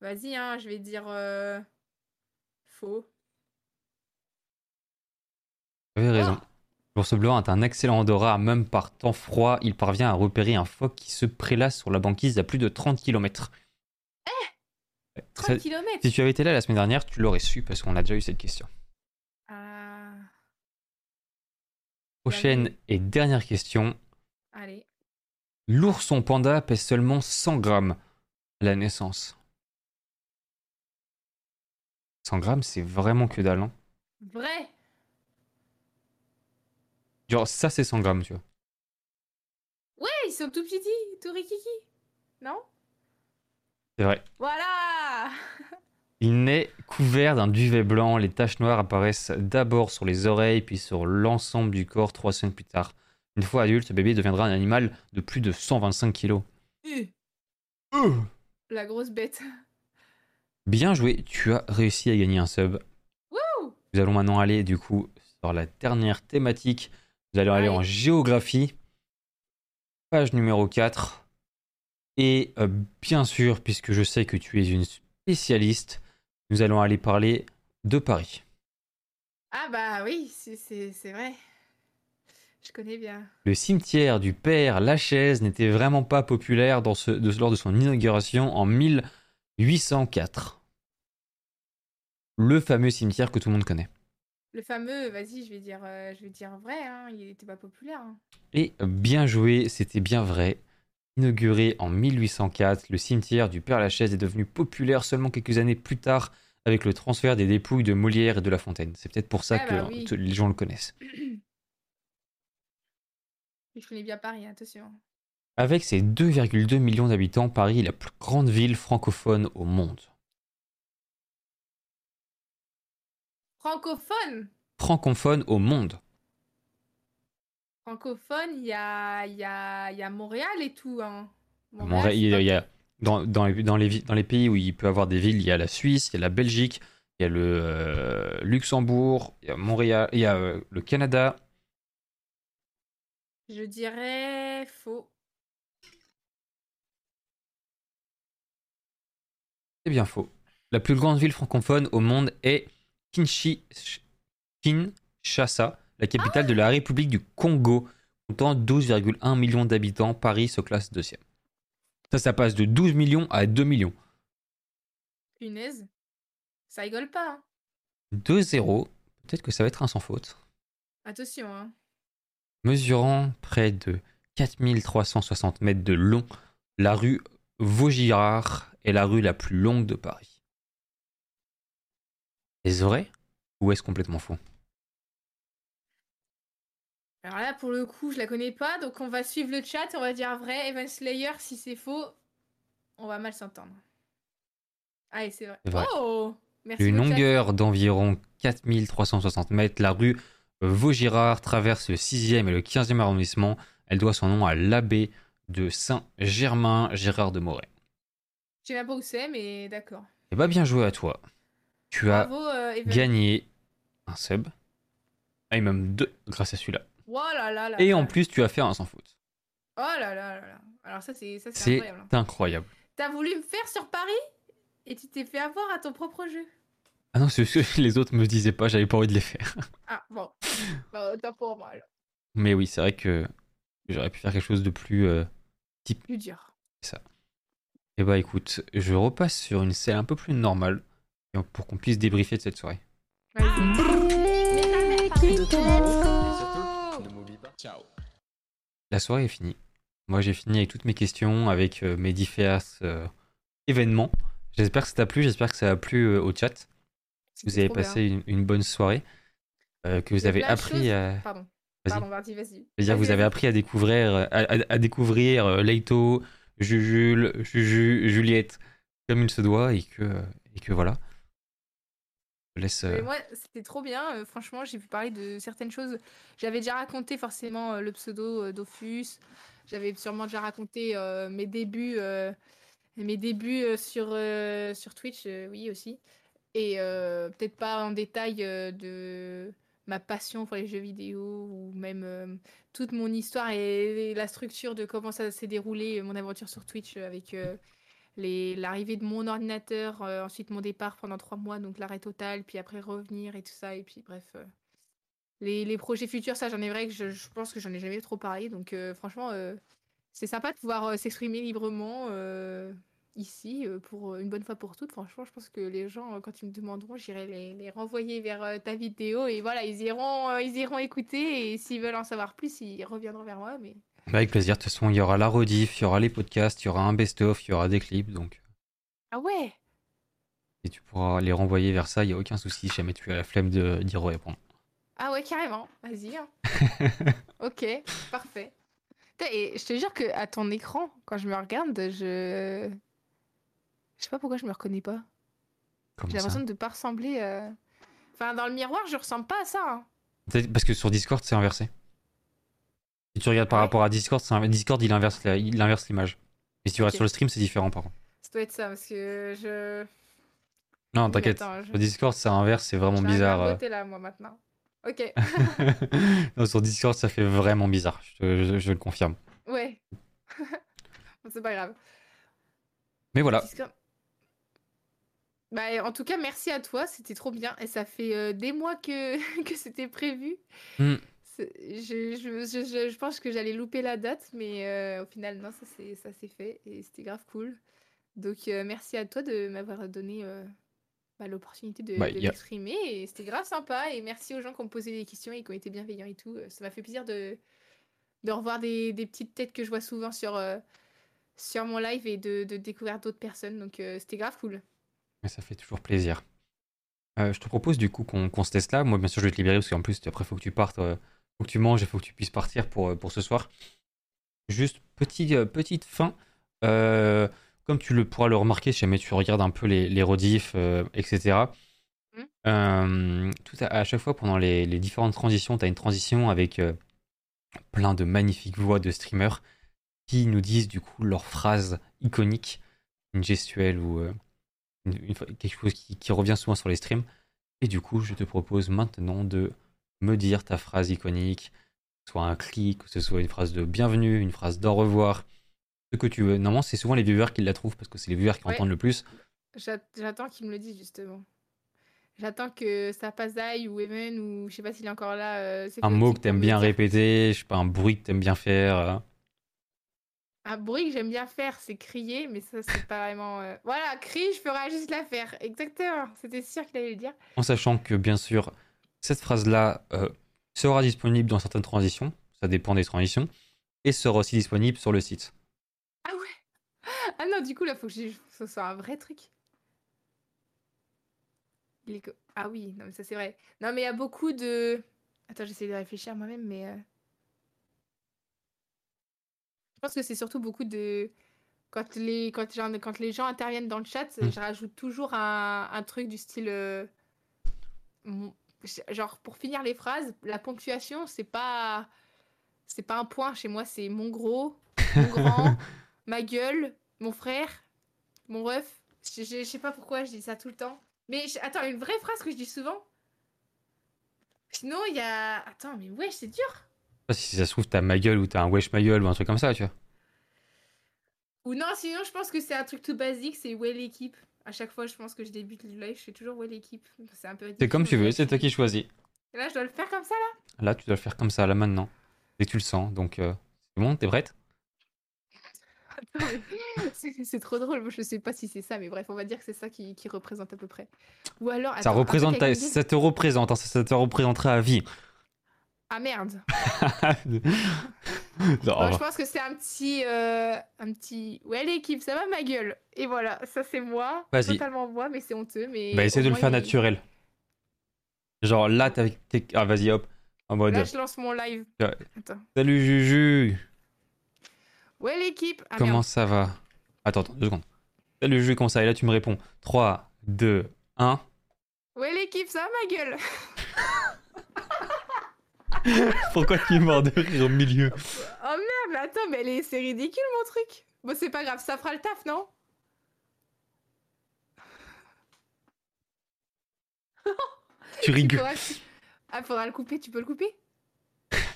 Vas-y, hein, je vais dire euh, faux. Vous avez raison. Oh L'ours blanc a un excellent odorat, même par temps froid, il parvient à repérer un phoque qui se prélasse sur la banquise à plus de 30 km. Eh 30 km Si tu avais été là la semaine dernière, tu l'aurais su parce qu'on a déjà eu cette question. Ah, Prochaine et dernière question. allez. L'ourson panda pèse seulement 100 grammes à la naissance. 100 grammes, c'est vraiment que dalle, hein. Vrai Genre, ça, c'est 100 grammes, tu vois. Ouais, ils sont tout petits, tout rikiki. Non? C'est vrai. Voilà Il naît couvert d'un duvet blanc. Les taches noires apparaissent d'abord sur les oreilles, puis sur l'ensemble du corps trois semaines plus tard. Une fois adulte, ce bébé deviendra un animal de plus de 125 kilos. Euh, La grosse bête. Bien joué, tu as réussi à gagner un sub. Wouh Nous allons maintenant aller du coup sur la dernière thématique. Nous allons aller en géographie. Page numéro 4. Et euh, bien sûr, puisque je sais que tu es une spécialiste, nous allons aller parler de Paris. Ah bah oui, c'est- vrai. Je connais bien. Le cimetière du père Lachaise n'était vraiment pas populaire dans ce, de- lors de son inauguration en 1804. Le fameux cimetière que tout le monde connaît. Le fameux, vas-y, je vais dire, euh, je vais dire vrai, hein, il était pas populaire. hein. Et bien joué, c'était bien vrai. Inauguré en 1804, le cimetière du Père Lachaise est devenu populaire seulement quelques années plus tard avec le transfert des dépouilles de Molière et de La Fontaine. C'est peut-être pour ça Ah que bah oui. euh, les gens le connaissent. Je connais bien Paris, attention. Avec ses 2,2 millions d'habitants, Paris est la plus grande ville francophone au monde. Francophone? Francophone au monde. Francophone, il y a, y, a, y a Montréal et tout. Hein. Montréal, il y a- il y a- dans, dans les, dans, les, vi- dans les pays où il peut avoir des villes, il y a la Suisse, il y a la Belgique, il y a le euh, Luxembourg, il y a Montréal, il y a euh, le Canada. Je dirais faux. C'est bien faux. La plus grande ville francophone au monde est Kinshi- Kinshasa, la capitale de la République du Congo, comptant 12,1 millions d'habitants. Paris se classe deuxième. Ça, ça passe de 12 millions à 2 millions. Punaise. Ça rigole pas. hein. 2-0. Peut-être que ça va être un sans faute. Attention, hein. Mesurant près de 4360 mètres de long, la rue Vaugirard est la rue la plus longue de Paris. Est-ce vrai ou est-ce complètement faux? Alors là, pour le coup, je la connais pas, donc on va suivre le chat, on va dire vrai. Evan Slayer, si c'est faux, on va mal s'entendre. Allez, c'est vrai. C'est vrai. Oh Merci Une longueur d'environ 4360 mètres, la rue Vaugirard traverse le 6e et le 15e arrondissement. Elle doit son nom à l'abbé de Saint-Germain, Gérard de Moret. Je sais même pas où c'est, mais d'accord. Eh bah bien joué à toi. Tu as euh, gagné un sub. Ah, et même deux grâce à celui-là. Oh là là là Et là. en plus, tu as fait un sans faute. Oh là là là là. Alors ça, c'est ça, c'est incroyable. hein. incroyable. T'as voulu me faire sur Paris et tu t'es fait avoir à ton propre jeu. Ah non, c'est ce que les autres me disaient pas, j'avais pas envie de les faire. Ah bon. bah, autant pour moi alors. Mais oui, c'est vrai que j'aurais pu faire quelque chose de plus. euh, Plus dur. Eh bah écoute, je repasse sur une scène un peu plus normale et pour qu'on puisse débriefer de cette soirée. Ciao. La soirée est finie. Moi j'ai fini avec toutes mes questions, avec euh, mes différents euh, événements. J'espère que ça t'a plu, j'espère que ça a plu euh, au chat. Vous avez passé une, une bonne soirée. euh, que vous avez appris à. Pardon. Vas-y. Pardon, vas-y, vas-y. Je veux dire, Vas-y, vous avez appris à découvrir, à, à- à découvrir Leito, Jujul, Juju, Juliette, comme il se doit, et que, et que voilà. Laisse. euh, Mais moi, c'était trop bien. euh, franchement, j'ai pu parler de certaines choses. J'avais déjà raconté forcément euh, le pseudo Dofus. J'avais sûrement déjà raconté mes débuts, mes débuts sur, sur Twitch, oui aussi. Et peut-être pas en détail de ma passion pour les jeux vidéo ou même euh, toute mon histoire et la structure de comment ça s'est déroulé, mon aventure sur Twitch avec euh, l'arrivée de mon ordinateur, euh, ensuite mon départ pendant trois mois, donc l'arrêt total, puis après revenir et tout ça, et puis bref. euh, les, les projets futurs, ça j'en ai vrai que je, pense que j'en ai jamais trop parlé, donc euh, franchement, c'est sympa de pouvoir s'exprimer librement ici pour une bonne fois pour toutes. Franchement, je pense que les gens, quand ils me demanderont, j'irai les, les renvoyer vers ta vidéo, et voilà, ils iront, ils iront écouter, et s'ils veulent en savoir plus, ils reviendront vers moi, mais avec plaisir. De toute façon, il y aura la rediff, il y aura les podcasts, il y aura un best-of, il y aura des clips, donc. ah ouais Et tu pourras les renvoyer vers ça, il n'y a aucun souci, si jamais tu as la flemme de- d'y répondre. Ah ouais, carrément. Vas-y. hein. ok, parfait. Et je te jure que à ton écran, quand je me regarde, je. Je sais pas pourquoi je me reconnais pas. J'ai l'impression de pas ressembler. euh, Enfin, dans le miroir, je ressemble pas à ça. hein. Parce que sur Discord, c'est inversé. Si tu regardes par Ouais. rapport à Discord, Discord, il inverse la- il inverse l'image. Mais si tu Ok. sur le stream, c'est différent, par contre. Ça doit être ça, parce que je. Non, t'inquiète. je- Sur Discord, c'est inverse, c'est vraiment un bizarre. euh. gargoté là, moi, maintenant. Ok. non, sur Discord, ça fait vraiment bizarre, je, te- je- je le confirme. ouais. C'est pas grave. Mais voilà, Discord- Bah, en tout cas, merci à toi, c'était trop bien. Et ça fait euh, des mois que, que c'était prévu. Hmm. Je, pense que j'allais louper la date, mais euh, au final, non, ça s'est ça s'est fait et c'était grave cool. Donc, euh, merci à toi de m'avoir donné euh, bah, l'opportunité de, Bah, de m'exprimer. Et c'était grave sympa. Et merci aux gens qui ont posé des questions et qui ont été bienveillants et tout. Ça m'a fait plaisir de, de revoir des, des petites têtes que je vois souvent sur, sur mon live et de, de découvrir d'autres personnes. Donc, c'était grave cool. mais ça fait toujours plaisir. Euh, je te propose du coup qu'on qu'on se teste là. Moi, bien sûr, je vais te libérer parce qu'en plus, après, faut que tu partes, euh, faut que tu manges et faut que tu puisses partir pour, euh, pour ce soir. Juste petit, euh, petite fin. Euh, comme tu le pourras le remarquer si jamais tu regardes un peu les, les rediffs, euh, etc. Euh, tout à, à chaque fois pendant les, les différentes transitions, tu as une transition avec plein de magnifiques voix de streamers qui nous disent du coup leur phrase iconique, une gestuelle ou une- une fois- quelque chose qui, qui revient souvent sur les streams. Et du coup, je te propose maintenant de me dire ta phrase iconique, que ce soit un clic, que ce soit une phrase de bienvenue, une phrase d'au revoir, ce que tu veux. Normalement, c'est souvent les viewers qui la trouvent parce que c'est les viewers qui Ouais. entendent le plus. J'a- J'attends qu'il me le dise justement. J'attends que ça passe Zai ou Evan ou je sais pas s'il est encore là. euh, Un mot que t'aimes bien répéter, je sais pas, un bruit que t'aimes bien faire. euh. Un bruit que j'aime bien faire, c'est crier, mais ça, c'est pas vraiment. euh, Voilà, crie, je ferai juste la faire. Exactement, c'était sûr qu'il allait le dire. En sachant que, bien sûr, cette phrase-là euh, sera disponible dans certaines transitions, ça dépend des transitions, et sera aussi disponible sur le site. Ah ouais Ah non, du coup, là, faut que ce soit un vrai truc. Il est co- Ah oui, non, mais ça, c'est vrai. Non, mais il y a beaucoup de. Attends, j'essaie de réfléchir moi-même, mais. euh, Je pense que c'est surtout beaucoup de. Quand les, quand, genre, quand les gens interviennent dans le chat, Mm. je rajoute toujours un, un truc du style. euh, Genre, pour finir les phrases, la ponctuation, c'est pas. C'est pas un point chez moi, c'est mon gros, mon grand, ma gueule, mon frère, mon ref. Je, je- je sais pas pourquoi je dis ça tout le temps. Mais je- attends, une vraie phrase que je dis souvent. Sinon, il y a. Attends, mais ouais, c'est dur. Je sais pas si ça se trouve, t'as ma gueule ou t'as un wesh ma gueule ou un truc comme ça, tu vois. Ou non, sinon, je pense que c'est un truc tout basique, c'est ouais l'équipe. À chaque fois, je pense que je débute le live, je fais toujours ouais l'équipe. C'est un peu ridicule. C'est comme tu veux, c'est toi qui choisis. Et là, je dois le faire comme ça, là? Là, tu dois le faire comme ça, là, maintenant. Et tu le sens, donc euh, c'est bon, t'es prête? C'est trop drôle. Moi, je sais pas si c'est ça, mais bref, on va dire que c'est ça qui, qui représente à peu près. Ou alors. Ça attends, représente, ta- ça te représente, hein, ça, ça te représentera à vie. Ah merde. Non, Bon, je pense que c'est un petit, euh, un petit. Ouais, l'équipe, ça va ma gueule. Et voilà, ça c'est moi. Vas-y. Totalement moi, mais c'est honteux. Mais Bah, essaie de le faire il- naturel. Genre là, t'as. t'es- Ah, vas-y, hop. En mode. Là, je lance mon live. Ouais. Attends. Salut Juju Ouais, l'équipe. Ah, Comment merde. ça va? Attends, attends, deux secondes. Salut Juju, comment ça Et là, tu me réponds 3, 2, 1. Ouais, l'équipe, ça va ma gueule. Pourquoi tu es mort de rire au milieu? Oh merde, mais attends, mais c'est ridicule mon truc. Bon, c'est pas grave, ça fera le taf, non? Tu rigoles. que- Ah, faudra le couper, tu peux le couper?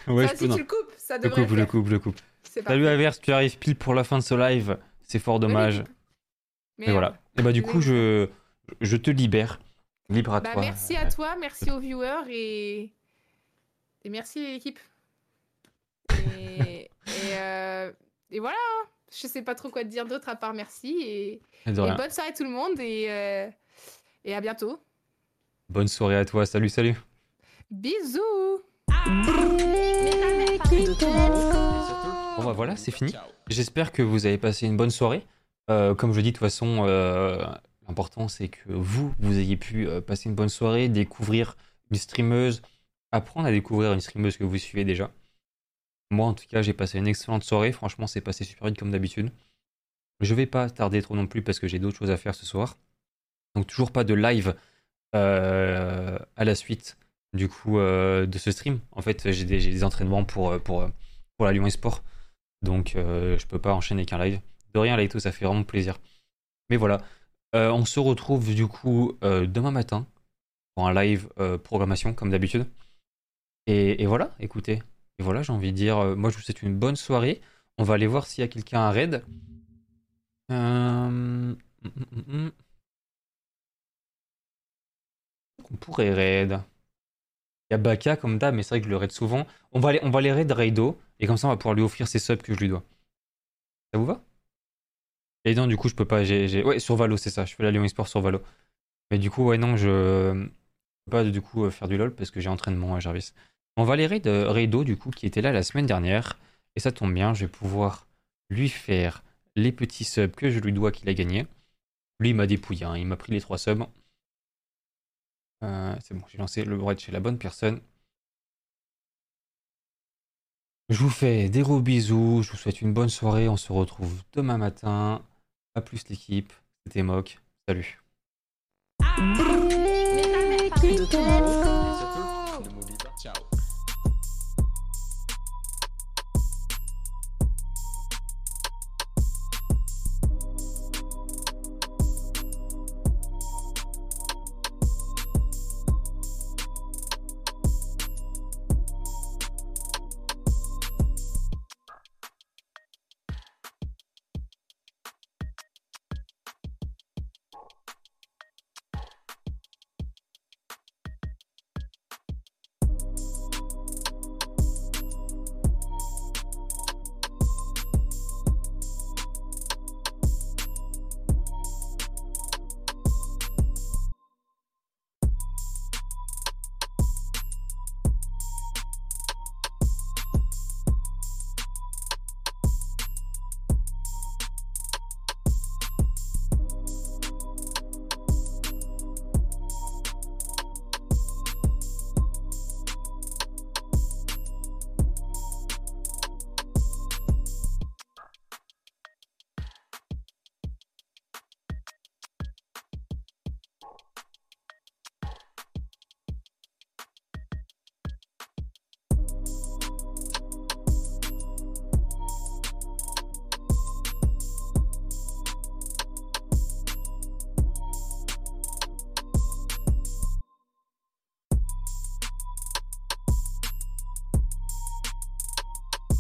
Ouais, Ça, je si peux, non. tu le coupes, ça devrait coupe, je le coupe, le coupe. Salut. Averse, tu arrives pile pour la fin de ce live. C'est fort dommage. Mais voilà. Et bah, du coup, je, je te libère. Libre à Bah, toi. merci à toi, merci aux viewers et, et merci à l'équipe. Et, et, euh, et voilà, je sais pas trop quoi te dire d'autre à part merci et, bonne soirée tout le monde et, euh, et à bientôt. Bonne soirée à toi. Salut, salut. Bisous Bon bah voilà, c'est fini. J'espère que vous avez passé une bonne soirée. Euh, comme je dis, de toute façon, l'important c'est que vous, vous ayez pu passer une bonne soirée, découvrir une streameuse, apprendre à découvrir une streameuse que vous suivez déjà. Moi, en tout cas, j'ai passé une excellente soirée. Franchement, c'est passé super vite comme d'habitude. Je vais pas tarder trop non plus parce que j'ai d'autres choses à faire ce soir. Donc toujours pas de live euh, à la suite du coup euh, de ce stream. En fait, j'ai des, entraînements pour, euh, pour, pour la Lyon Esport. Donc euh, je peux pas enchaîner qu'un live. De rien, Laito, ça fait vraiment plaisir. Mais voilà, on se retrouve du coup demain matin pour un live programmation comme d'habitude. Et, voilà, écoutez. Et voilà, j'ai envie de dire, euh, moi je vous souhaite une bonne soirée. On va aller voir s'il y a quelqu'un à raid. Euh. On pourrait raid. Il y a Baka comme d'hab, mais c'est vrai que je le raid souvent. On va aller, on va aller raid Raido, et comme ça on va pouvoir lui offrir ses subs que je lui dois. Ça vous va? Et non, du coup, je peux pas. Ouais, sur Valo, c'est ça. Je fais la Lyon Esport sur Valo. Mais du coup, ouais, non, je peux pas du coup euh, faire du LoL parce que j'ai entraînement à Jarvis. On va aller raid Raido, du coup, qui était là la semaine dernière. Et ça tombe bien, je vais pouvoir lui faire les petits subs que je lui dois qu'il a gagné. Lui, il m'a dépouillé, hein, il m'a pris les trois subs. Euh, c'est bon, j'ai lancé le raid chez la bonne personne. Je vous fais des gros bisous, je vous souhaite une bonne soirée, on se retrouve demain matin. A plus l'équipe, c'était Mock, salut. Ah